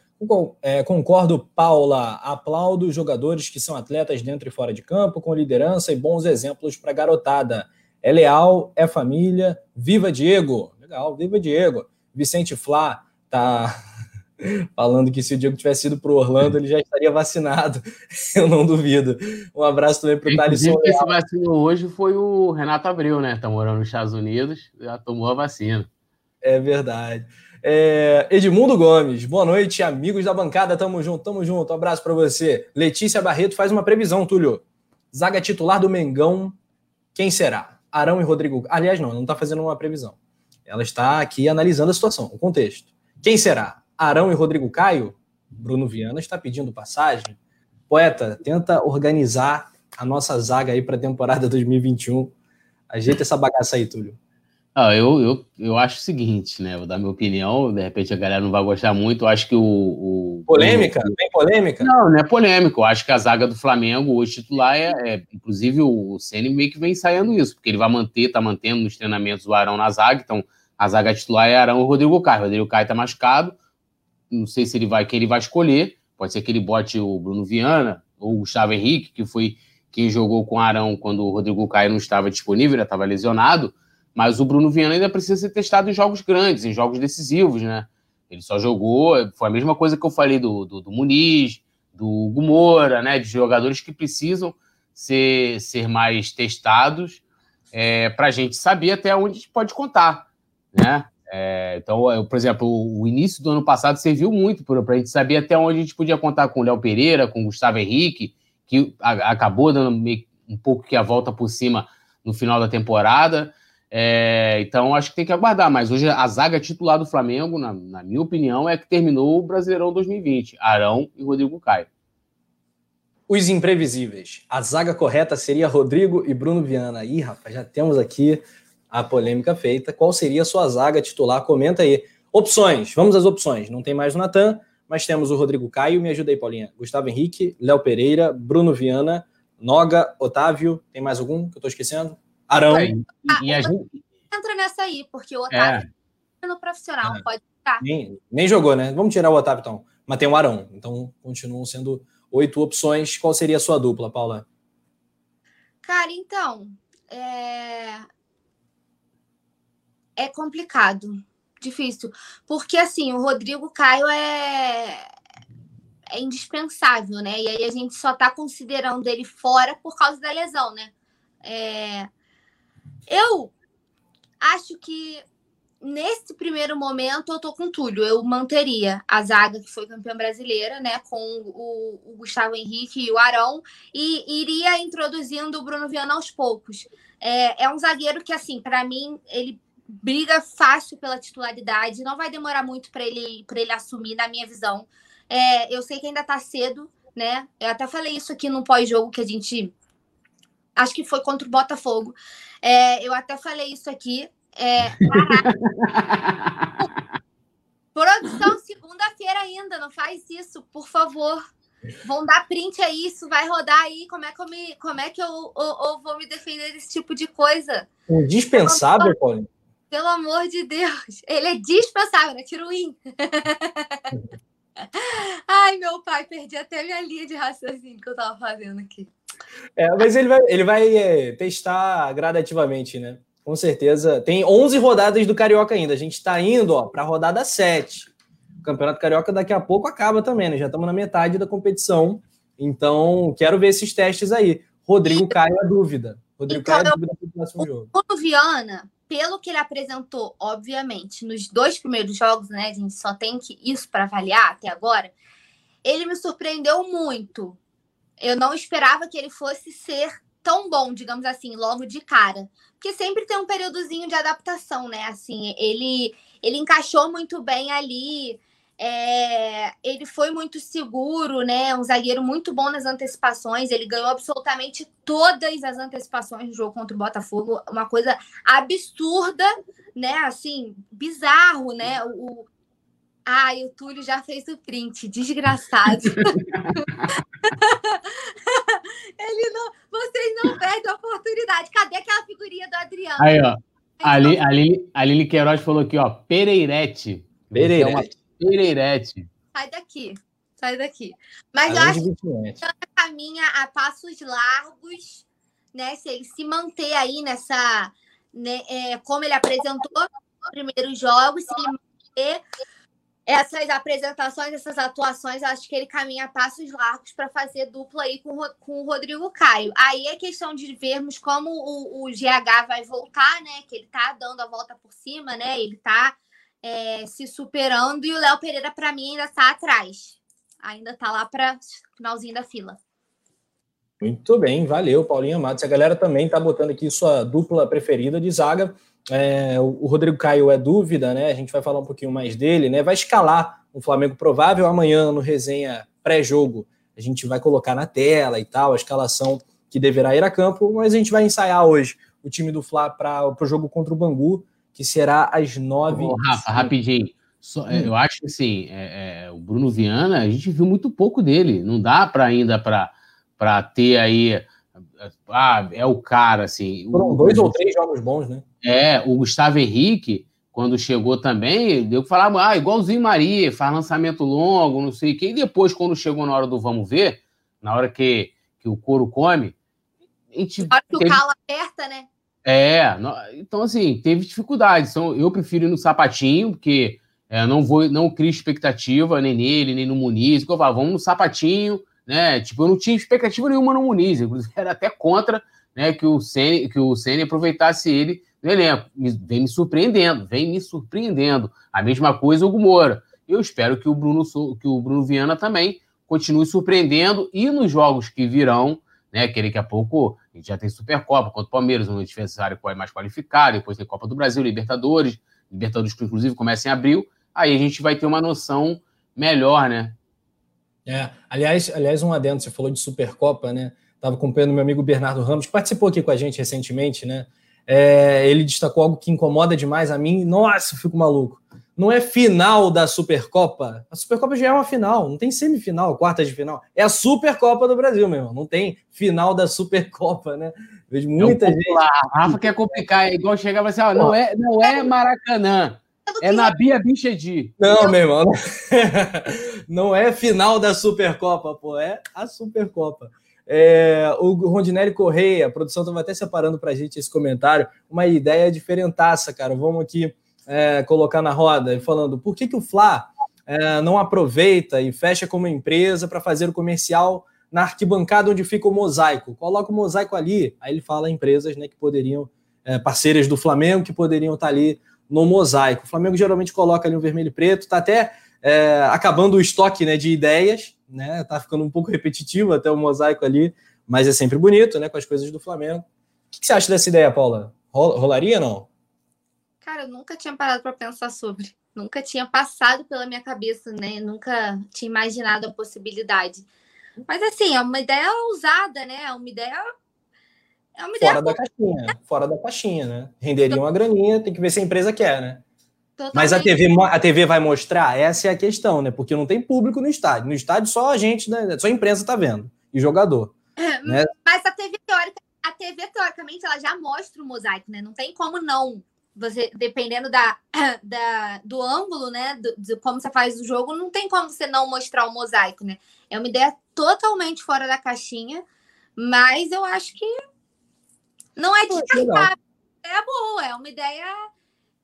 É, concordo, Paula. Aplaudo os jogadores que são atletas dentro e fora de campo, com liderança e bons exemplos para garotada. É leal, é família. Viva Diego! Legal, viva Diego. Vicente Flá tá <laughs> falando que se o Diego tivesse ido para o Orlando, ele já estaria vacinado. <laughs> Eu não duvido. Um abraço também para o Thaleson. Quem se vacinou hoje foi o Renato Abreu, né? Está morando nos Estados Unidos, já tomou a vacina. É verdade. É, Edmundo Gomes, boa noite, amigos da bancada. Tamo junto, tamo junto. Um abraço para você. Letícia Barreto faz uma previsão, Túlio. Zaga titular do Mengão, quem será? Arão e Rodrigo. Aliás, não, não está fazendo uma previsão. Ela está aqui analisando a situação, o contexto. Quem será? Arão e Rodrigo Caio? Bruno Viana está pedindo passagem. Poeta, tenta organizar a nossa zaga aí para a temporada <laughs> 2021. Ajeita essa bagaça aí, Túlio. Ah, eu, eu, eu acho o seguinte, né? Vou dar minha opinião, de repente a galera não vai gostar muito. Eu acho que o. o polêmica? Tem polêmica? Não, não é polêmico. Eu acho que a zaga do Flamengo, hoje titular, é. é inclusive o Ceni meio que vem ensaiando isso, porque ele vai manter, tá mantendo nos treinamentos o Arão na zaga. Então, a zaga titular é Arão e Rodrigo Caio. O Rodrigo Caio tá machucado. Não sei se ele vai, quem ele vai escolher. Pode ser que ele bote o Bruno Viana ou o Gustavo Henrique, que foi quem jogou com o Arão quando o Rodrigo Caio não estava disponível, já estava lesionado. Mas o Bruno Viana ainda precisa ser testado em jogos grandes, em jogos decisivos, né? Ele só jogou, foi a mesma coisa que eu falei do, do, do Muniz, do Hugo Moura, né? De jogadores que precisam ser, ser mais testados é, para a gente saber até onde a gente pode contar, né? É, então, eu, por exemplo, o, o, início do ano passado serviu muito para a gente saber até onde a gente podia contar com o Léo Pereira, com o Gustavo Henrique, que a, acabou dando meio, um pouco que a volta por cima no final da temporada. É, então, acho que tem que aguardar. Mas hoje a zaga titular do Flamengo, na, na, minha opinião, é que terminou o Brasileirão 2020. Arão e Rodrigo Caio. Os imprevisíveis. A zaga correta seria Rodrigo e Bruno Viana. Ih, rapaz, já temos aqui a polêmica feita. Qual seria a sua zaga titular? Comenta aí. Opções. Vamos às opções. Não tem mais o Natan, mas temos o Rodrigo Caio. Me ajuda aí, Paulinha. Gustavo Henrique, Léo Pereira, Bruno Viana, Noga, Otávio. Tem mais algum que eu estou esquecendo? Arão. É, e, e a gente... Entra nessa aí, porque o Otávio é. no profissional, é. pode estar. Nem, nem jogou, né? Vamos tirar o Otávio então. Mas tem o Arão. Então continuam sendo oito opções. Qual seria a sua dupla, Paula? Cara, então. É, é complicado. Difícil. Porque, assim, o Rodrigo Caio é é indispensável, né? E aí a gente só tá considerando ele fora por causa da lesão, né? É, eu acho que nesse primeiro momento eu tô com Túlio. Eu manteria a zaga que foi campeã brasileira, né? Com o, o Gustavo Henrique e o Arão, e iria introduzindo o Bruno Viana aos poucos. É, é um zagueiro que, assim, para mim, ele briga fácil pela titularidade, não vai demorar muito para ele, ele assumir, na minha visão. É, eu sei que ainda tá cedo, né? Eu até falei isso aqui no pós-jogo que a gente. Acho que foi contra o Botafogo. É, eu até falei isso aqui. É, <laughs> Produção, segunda-feira ainda, não faz isso, por favor. Vão dar print aí, isso vai rodar aí. Como é que eu, me, como é que eu, eu, eu vou me defender desse tipo de coisa? Indispensável, Paulinho. Pelo amor de Deus. Ele é dispensável, né? Tira o win. <laughs> Ai, meu pai, perdi até minha linha de raciocínio que eu tava fazendo aqui. É, mas ele vai, ele vai é, testar gradativamente, né? Com certeza. Tem 11 rodadas do Carioca ainda. A gente está indo para a rodada 7. O Campeonato Carioca daqui a pouco acaba também, né? Já estamos na metade da competição. Então, quero ver esses testes aí. Rodrigo Caio a dúvida. Rodrigo então, Caio a dúvida para o próximo jogo. O Viana, pelo que ele apresentou, obviamente, nos dois primeiros jogos, né? A gente só tem que isso para avaliar até agora. Ele me surpreendeu muito eu não esperava que ele fosse ser tão bom, digamos assim, logo de cara. Porque sempre tem um períodozinho de adaptação, né? Assim, ele, ele encaixou muito bem ali. É, ele foi muito seguro, né? Um zagueiro muito bom nas antecipações. Ele ganhou absolutamente todas as antecipações do jogo contra o Botafogo. Uma coisa absurda, né? Assim, bizarro, né? O, Ai, o Túlio já fez o print, desgraçado. <laughs> Ele não, vocês não perdem a oportunidade. Cadê aquela figurinha do Adriano? Aí, ó. Ali, ali, a Lili Queiroz falou aqui, ó, Pereirete. Pereirete. Pereirete. Sai daqui, sai daqui. Mas eu acho que caminha a passos largos, né? Se ele se manter aí nessa, né, é, como ele apresentou nos primeiros jogos, se ele manter essas apresentações, essas atuações, acho que ele caminha passos largos para fazer dupla aí com, com o Rodrigo Caio. Aí é questão de vermos como o, o GH vai voltar, né? Que ele tá dando a volta por cima, né? Ele tá é, se superando e o Léo Pereira, para mim, ainda está atrás. Ainda está lá para finalzinho da fila. Muito bem, valeu, Paulinha Matos. A galera também está botando aqui sua dupla preferida de zaga. É, o Rodrigo Caio é dúvida, né? A gente vai falar um pouquinho mais dele, né? Vai escalar o Flamengo provável amanhã no resenha pré-jogo. A gente vai colocar na tela e tal a escalação que deverá ir a campo, mas a gente vai ensaiar hoje o time do Fla para o jogo contra o Bangu, que será às nove. Oh, Rafa, rapidinho. Só, hum. Eu acho que assim, é, é, o Bruno Viana, a gente viu muito pouco dele. Não dá para ainda para ter aí. Ah, é o cara, assim. Foram dois o, ou três jogos bons, né? É, o Gustavo Henrique, quando chegou também, deu que falar, ah, igualzinho Maria, faz lançamento longo, não sei o quê. E depois, quando chegou na hora do vamos ver, na hora que, que o couro come. A gente na hora que teve... o calo aperta, né? É, então assim, teve dificuldades. Então, eu prefiro ir no sapatinho, porque é, não vou, não crio expectativa nem nele, nem no Muniz. Eu falo, vamos no sapatinho, né? Tipo, eu não tinha expectativa nenhuma no Muniz, inclusive <laughs> era até contra né, que o Ceni, que o Ceni aproveitasse ele no elenco. Vem me surpreendendo, vem me surpreendendo. A mesma coisa o Gumora. Eu espero que o Bruno que o Bruno Viana também continue surpreendendo e nos jogos que virão, né? Que daqui a pouco a gente já tem Supercopa contra o Palmeiras, um adversário é mais qualificado, depois tem Copa do Brasil, Libertadores, Libertadores que inclusive começa em abril, aí a gente vai ter uma noção melhor, né? É, aliás, aliás, um adendo, você falou de Supercopa, né? Estava acompanhando meu amigo Bernardo Ramos, que participou aqui com a gente recentemente, né? É, ele destacou algo que incomoda demais a mim. Nossa, fico maluco. Não é final da Supercopa. A Supercopa já é uma final, não tem semifinal, quarta de final. É a Supercopa do Brasil, meu irmão. Não tem final da Supercopa, né? Vejo muita é gente. A Rafa quer complicar, é igual chegava assim, ó, não é, não é Maracanã. É na Bia Bichedi. Não, meu irmão. Não é <laughs> final da Supercopa, pô. É a Supercopa. É, o Rondinelli Correia, a produção estava até separando para a gente esse comentário, uma ideia diferentaça, cara. Vamos aqui é, colocar na roda, falando por que, que o Fla é, não aproveita e fecha como empresa para fazer o comercial na arquibancada onde fica o mosaico. Coloca o mosaico ali, aí ele fala empresas né, que poderiam, é, parceiras do Flamengo, que poderiam estar tá ali no mosaico. O Flamengo geralmente coloca ali um vermelho e preto, está até é, acabando o estoque né, de ideias, né? Tá ficando um pouco <laughs> repetitivo até o mosaico ali, mas é sempre bonito, né? Com as coisas do Flamengo. O que, que você acha dessa ideia, Paula? Rolaria não? Cara, eu nunca tinha parado para pensar sobre. Nunca tinha passado pela minha cabeça, né? Nunca tinha imaginado a possibilidade. Mas assim, é uma ideia ousada, né? É uma ideia é uma ideia fora da caixinha, fora da caixinha, né? Renderia uma graninha, tem que ver se a empresa quer, né? Totalmente. Mas a TV, a TV vai mostrar? Essa é a questão, né? Porque não tem público no estádio. No estádio só a gente, né? só a imprensa tá vendo. E jogador. É, <laughs> né? Mas a TV teórica, a TV, teoricamente, ela já mostra o mosaico, né? Não tem como não. Você, dependendo da, <clears throat> da, do ângulo, né? Do, de como você faz o jogo, não tem como você não mostrar o mosaico, né? É uma ideia totalmente fora da caixinha, mas eu acho que não é descartável. É boa, é uma ideia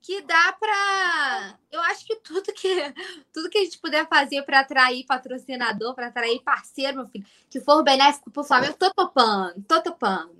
que dá para. Eu acho que tudo que <laughs> tudo que a gente puder fazer para atrair patrocinador, para atrair parceiro, meu filho, que for benéfico para o Flamengo, tô topando, tô topando.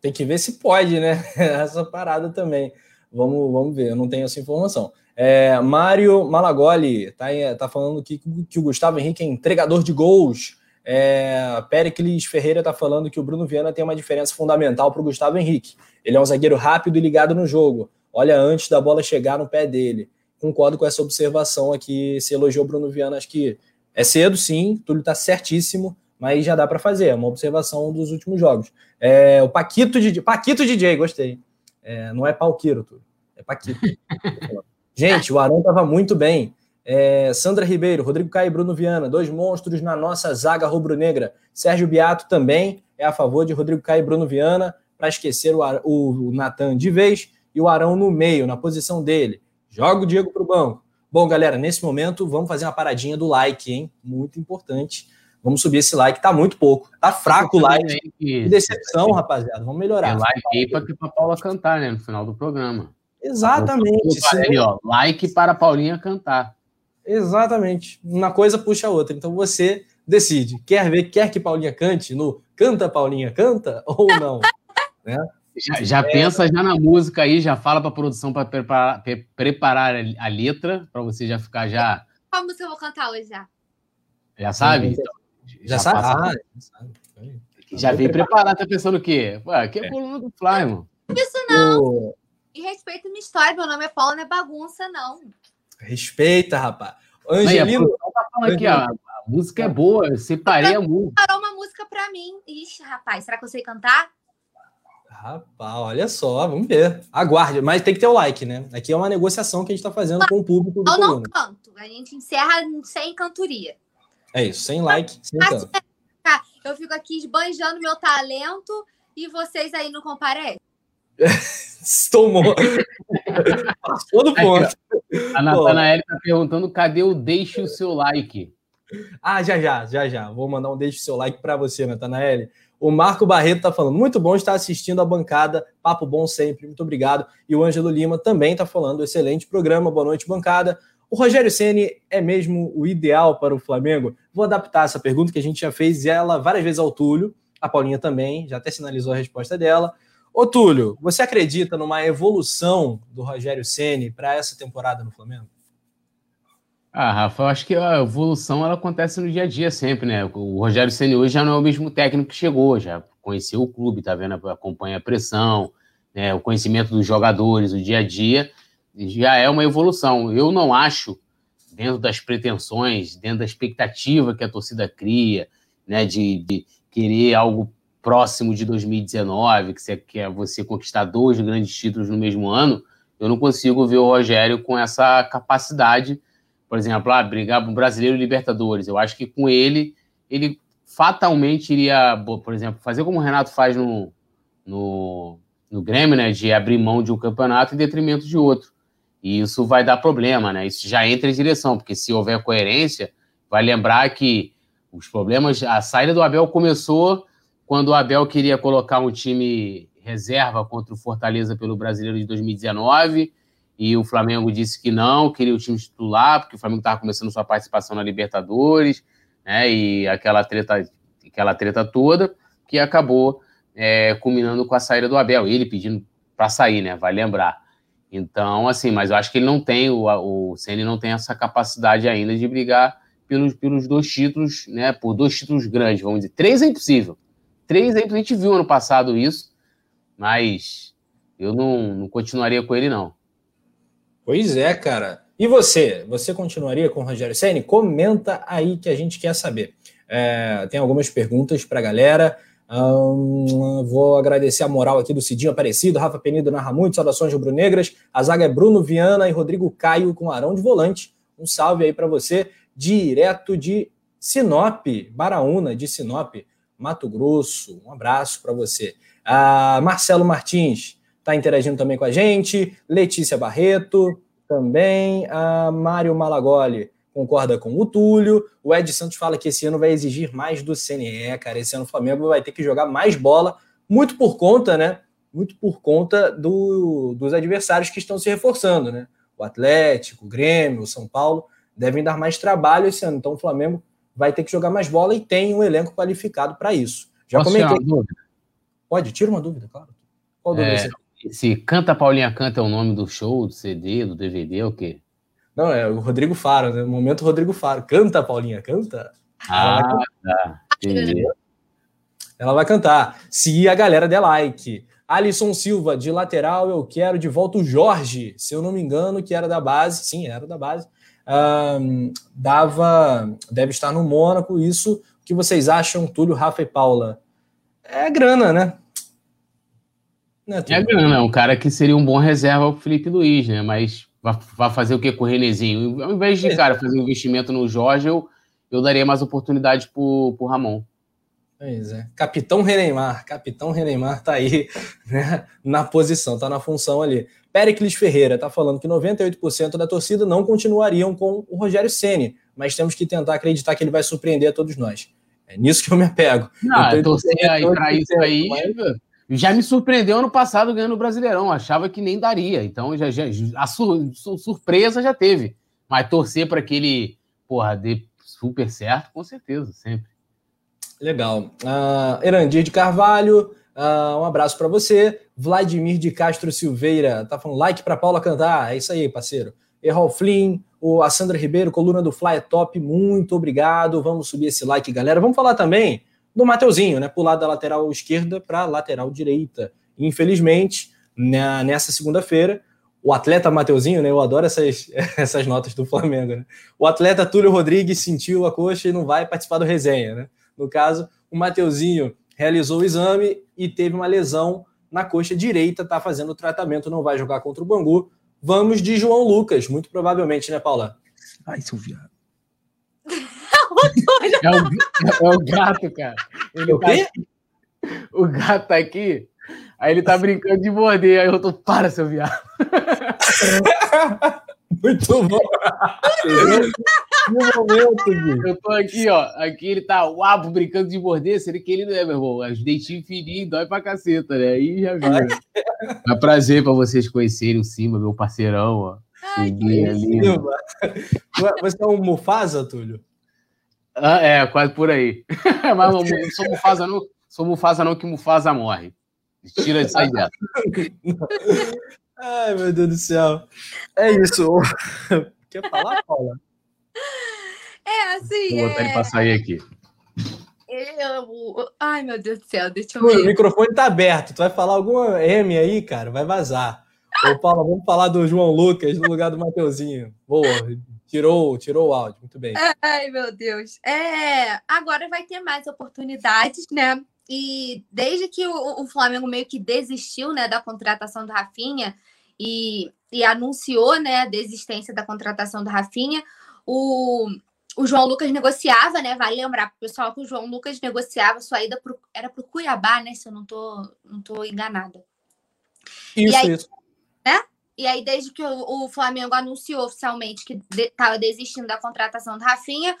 Tem que ver se pode, né? <laughs> Essa parada também. Vamos, vamos ver, eu não tenho essa informação. É, Mário Malagoli tá, tá falando que, que o Gustavo Henrique é entregador de gols. É, Pericles Ferreira está falando que o Bruno Viana tem uma diferença fundamental para o Gustavo Henrique. Ele é um zagueiro rápido e ligado no jogo. Olha antes da bola chegar no pé dele. Concordo com essa observação aqui. Se elogiou o Bruno Viana, acho que é cedo, sim. Túlio está certíssimo, mas já dá para fazer. É uma observação dos últimos jogos. É, o Paquito DJ. Paquito DJ, gostei. É, não é Palquiro, Túlio. É Paquito. <laughs> Gente, o Arão estava muito bem. É, Sandra Ribeiro, Rodrigo Caio e Bruno Viana, dois monstros na nossa zaga rubro-negra. Sérgio Beato também é a favor de Rodrigo Caio e Bruno Viana, para esquecer o, o, o Natan de vez e o Arão no meio, na posição dele. Joga o Diego para o banco. Bom, galera, nesse momento vamos fazer uma paradinha do like, hein? Muito importante. Vamos subir esse like, tá muito pouco. Tá fraco o like. Que decepção, rapaziada. Vamos melhorar. É like aí para que a Paula cantar, né? No final do programa. Exatamente. Aí, ó, like para a Paulinha cantar. Exatamente. Uma coisa puxa a outra. Então você decide. Quer ver, quer que Paulinha cante no Canta Paulinha Canta <laughs> ou não? né? Já, já é... pensa já na música aí, já fala para a produção para preparar, preparar a letra, para você já ficar já. Qual música eu vou cantar hoje já? Já sabe? Então, já, já, sabe? Ah, já sabe. Já veio preparado, tá pensando o quê? Ué, que é coluna do Fly, mano. Isso não. E respeita minha história, meu nome é Paula, não é bagunça, não. Respeita, rapaz. Angelino. Aí, tá falando aqui, ó, a música é boa, eu separei a música. Parou uma música pra mim. Ixi, rapaz, será que eu sei cantar? Rapaz, olha só, vamos ver. Aguarde, mas tem que ter o like, né? Aqui é uma negociação que a gente está fazendo com o público. Do eu não canto, a gente encerra sem cantoria. É isso, sem like, sem canto. Eu fico aqui esbanjando meu talento e vocês aí não comparecem? <laughs> Tomou. <laughs> Passou do ponto. a Natanael está perguntando cadê o deixe o seu like. Ah, já, já, já, já. Vou mandar um deixe o seu like para você, Natanael. O Marco Barreto está falando, muito bom estar assistindo a bancada, papo bom sempre, muito obrigado. E o Ângelo Lima também está falando, excelente programa, boa noite, bancada. O Rogério Ceni é mesmo o ideal para o Flamengo? Vou adaptar essa pergunta que a gente já fez ela várias vezes ao Túlio, a Paulinha também, já até sinalizou a resposta dela. Ô Túlio, você acredita numa evolução do Rogério Ceni para essa temporada no Flamengo? Ah, Rafa, eu acho que a evolução ela acontece no dia a dia sempre, né? O Rogério Ceni hoje já não é o mesmo técnico que chegou, já conheceu o clube, tá vendo? Acompanha a pressão, né? o conhecimento dos jogadores, o dia a dia, já é uma evolução. Eu não acho, dentro das pretensões, dentro da expectativa que a torcida cria, né? De, de querer algo próximo de 2019, que você quer você conquistar dois grandes títulos no mesmo ano, eu não consigo ver o Rogério com essa capacidade, por exemplo, ah, brigar o brasileiro Libertadores. Eu acho que com ele, ele fatalmente iria, por exemplo, fazer como o Renato faz no, no, no Grêmio, né, de abrir mão de um campeonato em detrimento de outro. E isso vai dar problema, né? Isso já entra em direção, porque se houver coerência, vai lembrar que os problemas, a saída do Abel começou quando o Abel queria colocar um time reserva contra o Fortaleza pelo Brasileiro de 2019 e o Flamengo disse que não, queria o time titular, porque o Flamengo estava começando sua participação na Libertadores, né? E aquela treta, aquela treta toda que acabou é, culminando com a saída do Abel, ele pedindo para sair, né? Vai lembrar. Então, assim, mas eu acho que ele não tem, o, o Ceni não tem essa capacidade ainda de brigar pelos, pelos dois títulos, né? Por dois títulos grandes, vamos dizer. Três é impossível três aí, a gente viu ano passado isso, mas eu não, não continuaria com ele, não. Pois é, cara. E você? Você continuaria com o Rogério Senni? Comenta aí que a gente quer saber. É, tem algumas perguntas para a galera. Vou agradecer a moral aqui do Cidinho Aparecido, Rafa Penido narra muito, saudações rubro-negras. A zaga é Bruno Viana e Rodrigo Caio com Arão de volante. Um salve aí para você, direto de Sinop, Baraúna de Sinop. Mato Grosso. Um abraço para você. Ah, Marcelo Martins está interagindo também com a gente. Letícia Barreto também. A Mário Malagoli concorda com o Túlio. O Ed Santos fala que esse ano vai exigir mais do CNE, cara. Esse ano o Flamengo vai ter que jogar mais bola, muito por conta, né? Muito por conta do, dos adversários que estão se reforçando, né? O Atlético, o Grêmio, o São Paulo devem dar mais trabalho esse ano. Então o Flamengo vai ter que jogar mais bola e tem um elenco qualificado para isso. Já Posso comentei. Tirar uma dúvida? Pode, tira uma dúvida, claro. Qual dúvida é, você Se Canta Paulinha Canta é o nome do show, do CD, do DVD, é o quê? Não, é o Rodrigo Faro, né? Momento Rodrigo Faro. Canta, Paulinha, canta. Ah, tá. Entendi. Ela vai cantar. Se a galera der like. Alisson Silva, de lateral, eu quero de volta o Jorge, se eu não me engano, que era da base. Sim, era da base um, dava, deve estar no Mônaco. Isso, o que vocês acham, Túlio, Rafa e Paula? É grana, né? né é grana, é um cara que seria um bom reserva para o Felipe Luiz, né? Mas vai fazer o que com o Renezinho? Ao invés de, é. cara, fazer um investimento no Jorge, eu, eu daria mais oportunidade para o Ramon. Pois é. Capitão Reneimar, Capitão Reneimar tá aí <laughs> né, na posição, tá na função ali. Pericles Ferreira está falando que 98% da torcida não continuariam com o Rogério Ceni, mas temos que tentar acreditar que ele vai surpreender a todos nós. É nisso que eu me apego. Não, eu torcer aí para isso aí. Mas... Já me surpreendeu ano passado ganhando o Brasileirão. Achava que nem daria. Então, já, já a sur, surpresa já teve. Mas torcer para que ele, porra, dê super certo, com certeza, sempre. Legal. Uh, Erandir de Carvalho, Uh, um abraço para você. Vladimir de Castro Silveira tá falando like para Paula cantar. É isso aí, parceiro. Errol Flynn, o a Sandra Ribeiro, coluna do Fly é top. Muito obrigado. Vamos subir esse like, galera. Vamos falar também do Mateuzinho, né? Pular da lateral esquerda para lateral direita. Infelizmente, na, nessa segunda-feira, o atleta Mateuzinho, né? Eu adoro essas, <laughs> essas notas do Flamengo, né? O atleta Túlio Rodrigues sentiu a coxa e não vai participar do resenha, né? No caso, o Mateuzinho realizou o exame e teve uma lesão na coxa direita, tá fazendo o tratamento, não vai jogar contra o Bangu. Vamos de João Lucas, muito provavelmente, né, Paula? Ai, seu viado. É, o, é, o, gato, cara. Ele o tá quê? Aqui, o gato tá aqui, aí ele tá brincando de morder, aí eu tô, para, seu viado. <laughs> muito bom. No momento, <laughs> Eu tô aqui, ó. Aqui ele tá uabo brincando de morder. Seria que ele não é, meu irmão. Os dentinhos fininhos dói pra caceta, né? Aí já viu. <laughs> É um prazer pra vocês conhecerem o Simba, meu parceirão, ó. Ai, ali, Você é um Mufasa, Túlio? Ah, é, quase por aí. <laughs> Mas não sou Mufasa, não. Sou Mufasa, não, que Mufasa morre. Tira de sair dela. Ai, meu Deus do céu. É isso. <laughs> Quer falar, Paula? É, assim. Vou botar é... ele pra sair aqui. Eu... Ai, meu Deus do céu, deixa eu ver. O microfone tá aberto. Tu vai falar alguma M aí, cara? Vai vazar. Ô, Paula, vamos falar do João Lucas no lugar do Mateuzinho. Boa, tirou, tirou o áudio. Muito bem. Ai, meu Deus. É, agora vai ter mais oportunidades, né? E desde que o, o Flamengo meio que desistiu né, da contratação do Rafinha e, e anunciou né, a desistência da contratação do Rafinha, o, o João Lucas negociava, né? Vale lembrar para o pessoal que o João Lucas negociava sua ida pro, era para o Cuiabá, né? Se eu não tô, não tô enganada. Isso, aí, isso. Né? E aí, desde que o, o Flamengo anunciou oficialmente que estava de, desistindo da contratação do Rafinha,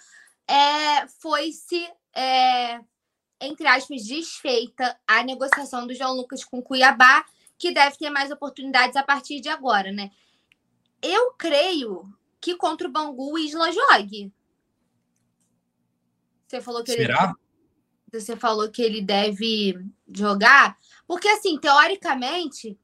é, foi-se, é, entre aspas, desfeita a negociação do João Lucas com o Cuiabá, que deve ter mais oportunidades a partir de agora, né? Eu creio que contra o Bangu o Isla jogue. Você falou que Será? ele você falou que ele deve jogar, porque assim, teoricamente,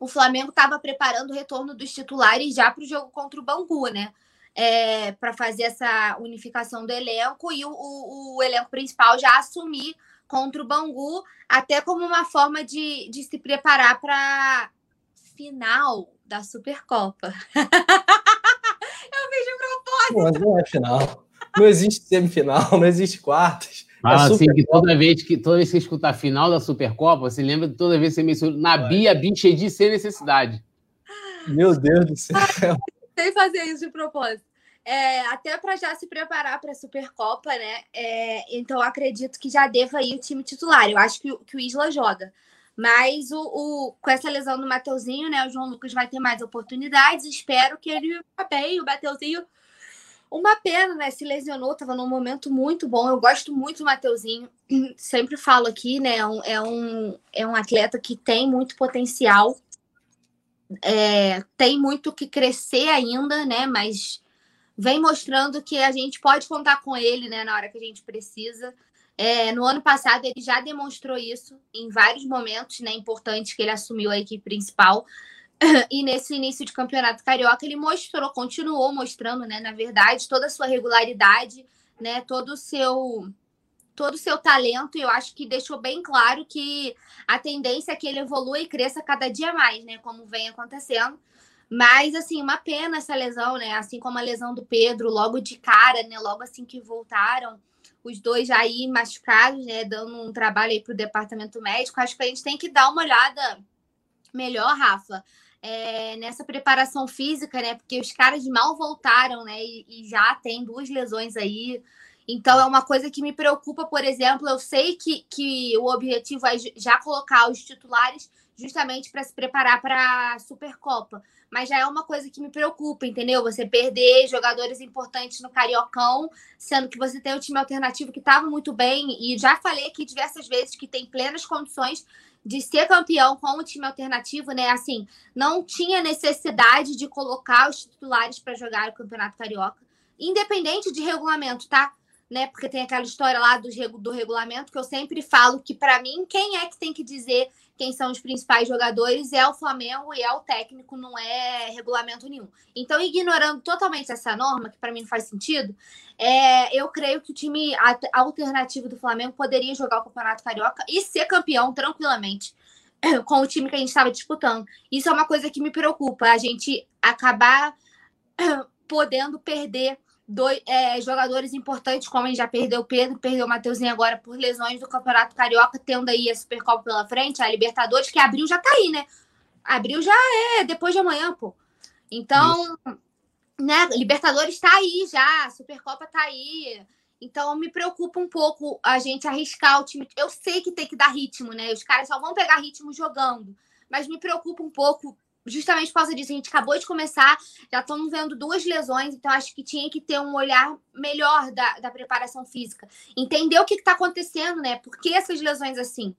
o Flamengo estava preparando o retorno dos titulares já para o jogo contra o Bangu, né? É, para fazer essa unificação do elenco e o, o, o, elenco principal já assumir contra o Bangu, até como uma forma de, de se preparar para final da Supercopa. <laughs> Eu de propósito. Mas não é final. Não existe semifinal, não existe quartas. Fala assim que toda vez que toda vez que escuta a final da Supercopa, você lembra de toda vez que você menciona na Bia Bichedi sem necessidade. Meu Deus do céu. Sem fazer isso de propósito. É, até para já se preparar para a Supercopa, né? É, então acredito que já deva ir o time titular. Eu acho que, que o Isla joga. Mas o, o, com essa lesão do Mateuzinho, né? O João Lucas vai ter mais oportunidades. Espero que ele vá bem. O Mateuzinho uma pena, né? Se lesionou, estava num momento muito bom. Eu gosto muito do Mateuzinho. <clears throat> Sempre falo aqui, né? É um, é um, é um atleta que tem muito potencial. É, tem muito que crescer ainda, né? Mas vem mostrando que a gente pode contar com ele, né? Na hora que a gente precisa. É, no ano passado ele já demonstrou isso em vários momentos, né? Importantes que ele assumiu a equipe principal. E nesse início de campeonato carioca, ele mostrou, continuou mostrando, né, na verdade, toda a sua regularidade, né, todo o seu todo o seu talento, e eu acho que deixou bem claro que a tendência é que ele evolua e cresça cada dia mais, né, como vem acontecendo. Mas assim, uma pena essa lesão, né? Assim como a lesão do Pedro, logo de cara, né, logo assim que voltaram, os dois já aí machucados, né, dando um trabalho aí para o departamento médico. Acho que a gente tem que dar uma olhada melhor, Rafa, é, nessa preparação física, né? Porque os caras mal voltaram, né? E, e, já tem duas lesões aí. Então é uma coisa que me preocupa, por exemplo. Eu sei que, que o objetivo é já colocar os titulares justamente para se preparar para a Supercopa. Mas já é uma coisa que me preocupa, entendeu? Você perder jogadores importantes no Cariocão, sendo que você tem um time alternativo que estava muito bem. E já falei aqui diversas vezes que tem plenas condições de ser campeão com o time alternativo, né? Assim, não tinha necessidade de colocar os titulares para jogar o Campeonato Carioca, independente de regulamento, tá? né? Porque tem aquela história lá do, do regulamento que eu sempre falo que, para mim, quem é que tem que dizer quem são os principais jogadores é o Flamengo e é o técnico, não é regulamento nenhum. Então, ignorando totalmente essa norma, que para mim não faz sentido, é, eu creio que o time alternativo do Flamengo poderia jogar o Campeonato Carioca e ser campeão tranquilamente <clears throat> com o time que a gente estava disputando. Isso é uma coisa que me preocupa, a gente acabar <clears throat> podendo perder dois é, jogadores importantes, como a gente já perdeu o Pedro, perdeu o Mateuzinho agora por lesões do Campeonato Carioca, tendo aí a Supercopa pela frente, a Libertadores, que abril já tá aí, né? Abril já é depois de amanhã, pô. Então, Isso. né, Libertadores tá aí já, a Supercopa tá aí. Então, me preocupa um pouco a gente arriscar o time. Eu sei que tem que dar ritmo, né? Os caras só vão pegar ritmo jogando. Mas me preocupa um pouco justamente por causa disso. A gente acabou de começar, já estamos vendo duas lesões, então acho que tinha que ter um olhar melhor da, da preparação física. Entender o que está acontecendo, né? Por que essas lesões assim?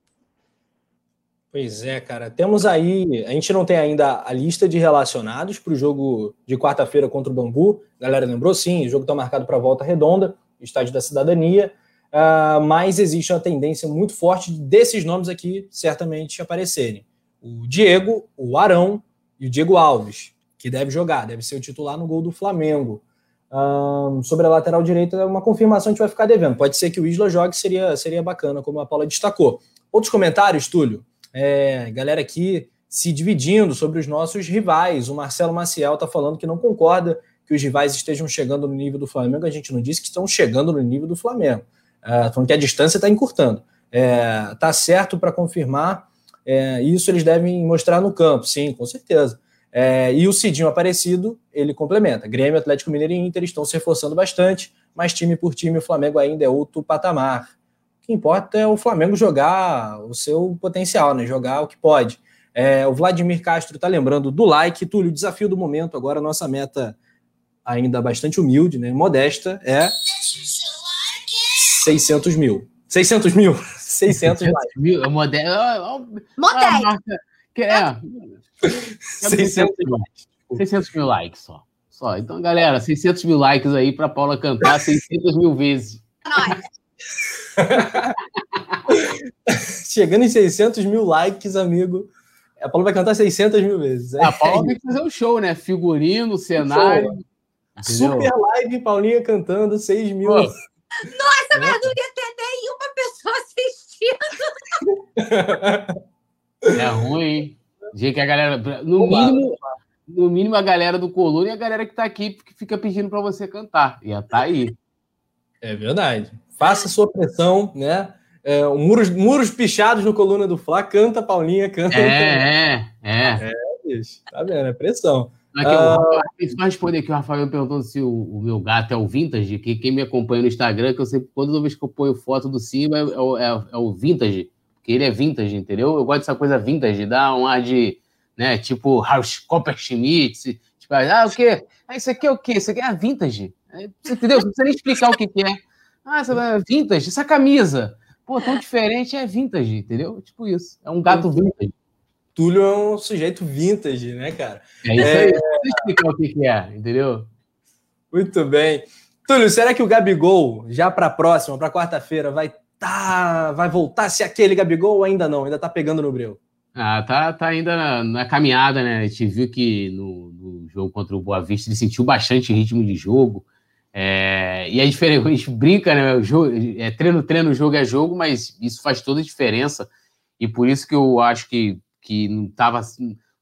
Pois é, cara. Temos aí. A gente não tem ainda a lista de relacionados para o jogo de quarta-feira contra o Bambu. Galera lembrou sim, o jogo está marcado para volta redonda, estádio da cidadania. Uh, mas existe uma tendência muito forte desses nomes aqui certamente aparecerem. O Diego, o Arão, e o Diego Alves, que deve jogar, deve ser o titular no gol do Flamengo. Um, sobre a lateral direita, é uma confirmação a gente vai ficar devendo. Pode ser que o Isla jogue, seria, seria bacana, como a Paula destacou. Outros comentários, Túlio? É, galera aqui se dividindo sobre os nossos rivais. O Marcelo Maciel está falando que não concorda que os rivais estejam chegando no nível do Flamengo. A gente não disse que estão chegando no nível do Flamengo. Uh, falando que a distância está encurtando. É, tá certo para confirmar é, isso eles devem mostrar no campo, sim, com certeza. É, e o Cidinho Aparecido, ele complementa. Grêmio, Atlético Mineiro e Inter estão se reforçando bastante, mas time por time o Flamengo ainda é outro patamar. O que importa é o Flamengo jogar o seu potencial, né? jogar o que pode. É, o Vladimir Castro está lembrando do like. Túlio, o desafio do momento, agora a nossa meta ainda bastante humilde, né? modesta, é 600 mil. 600 mil. 600 likes. Mil, é moderno. Modesto. Que é, 600 mil likes. 600 mil likes só. só. Então, galera, 600 mil likes aí para Paula cantar <laughs> 600 mil vezes. <laughs> Chegando em 600 mil likes, amigo. A Paula vai cantar 600 mil vezes. É. A Paula tem que fazer um show, né? Figurino, cenário. Super live, Paulinha cantando 6 mil. Pô. Nossa, mas não ia ter nenhuma pessoa <laughs> é ruim, hein? que a galera. No mínimo, no mínimo, a galera do Coluna e a galera que tá aqui que fica pedindo para você cantar. Ia tá aí. É verdade. Faça sua pressão, né? É, muros, muros pichados no coluna do Fla, canta, Paulinha, canta. É, é, é. É, bicho. Tá vendo? É pressão. Aqui, ah, só responder aqui, o Rafael perguntou se o, o, meu gato é o vintage, que quem me acompanha no Instagram, que eu sempre, toda vez que eu ponho foto do Simba, é, é, é, é o vintage, porque ele é vintage, entendeu? Eu gosto dessa coisa vintage, dá um ar de, né, tipo House Copper Schmidt, tipo, ah, o quê? Ah, isso aqui é o quê? Isso aqui é vintage, entendeu? Não precisa nem explicar o que, que é. Ah, essa é vintage, essa camisa, pô, tão diferente, é vintage, entendeu? Tipo isso, é um gato vintage. Túlio é um sujeito vintage, né, cara? É isso aí. É... explicar o que é, entendeu? Muito bem. Túlio, será que o Gabigol, já para a próxima, para quarta-feira, vai tá, vai voltar se aquele Gabigol ou ainda não? Ainda tá pegando no breu? Ah, tá, tá ainda na, na caminhada, né? A gente viu que no, no, jogo contra o Boa Vista ele sentiu bastante ritmo de jogo. É, e é diferente, <laughs> a gente brinca, né? O jogo, é treino, treino, jogo é jogo, mas isso faz toda a diferença. E por isso que eu acho que que não estava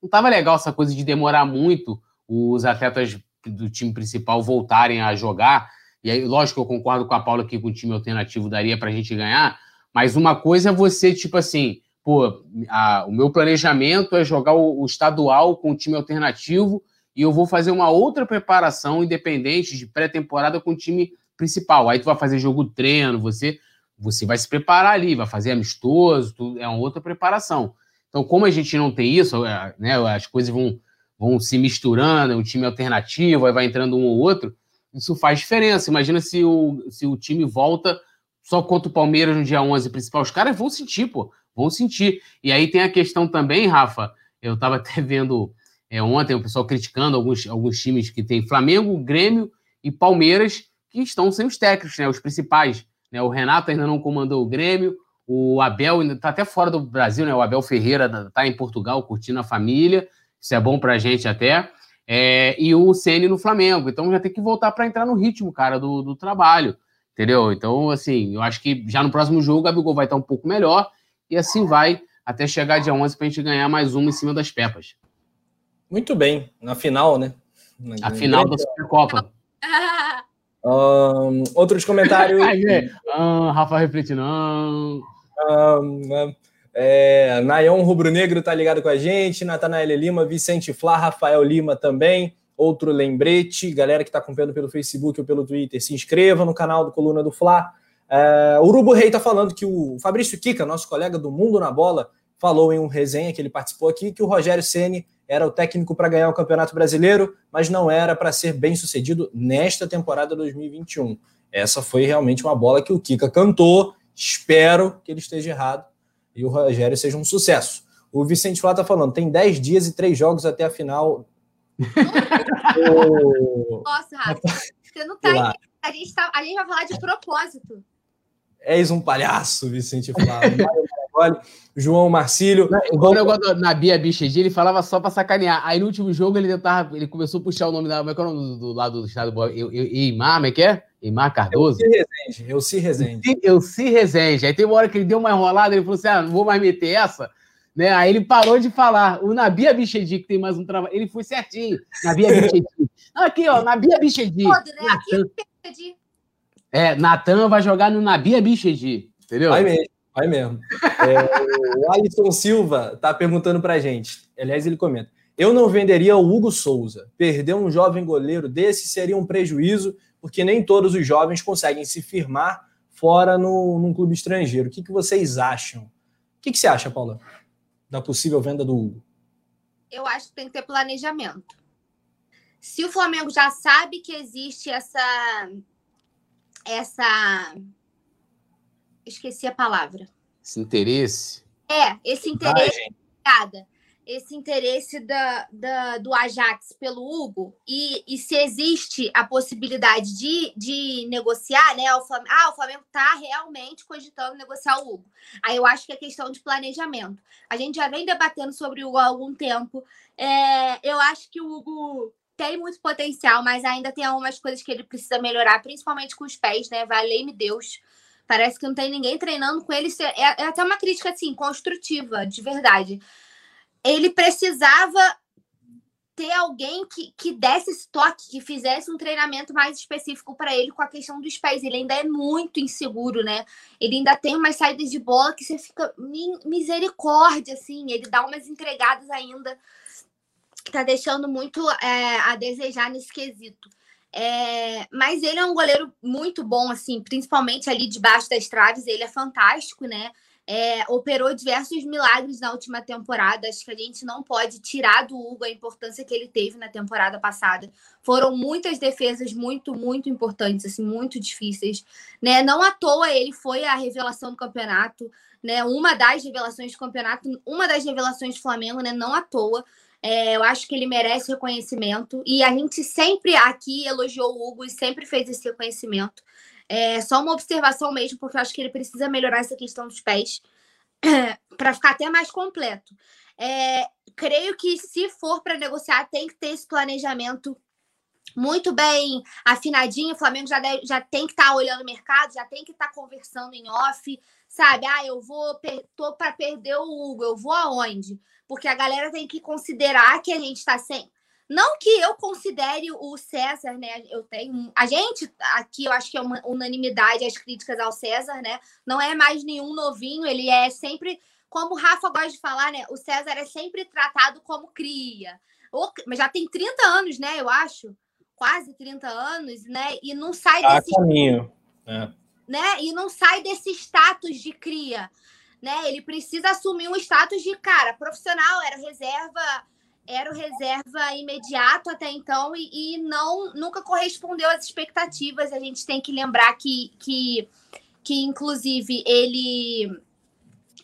não tava legal essa coisa de demorar muito os atletas do time principal voltarem a jogar. E aí, lógico eu concordo com a Paula que com o time alternativo daria para a gente ganhar, mas uma coisa é você, tipo assim, pô, a, o meu planejamento é jogar o, o estadual com o time alternativo e eu vou fazer uma outra preparação independente de pré-temporada com o time principal. Aí tu vai fazer jogo treino, você você vai se preparar ali, vai fazer amistoso, é uma outra preparação. Então, como a gente não tem isso, é, né, as coisas vão, vão se misturando, um time alternativo, aí vai entrando um ou outro, isso faz diferença. Imagina se o, se o time volta só contra o Palmeiras no dia 11 principal. Os caras vão sentir, pô, vão sentir. E aí tem a questão também, Rafa, eu estava até vendo é, ontem o pessoal criticando alguns, alguns times que tem Flamengo, Grêmio e Palmeiras que estão sem os técnicos, né? Os principais. Né? O Renato ainda não comandou o Grêmio, o Abel está até fora do Brasil, né? O Abel Ferreira está em Portugal curtindo a família. Isso é bom para a gente até. É, e o Ceni no Flamengo. Então já tem que voltar para entrar no ritmo, cara, do, do trabalho. Entendeu? Então, assim, eu acho que já no próximo jogo o Gabigol vai estar um pouco melhor. E assim vai até chegar dia 11 para a gente ganhar mais uma em cima das Pepas. Muito bem. Na final, né? Na a final da Supercopa. <laughs> um, outros comentários. <laughs> ah, Rafa refletindo. É, Nayon Rubro Negro tá ligado com a gente, Natanael Lima, Vicente Flá, Rafael Lima também. Outro lembrete, galera que está acompanhando pelo Facebook ou pelo Twitter, se inscreva no canal do Coluna do Fla. É, o Urubu Rei está falando que o Fabrício Kika, nosso colega do Mundo na Bola, falou em um resenha que ele participou aqui que o Rogério Ceni era o técnico para ganhar o Campeonato Brasileiro, mas não era para ser bem sucedido nesta temporada 2021. Essa foi realmente uma bola que o Kika cantou. Espero que ele esteja errado e o Rogério seja um sucesso. O Vicente Flá está falando, tem 10 dias e 3 jogos até a final. <laughs> Nossa, Rafa, você não tá. A gente, tá, a gente vai falar de propósito. És um palhaço, Vicente Flá. João Marcílio. Igual o negócio na Bia Bichedi, ele falava só para sacanear. Aí no último jogo ele tentava, ele começou a puxar o nome da. Como é que é o nome do, do lado do estado do Eimar, como é que é? Eimar Cardoso? Eu se Rezende. Eu se Rezende. Eu se Rezende. Aí tem uma hora que ele deu uma enrolada, ele falou assim: ah, não vou mais meter essa. Né? Aí ele parou de falar. O Nabia Bichedi, que tem mais um trabalho, ele foi certinho. Nabia Bichedi. <laughs> Aqui, ó, Nabia Bichedi. Né? Aqui é, Natan vai jogar no Nabia Bichedi. Entendeu? Vai mesmo. Vai mesmo. É, o Alisson Silva está perguntando para a gente. Aliás, ele comenta: Eu não venderia o Hugo Souza. Perder um jovem goleiro desse seria um prejuízo, porque nem todos os jovens conseguem se firmar fora no, num clube estrangeiro. O que, que vocês acham? O que, que você acha, Paula, da possível venda do Hugo? Eu acho que tem que ter planejamento. Se o Flamengo já sabe que existe essa essa esqueci a palavra. Esse interesse? É, esse interesse. Obrigada. Esse interesse da, da, do Ajax pelo Hugo e, e se existe a possibilidade de, de negociar, né? O Flamengo, ah, o Flamengo está realmente cogitando negociar o Hugo. Aí eu acho que é questão de planejamento. A gente já vem debatendo sobre o Hugo há algum tempo. É, eu acho que o Hugo tem muito potencial, mas ainda tem algumas coisas que ele precisa melhorar, principalmente com os pés, né? Valei-me Deus. Parece que não tem ninguém treinando com ele. É, é até uma crítica assim, construtiva, de verdade. Ele precisava ter alguém que, que desse esse toque, que fizesse um treinamento mais específico para ele com a questão dos pés. Ele ainda é muito inseguro, né? Ele ainda tem umas saídas de bola que você fica misericórdia, assim. Ele dá umas entregadas ainda tá deixando muito é, a desejar nesse quesito. É, mas ele é um goleiro muito bom, assim, principalmente ali debaixo das traves, ele é fantástico, né? É, operou diversos milagres na última temporada. Acho que a gente não pode tirar do Hugo a importância que ele teve na temporada passada. Foram muitas defesas muito, muito importantes, assim, muito difíceis. Né? Não à toa ele foi a revelação do campeonato, né? Uma das revelações do campeonato, uma das revelações do Flamengo, né? Não à toa. É, eu acho que ele merece reconhecimento. E a gente sempre aqui elogiou o Hugo e sempre fez esse reconhecimento. É só uma observação mesmo, porque eu acho que ele precisa melhorar essa questão dos pés <clears throat> para ficar até mais completo. É, creio que se for para negociar, tem que ter esse planejamento muito bem afinadinho. O Flamengo já, deve, já tem que estar tá olhando o mercado, já tem que estar tá conversando em off, sabe? Ah, eu vou, tô para perder o Hugo, eu vou aonde? porque a galera tem que considerar que a gente está sem. Não que eu considere o César, né? Eu tenho. A gente aqui, eu acho que é uma unanimidade as críticas ao César, né? Não é mais nenhum novinho, ele é sempre. Como o Rafa gosta de falar, né? O César é sempre tratado como cria. Mas já tem 30 anos, né? Eu acho. Quase 30 anos, né? E não sai tá desse. caminho. É. Né? E não sai desse status de cria né? Ele precisa assumir um status de cara profissional, era reserva, era o reserva imediato até então e, e não nunca correspondeu às expectativas. A gente tem que lembrar que, que, que inclusive, ele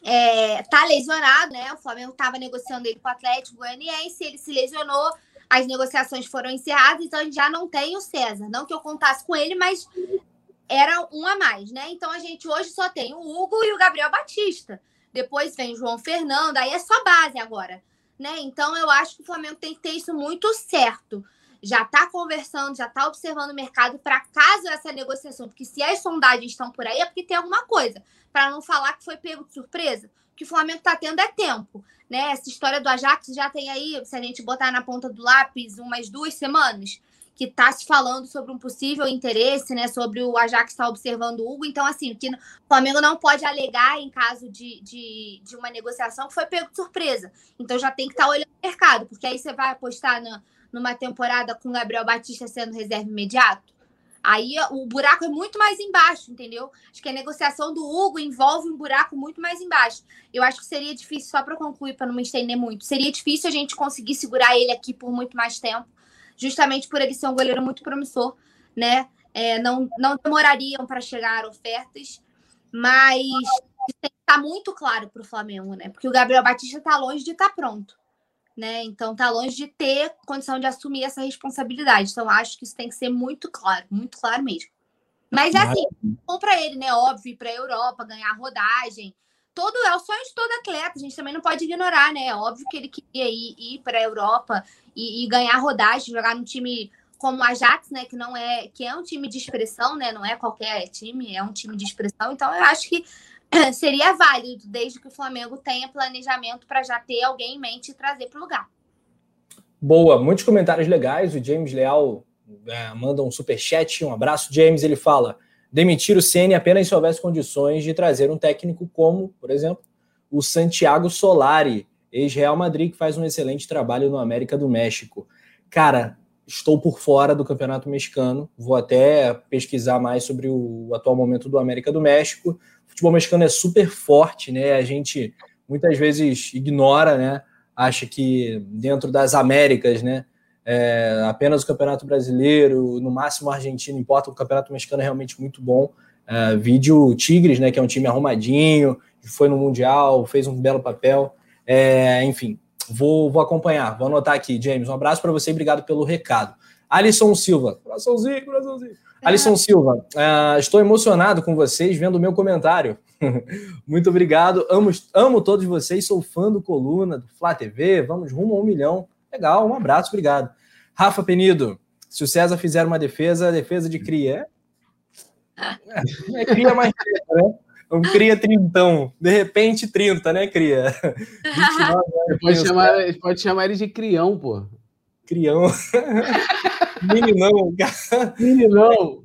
é, tá lesionado, né? O Flamengo estava negociando ele com o Atlético Goianiense, ele se lesionou. as negociações foram encerradas, então a gente já não tem o César. Não que eu contasse com ele, mas era um a mais, né? Então a gente hoje só tem o Hugo e o Gabriel Batista. Depois vem o João Fernando, aí é só base agora, né? Então eu acho que o Flamengo tem que ter isso muito certo. Já está conversando, já está observando o mercado para caso essa negociação, porque se as sondagens estão por aí é porque tem alguma coisa, para não falar que foi pego de surpresa. O que o Flamengo está tendo é tempo, né? Essa história do Ajax já tem aí, se a gente botar na ponta do lápis, umas duas semanas que está se falando sobre um possível interesse, né? Sobre o Ajax estar observando o Hugo. Então, assim, que o Flamengo não pode alegar em caso de, de, de uma negociação que foi pego de surpresa. Então já tem que estar tá olhando o mercado, porque aí você vai apostar na, numa temporada com o Gabriel Batista sendo reserva imediato. Aí o buraco é muito mais embaixo, entendeu? Acho que a negociação do Hugo envolve um buraco muito mais embaixo. Eu acho que seria difícil, só para concluir, para não me estender muito, seria difícil a gente conseguir segurar ele aqui por muito mais tempo justamente por ele ser um goleiro muito promissor, né? É, não, não demorariam para chegar ofertas, mas está muito claro para o Flamengo, né? Porque o Gabriel Batista está longe de estar tá pronto, né? Então está longe de ter condição de assumir essa responsabilidade. Então acho que isso tem que ser muito claro, muito claro mesmo. Mas é assim, bom para ele, né? Óbvio, para a Europa, ganhar rodagem. Todo é o sonho de todo atleta, a gente também não pode ignorar, né? É óbvio que ele queria ir, ir para a Europa e, e ganhar rodagem, jogar num time como o Ajax, né, que não é, que é um time de expressão, né, não é qualquer time, é um time de expressão. Então eu acho que <clears throat> seria válido desde que o Flamengo tenha planejamento para já ter alguém em mente e trazer para o lugar. Boa, muitos comentários legais. O James Leal é, manda um super chat, um abraço. James, ele fala: demitir o Ceni apenas se houvesse condições de trazer um técnico como, por exemplo, o Santiago Solari ex-Real Madrid, que faz um excelente trabalho no América do México. Cara, estou por fora do Campeonato Mexicano, vou até pesquisar mais sobre o atual momento do América do México. O futebol mexicano é super forte, né? A gente muitas vezes ignora, né? Acha que dentro das Américas, né? É, apenas o Campeonato Brasileiro, no máximo Argentino importa, o Campeonato Mexicano é realmente muito bom. É, vídeo Tigres, né? Que é um time arrumadinho, foi no Mundial, fez um belo papel. É, enfim, vou, vou acompanhar, vou anotar aqui, James. Um abraço para você e obrigado pelo recado. Alisson Silva, coraçãozinho, coraçãozinho. É. Alisson Silva, uh, estou emocionado com vocês vendo o meu comentário. <laughs> Muito obrigado, amo, amo todos vocês, sou fã do Coluna, do Flá TV, vamos rumo a um milhão. Legal, um abraço, obrigado. Rafa Penido, se o César fizer uma defesa, defesa de cria. É, é cria mais né? Um cria trintão. De repente, 30, né, cria? 29, pode, chamar, pode chamar ele de crião, pô. Crião. <laughs> meninão. Meninão.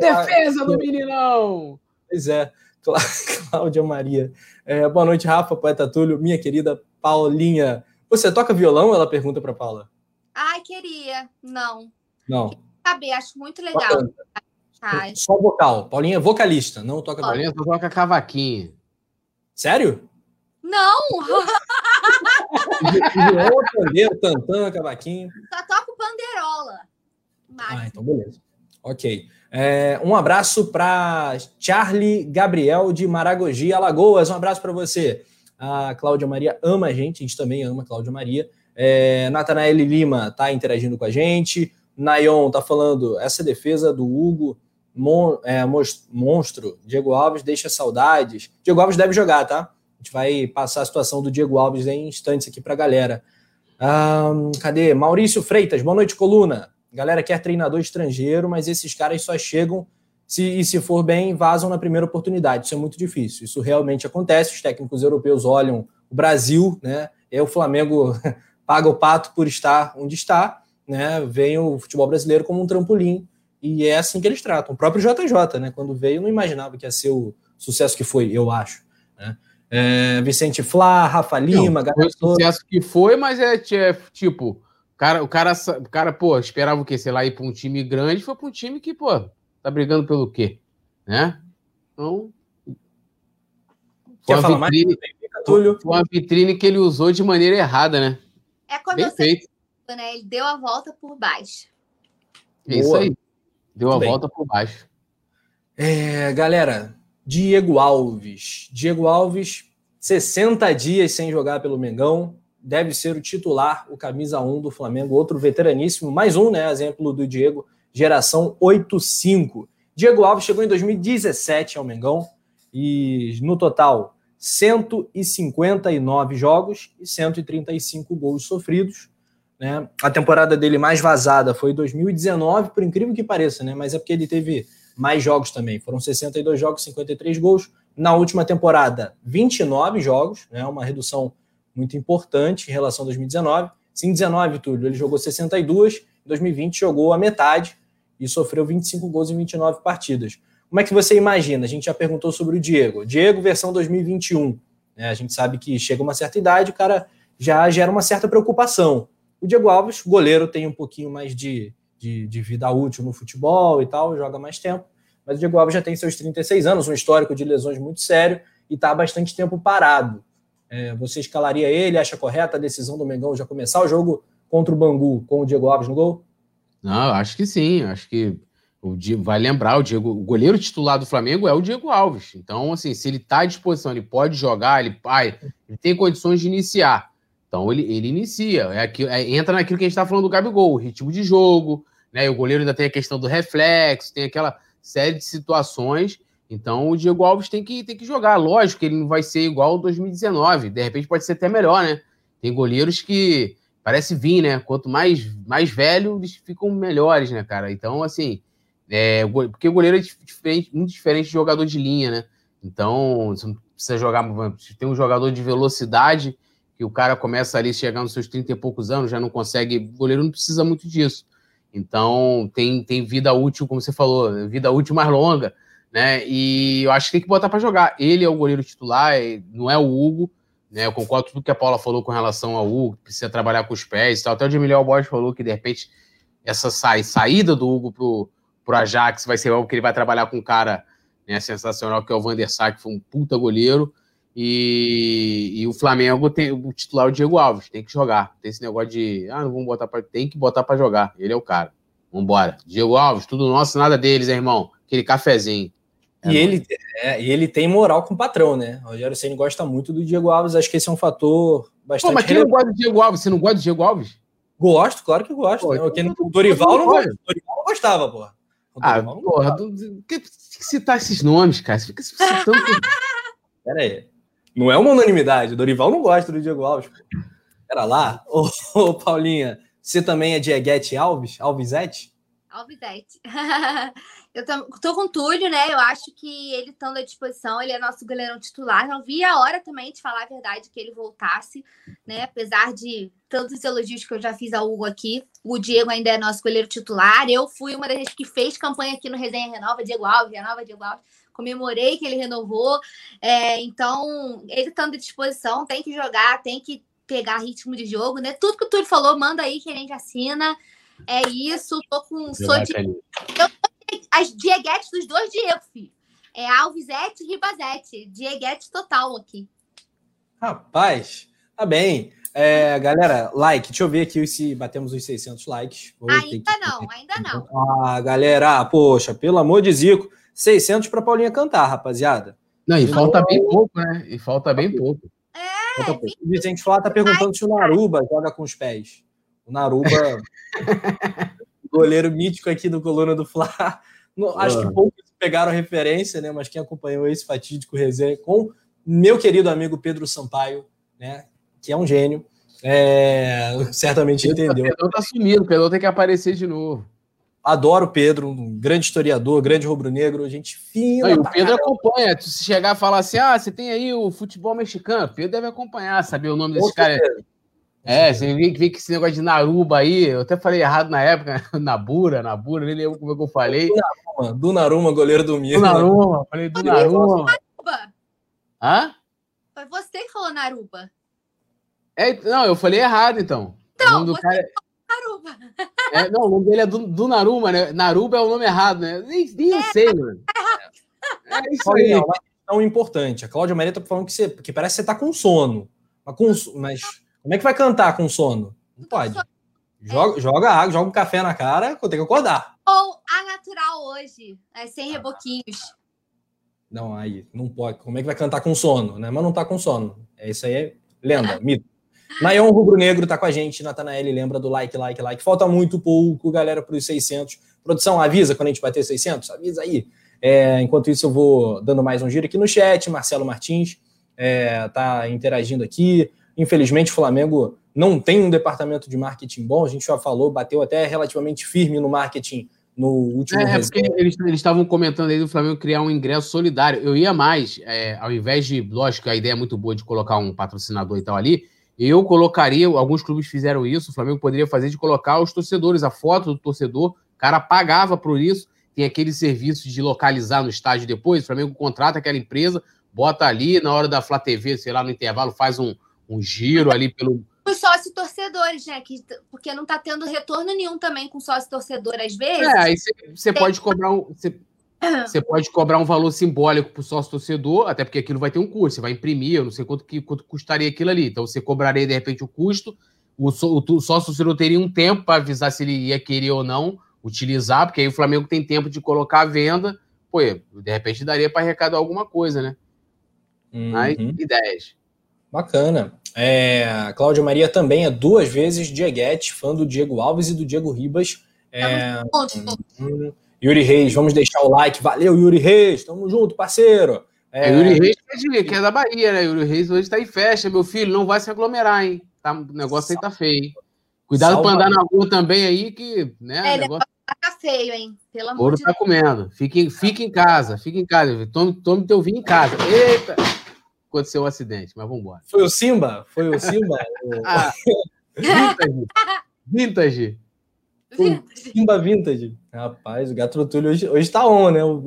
Defesa do meninão. Pois é. <laughs> Cláudia Maria. É, boa noite, Rafa, poeta Túlio, minha querida Paulinha. Você toca violão? Ela pergunta para Paula. Ai, queria. Não. Não. Saber, acho muito legal. Ai. Só vocal. Paulinha é vocalista, não toca Paulinha só toca cavaquinho. Sério? Não! <laughs> Violão, pandeiro, tantã, cavaquinho. Só toco panderola. Ah, então beleza. Ok. É, um abraço para Charlie Gabriel de Maragogi, Alagoas. Um abraço para você. A Cláudia Maria ama a gente, a gente também ama a Cláudia Maria. É, Natanael Lima está interagindo com a gente. Nayon está falando essa defesa do Hugo mon, é, monstro, Diego Alves deixa saudades. Diego Alves deve jogar, tá? A gente vai passar a situação do Diego Alves em instantes aqui para a galera. Cadê? Maurício Freitas, boa noite, coluna. Galera quer treinador estrangeiro, mas esses caras só chegam se, e se for bem, vazam na primeira oportunidade. Isso é muito difícil. Isso realmente acontece. Os técnicos europeus olham o Brasil, né? E o Flamengo <laughs> paga o pato por estar onde está, né? Vem o futebol brasileiro como um trampolim e é assim que eles tratam. O próprio JJ, né? Quando veio, não imaginava que ia ser o sucesso que foi, eu acho. Né? É, Vicente Flá, Rafa Lima, não, foi o sucesso que foi, mas é, é tipo, cara, o cara, o cara, pô, esperava o quê? Sei lá, ir para um time grande, foi para um time que, pô, tá brigando pelo quê? Né? Então. Quer uma falar vitrine, mais? Túlio? Foi uma vitrine que ele usou de maneira errada, né? É quando Bem você feito. né? Ele deu a volta por baixo. É isso aí. Deu a volta por baixo. É, galera, Diego Alves. Diego Alves, 60 dias sem jogar pelo Mengão. deve ser o titular, o camisa 1 do Flamengo, outro veteraníssimo, mais um, né? Exemplo do Diego, geração 8-5. Diego Alves chegou em 2017 ao Mengão e no total 159 jogos e 135 gols sofridos. Né? A temporada dele mais vazada foi 2019, por incrível que pareça, né? mas é porque ele teve mais jogos também. Foram 62 jogos, 53 gols. Na última temporada, 29 jogos, né? uma redução muito importante em relação a 2019. Sim, 19, Túlio, ele jogou 62, em 2020 jogou a metade e sofreu 25 gols em 29 partidas. Como é que você imagina? A gente já perguntou sobre o Diego. Diego, versão 2021. Né? A gente sabe que chega uma certa idade, o cara já gera uma certa preocupação. O Diego Alves, goleiro, tem um pouquinho mais de, de, de vida útil no futebol e tal, joga mais tempo. Mas o Diego Alves já tem seus 36 anos, um histórico de lesões muito sério e está há bastante tempo parado. É, você escalaria ele? Acha correta a decisão do Mengão já começar o jogo contra o Bangu com o Diego Alves no gol? Não, acho que sim. Acho que o Diego, vai lembrar, o Diego, o goleiro titular do Flamengo é o Diego Alves. Então, assim, se ele está à disposição, ele pode jogar, ele, pai, ele tem condições de iniciar. Então ele, ele inicia. É aqui, é, entra naquilo que a gente está falando do Gabigol, o ritmo de jogo, né? o goleiro ainda tem a questão do reflexo, tem aquela série de situações. Então o Diego Alves tem que, tem que jogar. Lógico que ele não vai ser igual ao 2019. De repente pode ser até melhor, né? Tem goleiros que parece vir, né? Quanto mais, mais velho, eles ficam melhores, né, cara? Então, assim, é, porque o goleiro é diferente, muito diferente de jogador de linha, né? Então, você não precisa jogar. Tem um jogador de velocidade que o cara começa ali chegando nos seus 30 e poucos anos, já não consegue. O goleiro não precisa muito disso. Então, tem, tem vida útil, como você falou, vida útil mais longa, né? E eu acho que tem que botar para jogar. Ele é o goleiro titular, é, não é o Hugo. Né, eu concordo com tudo que a Paula falou com relação ao Hugo, precisa trabalhar com os pés e tal. Até o Jamiliel Borges falou que, de repente, essa sa saída do Hugo pro, pro Ajax vai ser algo que ele vai trabalhar com um cara né, sensacional, que é o Van der Sar, que foi um puta goleiro. E, e, o Flamengo tem o titular o Diego Alves, tem que jogar. Tem esse negócio de, ah, não vamos botar para, tem que botar para jogar. Ele é o cara. Vambora. Diego Alves, tudo nosso, nada deles, hein, irmão. Aquele cafezinho. É e, ele, é, e ele tem moral com o patrão, né? O Rogério Senna gosta muito do Diego Alves, acho que esse é um fator bastante. Pô, mas quem não gosta do Diego Alves? Você não gosta do Diego Alves? Gosto, claro que gosto. Pô, né? o então Dorival não, gosta. Dorival não gostava, porra. Ah, porra, do, que, que citar esses nomes, cara? Você fica citando. <laughs> Pera aí. Não é uma unanimidade. O Dorival não gosta do Diego Alves. Pô. Pera lá. Ô, ô, Paulinha, você também é Dieguete Alves? Alvesete? Alvesete. <laughs> Eu tô com o Túlio, né? Eu acho que ele estando à disposição, ele é nosso goleirão titular. Não vi a hora também de falar a verdade que ele voltasse, né? Apesar de tantos elogios que eu já fiz ao Hugo aqui, o Diego ainda é nosso goleiro titular. Eu fui uma das que fez campanha aqui no Resenha Renova, Diego Alves, Renova, Diego Alves. Comemorei que ele renovou. É, então, ele estando à disposição, tem que jogar, tem que pegar ritmo de jogo, né? Tudo que o Túlio falou, manda aí que a gente assina. É isso, tô com. Sou de, eu as Dieguetes dos dois Diego, filho. É Alvizete e Ribazete. Dieguete total aqui. Rapaz, tá bem. É, galera, like, deixa eu ver aqui se batemos os 600 likes. Vou ainda não, ainda não. Ah, galera, poxa, pelo amor de Zico, 600 para Paulinha cantar, rapaziada. Não, e falta bem pouco, né? E falta bem pouco. É, falta pouco. O Vicente Flá tá perguntando se o Naruba joga com os pés. O Naruba <laughs> goleiro mítico aqui do Coluna do Acho que poucos pegaram referência, né? Mas quem acompanhou esse fatídico resenha com meu querido amigo Pedro Sampaio, né? Que é um gênio. É, certamente Pedro, entendeu. O Pedro tá sumido, o Pedro tem que aparecer de novo. Adoro o Pedro, um grande historiador, grande rubro-negro, gente fina. o Pedro caramba. acompanha. Se chegar e falar assim, ah, você tem aí o futebol mexicano, o Pedro deve acompanhar, saber o nome desse cara. É, você vê, vê que esse negócio de Naruba aí, eu até falei errado na época, <laughs> Nabura, Nabura, nem lembro como é que eu falei. Do Naruma, do Naruma goleiro do Miro. Do Naruma, falei do Naruma. Naruba. Hã? Foi você que falou Naruba. É, não, eu falei errado então. Então, você cara... Naruba. É, não, o nome dele é do, do Naruma, né? Naruba é o nome errado, né? Nem, nem é, sei, mano. É isso aí. Uma questão importante. A Cláudia Maria tá falando que, você, que parece que você tá com sono. Mas, com, mas como é que vai cantar com sono? Não pode. Joga, joga água, joga um café na cara, eu tenho que acordar. Ou a natural hoje, é, sem reboquinhos. Não, aí, não pode. Como é que vai cantar com sono, né? Mas não tá com sono. É isso aí, é lenda, <laughs> mito. Nayon Rubro Negro tá com a gente, Natanael lembra do like, like, like. Falta muito pouco, galera, para os 600. Produção, avisa quando a gente bater 600, avisa aí. É, enquanto isso, eu vou dando mais um giro aqui no chat. Marcelo Martins é, tá interagindo aqui. Infelizmente, o Flamengo não tem um departamento de marketing bom. A gente já falou, bateu até relativamente firme no marketing no último. É, é porque eles estavam comentando aí do Flamengo criar um ingresso solidário. Eu ia mais, é, ao invés de, lógico, a ideia é muito boa de colocar um patrocinador e tal ali. Eu colocaria, alguns clubes fizeram isso, o Flamengo poderia fazer de colocar os torcedores, a foto do torcedor, o cara pagava por isso, tem aquele serviço de localizar no estádio depois, o Flamengo contrata aquela empresa, bota ali, na hora da Flá TV, sei lá, no intervalo, faz um, um giro ali pelo. Os sócios torcedores, né? Que, porque não tá tendo retorno nenhum também com sócio torcedor, às vezes. É, aí você pode cobrar um. Cê, você pode cobrar um valor simbólico para o sócio torcedor, até porque aquilo vai ter um custo, você vai imprimir, eu não sei quanto, que, quanto custaria aquilo ali. Então você cobraria, de repente, o custo, o, o sócio torcedor teria um tempo para avisar se ele ia querer ou não utilizar, porque aí o Flamengo tem tempo de colocar a venda, pô, de repente daria para arrecadar alguma coisa, né? Uhum. Aí, ideias. Bacana. É, a Cláudia Maria também é duas vezes Dieguete, fã do Diego Alves e do Diego Ribas. É, hum, Yuri Reis, vamos deixar o like. Valeu, Yuri Reis. Tamo junto, parceiro. É... Yuri Reis é, que é da Bahia, né? Yuri Reis hoje tá em festa, meu filho. Não vai se aglomerar, hein? Tá, o negócio aí tá feio. Cuidado Salva. pra andar na rua também aí, que. Né, é, negócio... tá feio, hein? Pelo amor Ouro de tá Deus. comendo. Fique, fique em casa, fique em casa. Tome, tome teu vinho em casa. Eita! Aconteceu um acidente, mas vamos embora. Foi o Simba? Foi o Simba? <laughs> ah, vintage. Vintage. Simba Vintage. Rapaz, o Gato Túlio hoje, hoje tá on, né? O...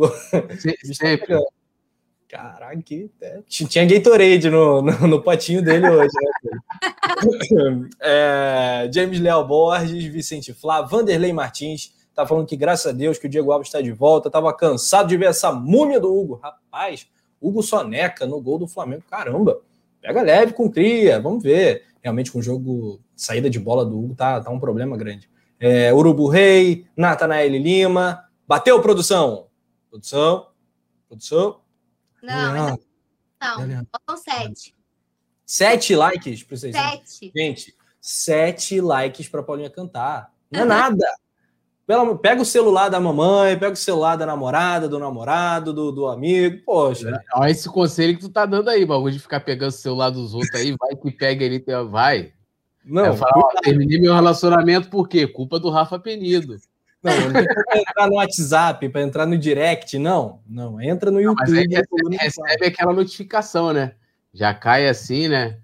<laughs> Sempre. Caraca, é. tinha Gatorade no, no, no, potinho dele hoje, né? <laughs> é, James Leal Borges, Vicente Flá, Vanderlei Martins, tá falando que graças a Deus que o Diego Alves está de volta, tava cansado de ver essa múmia do Hugo. Rapaz, Hugo Soneca no gol do Flamengo, caramba, pega leve com cria, vamos ver. Realmente com o jogo, saída de bola do Hugo tá, tá um problema grande é, Urubu Rei, Natanael Lima. Bateu, produção? Produção? Produção? Não, não, não. Faltam sete. Sete likes para vocês. Sete. Gente, sete likes para Paulinha cantar. Não é nada. Pega o celular da mamãe, pega o celular da namorada, do namorado, do, do amigo. Poxa. Olha esse conselho que tu tá dando aí, bagulho de ficar pegando o celular dos outros aí, vai que pega ele, vai. Não, falo, ó, terminei meu relacionamento por quê? Culpa do Rafa Penido. Não, não para entrar no WhatsApp, para entrar no direct, não. Não, entra no YouTube. Não, recebe, recebe aquela notificação, né? Já cai assim, né?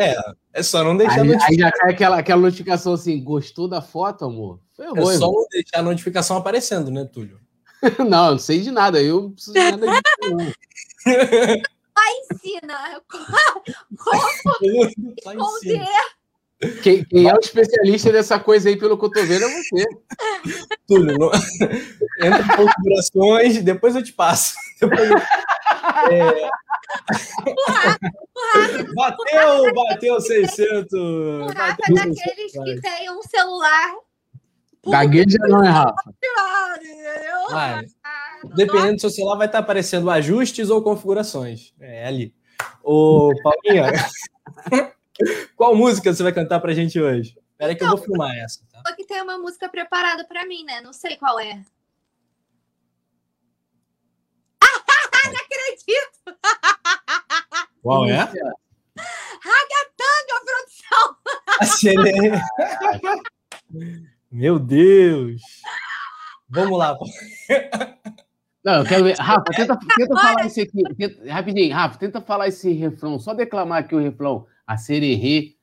É, é só não deixar aí, aí já cai aquela, aquela notificação assim, gostou da foto, amor? Foi é só não deixar a notificação aparecendo, né, Túlio? <laughs> não, eu não sei de nada, eu não preciso de nada disso, Pai <laughs> ensina <laughs> como esconder. Quem, quem, é o especialista dessa coisa aí, pelo que eu tô vendo, é você. Túlio, não... entra configurações, depois eu te passo. Depois eu... É... bateu, bateu 600. O Rafa é daqueles que tem um celular. Gagueja não é, Rafa? Vai. Dependendo do seu celular, vai estar aparecendo ajustes ou configurações. É ali. Ô, Paulinha, <laughs> qual música você vai cantar pra gente hoje? Espera que eu vou filmar essa. Tá? que tem uma música preparada pra mim, né? Não sei qual é. <laughs> Não acredito! <laughs> Qual é? Ragatanga, produção! Acelerei. Meu Deus! Vamos lá. Não, eu quero ver. <laughs> Rafa, tenta, tenta falar esse aqui. Tenta, rapidinho, Rafa, tenta falar esse refrão. Só declamar aqui o refrão. A sererê.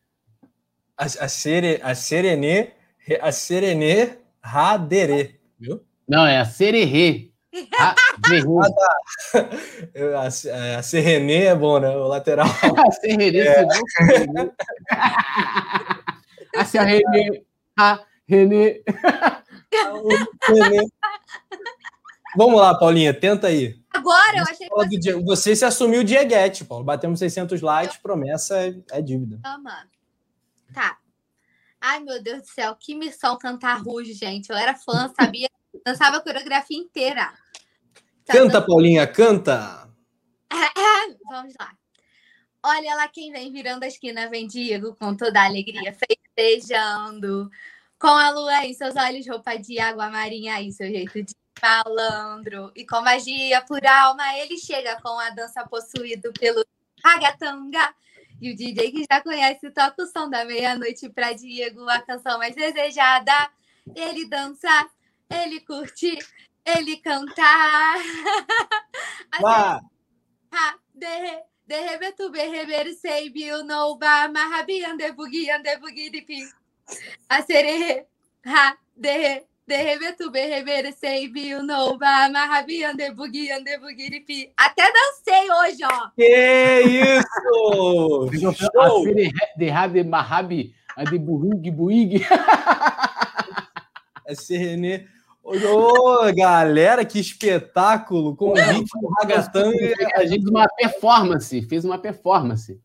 A, a, sere, a serenê. A serenê raderê. Viu? Não, é a sererê. A, ah, tá. a, a Serrenê é bom, né? O lateral. <laughs> a Serrenê é. bom. <laughs> a Serrenê. A Renê. Vamos lá, Paulinha, tenta aí. Agora, eu achei que você... você se assumiu o Dieguete, Paulo. Batemos 600 likes, promessa é, é dívida. Ama. Tá. Ai, meu Deus do céu, que missão cantar Ruge, gente. Eu era fã, sabia? Dançava a coreografia inteira. Tá canta. Paulinha, canta! <laughs> Vamos lá. Olha lá quem vem virando a esquina, vem Diego, com toda a alegria, festejando. Com a lua em seus olhos, roupa de água marinha e seu jeito de malandro. E com magia por alma, ele chega com a dança possuído pelo ragatanga. E o DJ que já conhece toca o som da meia-noite para Diego, a canção mais desejada. Ele dança, ele curte, ele cantar. <laughs> Vá! de, de rebetu berreber sei biu no ba mahabi ande bugi ande bugi de pi. A sererê, ha, de, de rebetu berreber sei biu no ba mahabi ande bugi ande bugi de pi. Até dancei hoje, ó. Que isso! <laughs> Show! De Rabi Mahabi, a de Buig Buig. <laughs> Ô, galera, que espetáculo! Com o ritmo ragatanga. A gente fez uma performance, fez uma performance.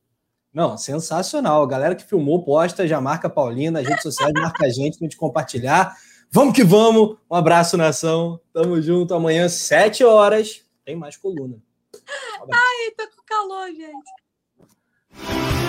Não, sensacional. A galera que filmou, posta, já marca a Paulina, nas redes sociais, marca a gente pra gente compartilhar. Vamos que vamos! Um abraço, nação. Tamo junto. Amanhã, 7 horas, tem mais coluna. Um. Ai, tô com calor, gente.